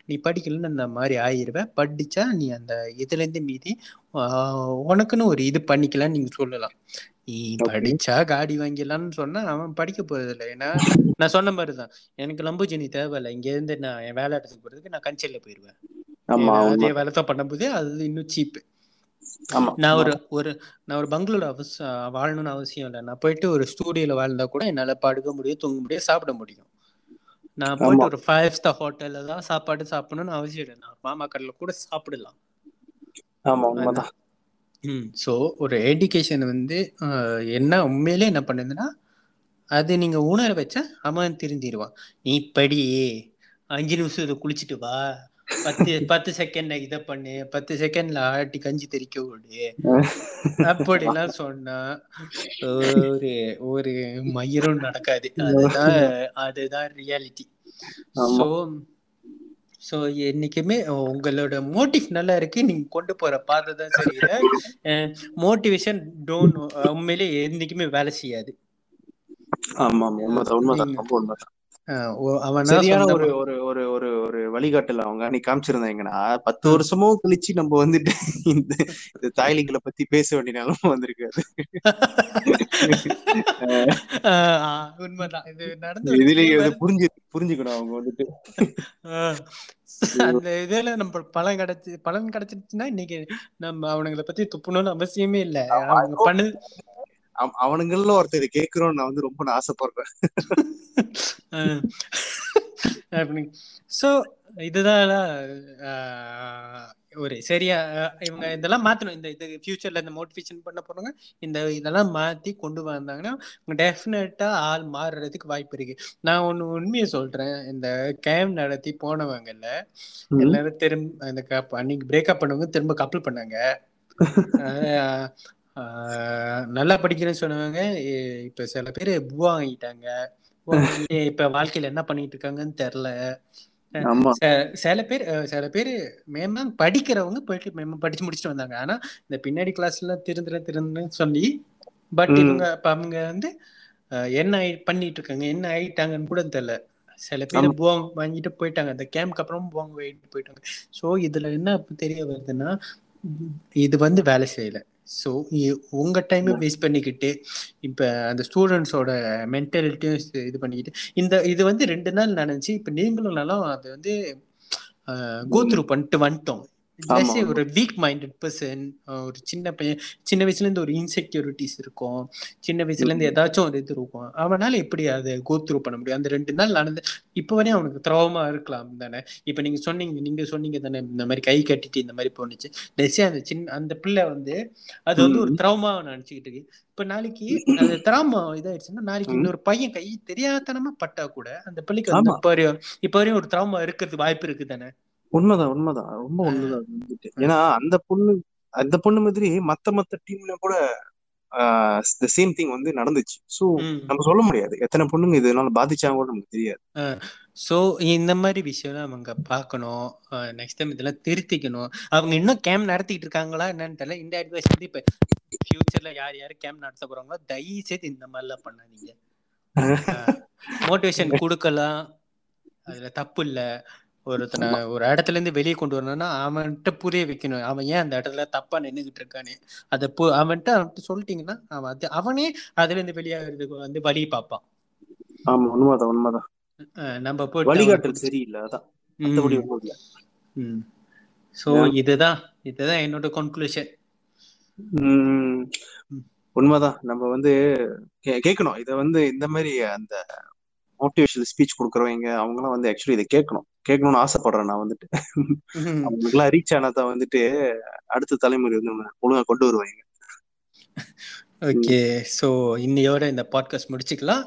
நீ படிக்கலன்னு அந்த மாதிரி ஆயிருவ. படிச்சா நீ அந்த இதுல இருந்து மீதி உனக்குன்னு ஒரு இது பண்ணிக்கலாம்னு நீங்க சொல்லலாம். நீ படிச்சா காடி வாங்கிடலாம்னு சொன்னா அவன் படிக்க போறது இல்லை ஏன்னா நான் சொன்ன மாதிரிதான். எனக்கு லம்புஜினி தேவையில்லை. இங்க இருந்து நான் என் வேலை இடத்துக்கு போறதுக்கு நான் கஞ்சல்ல ஏன்னா அதே வேலை தான் பண்ணும்போது அது இன்னும் சீப்பு நான் ஒரு ஒரு நான் ஒரு பங்களூர் அவச வாழணும்னு அவசியம் இல்லை. நான் போயிட்டு ஒரு ஸ்டூடியோல வாழ்ந்தா கூட என்னால படுக்க முடியும் தூங்க முடியும் சாப்பிட முடியும். நான் போயிட்டு ஒரு ஃபைவ் ஸ்டார் ஹோட்டல்ல தான் சாப்பாடு சாப்பிடணும்னு அவசியம் இல்லை. நான் மாமா கடையில் கூட சாப்பிடலாம். ஆமா உண்மைதான். ம் ஸோ ஒரு எஜுகேஷன் வந்து என்ன உண்மையிலே என்ன பண்ணுதுன்னா அது நீங்க உணர வச்சா அவன் திருந்திடுவான். நீ படி அஞ்சு நிமிஷம் இதை குளிச்சுட்டு வா பத்து பத்து செகண்ட்ல இதை பண்ணு பத்து செகண்ட்ல ஆட்டி கஞ்சி தெறிக்க விடு அப்படிலாம் சொன்னா ஒரு ஒரு மயிரும் நடக்காது. அதுதான் அதுதான் ரியாலிட்டி ஸோ ஸோ என்னைக்குமே உங்களோட மோட்டிவ் நல்லா இருக்கு. நீங்க கொண்டு போற பாதை தான் சரியில்லை. மோட்டிவேஷன் டோன் உண்மையிலே என்னைக்குமே வேலை செய்யாது. ஆமா உண்மைதான் உண்மைதான். அவனா ஒரு ஒரு ஒரு ஒரு வழிகாட்டல் அவங்க அன்னைக்கு காமிச்சிருந்தாங்கன்னா பத்து. வருஷமும் கழிச்சு நம்ம வந்துட்டு இந்த இந்த தாய்லிங்களை பத்தி பேச வேண்டிய நிலைமை வந்திருக்காது அஹ் ஆஹ் உண்மைதான். இது நடந்த இதுல புரிஞ்சு புரிஞ்சுக்கணும் அவங்க வந்துட்டு. அந்த இதுல நம்ம பலன் கிடைச்சு பலன் கிடைச்சிருச்சுன்னா இன்னைக்கு நம்ம அவனுங்களை பத்தி துப்பணும்னு அவசியமே இல்லை. அவங்க பண்ணு அவ- அவனுங்கள்ல ஒருத்தர் இதை கேட்கிறோம்னு நான் வந்து ரொம்ப ஆசைப்படுறேன். ஸோ இதுதான் ஒரு சரியா இவங்க இதெல்லாம் மாத்தணும். இந்த இது ஃபியூச்சர்ல இந்த மோட்டிவேஷன் பண்ண போறவங்க இந்த இதெல்லாம் மாத்தி கொண்டு வந்தாங்கன்னா டெஃபினட்டா ஆள் மாறுறதுக்கு வாய்ப்பு இருக்கு. நான் ஒண்ணு உண்மையை சொல்றேன். இந்த கேம் நடத்தி போனவங்கல்ல. எல்லாரும் திரும்ப இந்த அன்னைக்கு பிரேக்கப் பண்ணவங்க திரும்ப கப்பல் பண்ணாங்க. [LAUGHS] நல்லா படிக்கிறேன்னு சொன்னவங்க இப்ப சில பேர் புவா வாங்கிட்டாங்க. இப்ப வாழ்க்கையில என்ன பண்ணிட்டு இருக்காங்கன்னு தெரியல. சில பேர் சில பேர் மேம படிக்கிறவங்க போயிட்டு மேம படிச்சு முடிச்சுட்டு வந்தாங்க. ஆனா இந்த பின்னாடி கிளாஸ்ல திருந்துற திருந்துன்னு சொல்லி பட். இவங்க இப்ப அவங்க வந்து என்ன ஆயி- பண்ணிட்டு இருக்காங்க என்ன ஆயிட்டாங்கன்னு கூட தெரியல. சில பேர் புவாங் வாங்கிட்டு போயிட்டாங்க. அந்த கேம்க்கு அப்புறம் புவாங் வாங்கிட்டு போயிட்டாங்க. ஸோ இதுல என்ன தெரிய வருதுன்னா இது வந்து வேலை செய்யல. ஸோ உங்கள் டைமை வேஸ்ட் பண்ணிக்கிட்டு இப்போ அந்த ஸ்டூடெண்ட்ஸோட மென்டாலிட்டியும் இது பண்ணிக்கிட்டு இந்த இது வந்து ரெண்டு நாள் நடந்துச்சு இப்போ நீங்களும் நல்லா அது வந்து கோத்ரூ பண்ணிட்டு வந்துட்டோம். ஒரு வீக் மைண்டட் பர்சன் ஒரு சின்ன பையன் சின்ன வயசுல இருந்து ஒரு இன்செக்யூரிட்டிஸ் இருக்கும். சின்ன வயசுல இருந்து ஏதாச்சும் ஒரு இது இருக்கும். அவனால எப்படி அதை கோ த்ரூ பண்ண முடியும்? அந்த ரெண்டு நாள் நடந்து இப்போ வரையும் அவனுக்கு திரவமா இருக்கலாம் தானே. இப்போ நீங்க சொன்னீங்க நீங்க சொன்னீங்க தானே இந்த மாதிரி கை கட்டிட்டு இந்த மாதிரி போனுச்சு நெசே அந்த சின்ன அந்த பிள்ளை வந்து அது வந்து ஒரு. திரவமா நினைச்சுக்கிட்டு இருக்கு. இப்ப நாளைக்கு அது திராமா இதாயிடுச்சுன்னா நாளைக்கு. இன்னொரு பையன் கை தெரியாதனமா பட்டா கூட அந்த பிள்ளைக்கு. இப்ப வரையும் இப்ப வரையும் ஒரு திராமா இருக்கிறது வாய்ப்பு இருக்கு தானே? உண்மைதான் உண்மைதான். ரொம்ப. உண்மைதான் ஏன்னா அந்த பொண்ணு அந்த பொண்ணு மாதிரி மத்த மத்த டீம்ல கூட த சேம் திங் வந்து நடந்துச்சு. சோ. நம்ம சொல்ல முடியாது. எத்தனை பொண்ணுங்க இதனால பாதிச்சாங்க கூட நமக்கு தெரியாது. ஸோ இந்த மாதிரி விஷயம்லாம் அவங்க பார்க்கணும். நெக்ஸ்ட் டைம் இதெல்லாம் திருத்திக்கணும். அவங்க இன்னும் கேம்ப் நடத்திட்டு இருக்காங்களா என்னன்னு தெரியல. இந்த அட்வைஸ் வந்து இப்போ ஃபியூச்சர்ல யார் யார் கேம்ப் நடத்த போறாங்களோ தயவு செய்து இந்த மாதிரிலாம் பண்ணாதீங்க. மோட்டிவேஷன் கொடுக்கலாம். அதுல தப்பு இல்ல. ஒருத்தனை ஒரு இடத்துல இருந்து வெளியே கொண்டு வரணும்னா அவன்கிட்ட புரிய வைக்கணும். அவன் ஏன் அந்த இடத்துல தப்பா நின்னுகிட்டு இருக்கானே அதை பு அவன்கிட்ட அவன்கிட்ட சொல்லிட்டீங்கன்னா அவன் அது அவனே அதுல இருந்து வெளியாகிறதுக்கு வந்து வழி பார்ப்பான். ஆமா உண்மைதான் உண்மைதான். நம்ம போயிட்டு வழிகாட்டல் சரியில்லை அதான். மத்தபடி ஒண்ணும் இல்ல. ம். ஸோ இதுதான் இதுதான் என்னோட கன்க்ளூஷன் உம் உண்மைதான். நம்ம வந்து கேட்கணும். இத வந்து இந்த மாதிரி அந்த மோட்டிவேஷனல் ஸ்பீச் கொடுக்குறவங்க அவங்க எல்லாம் வந்து ஆக்சுவலி இதை கேட்கணும். கேட்கணும்னு ஆசைப்படுறேன் நான் வந்துட்டு. அவங்களுக்கு எல்லாம் ரீச் ஆனாதான் வந்துட்டு அடுத்த தலைமுறை வந்து ஒழுங்கா கொண்டு வருவாங்க. [LAUGHS] ஓகே ஸோ இன்னையோட இந்த பாட்காஸ்ட் முடிச்சுக்கலாம்.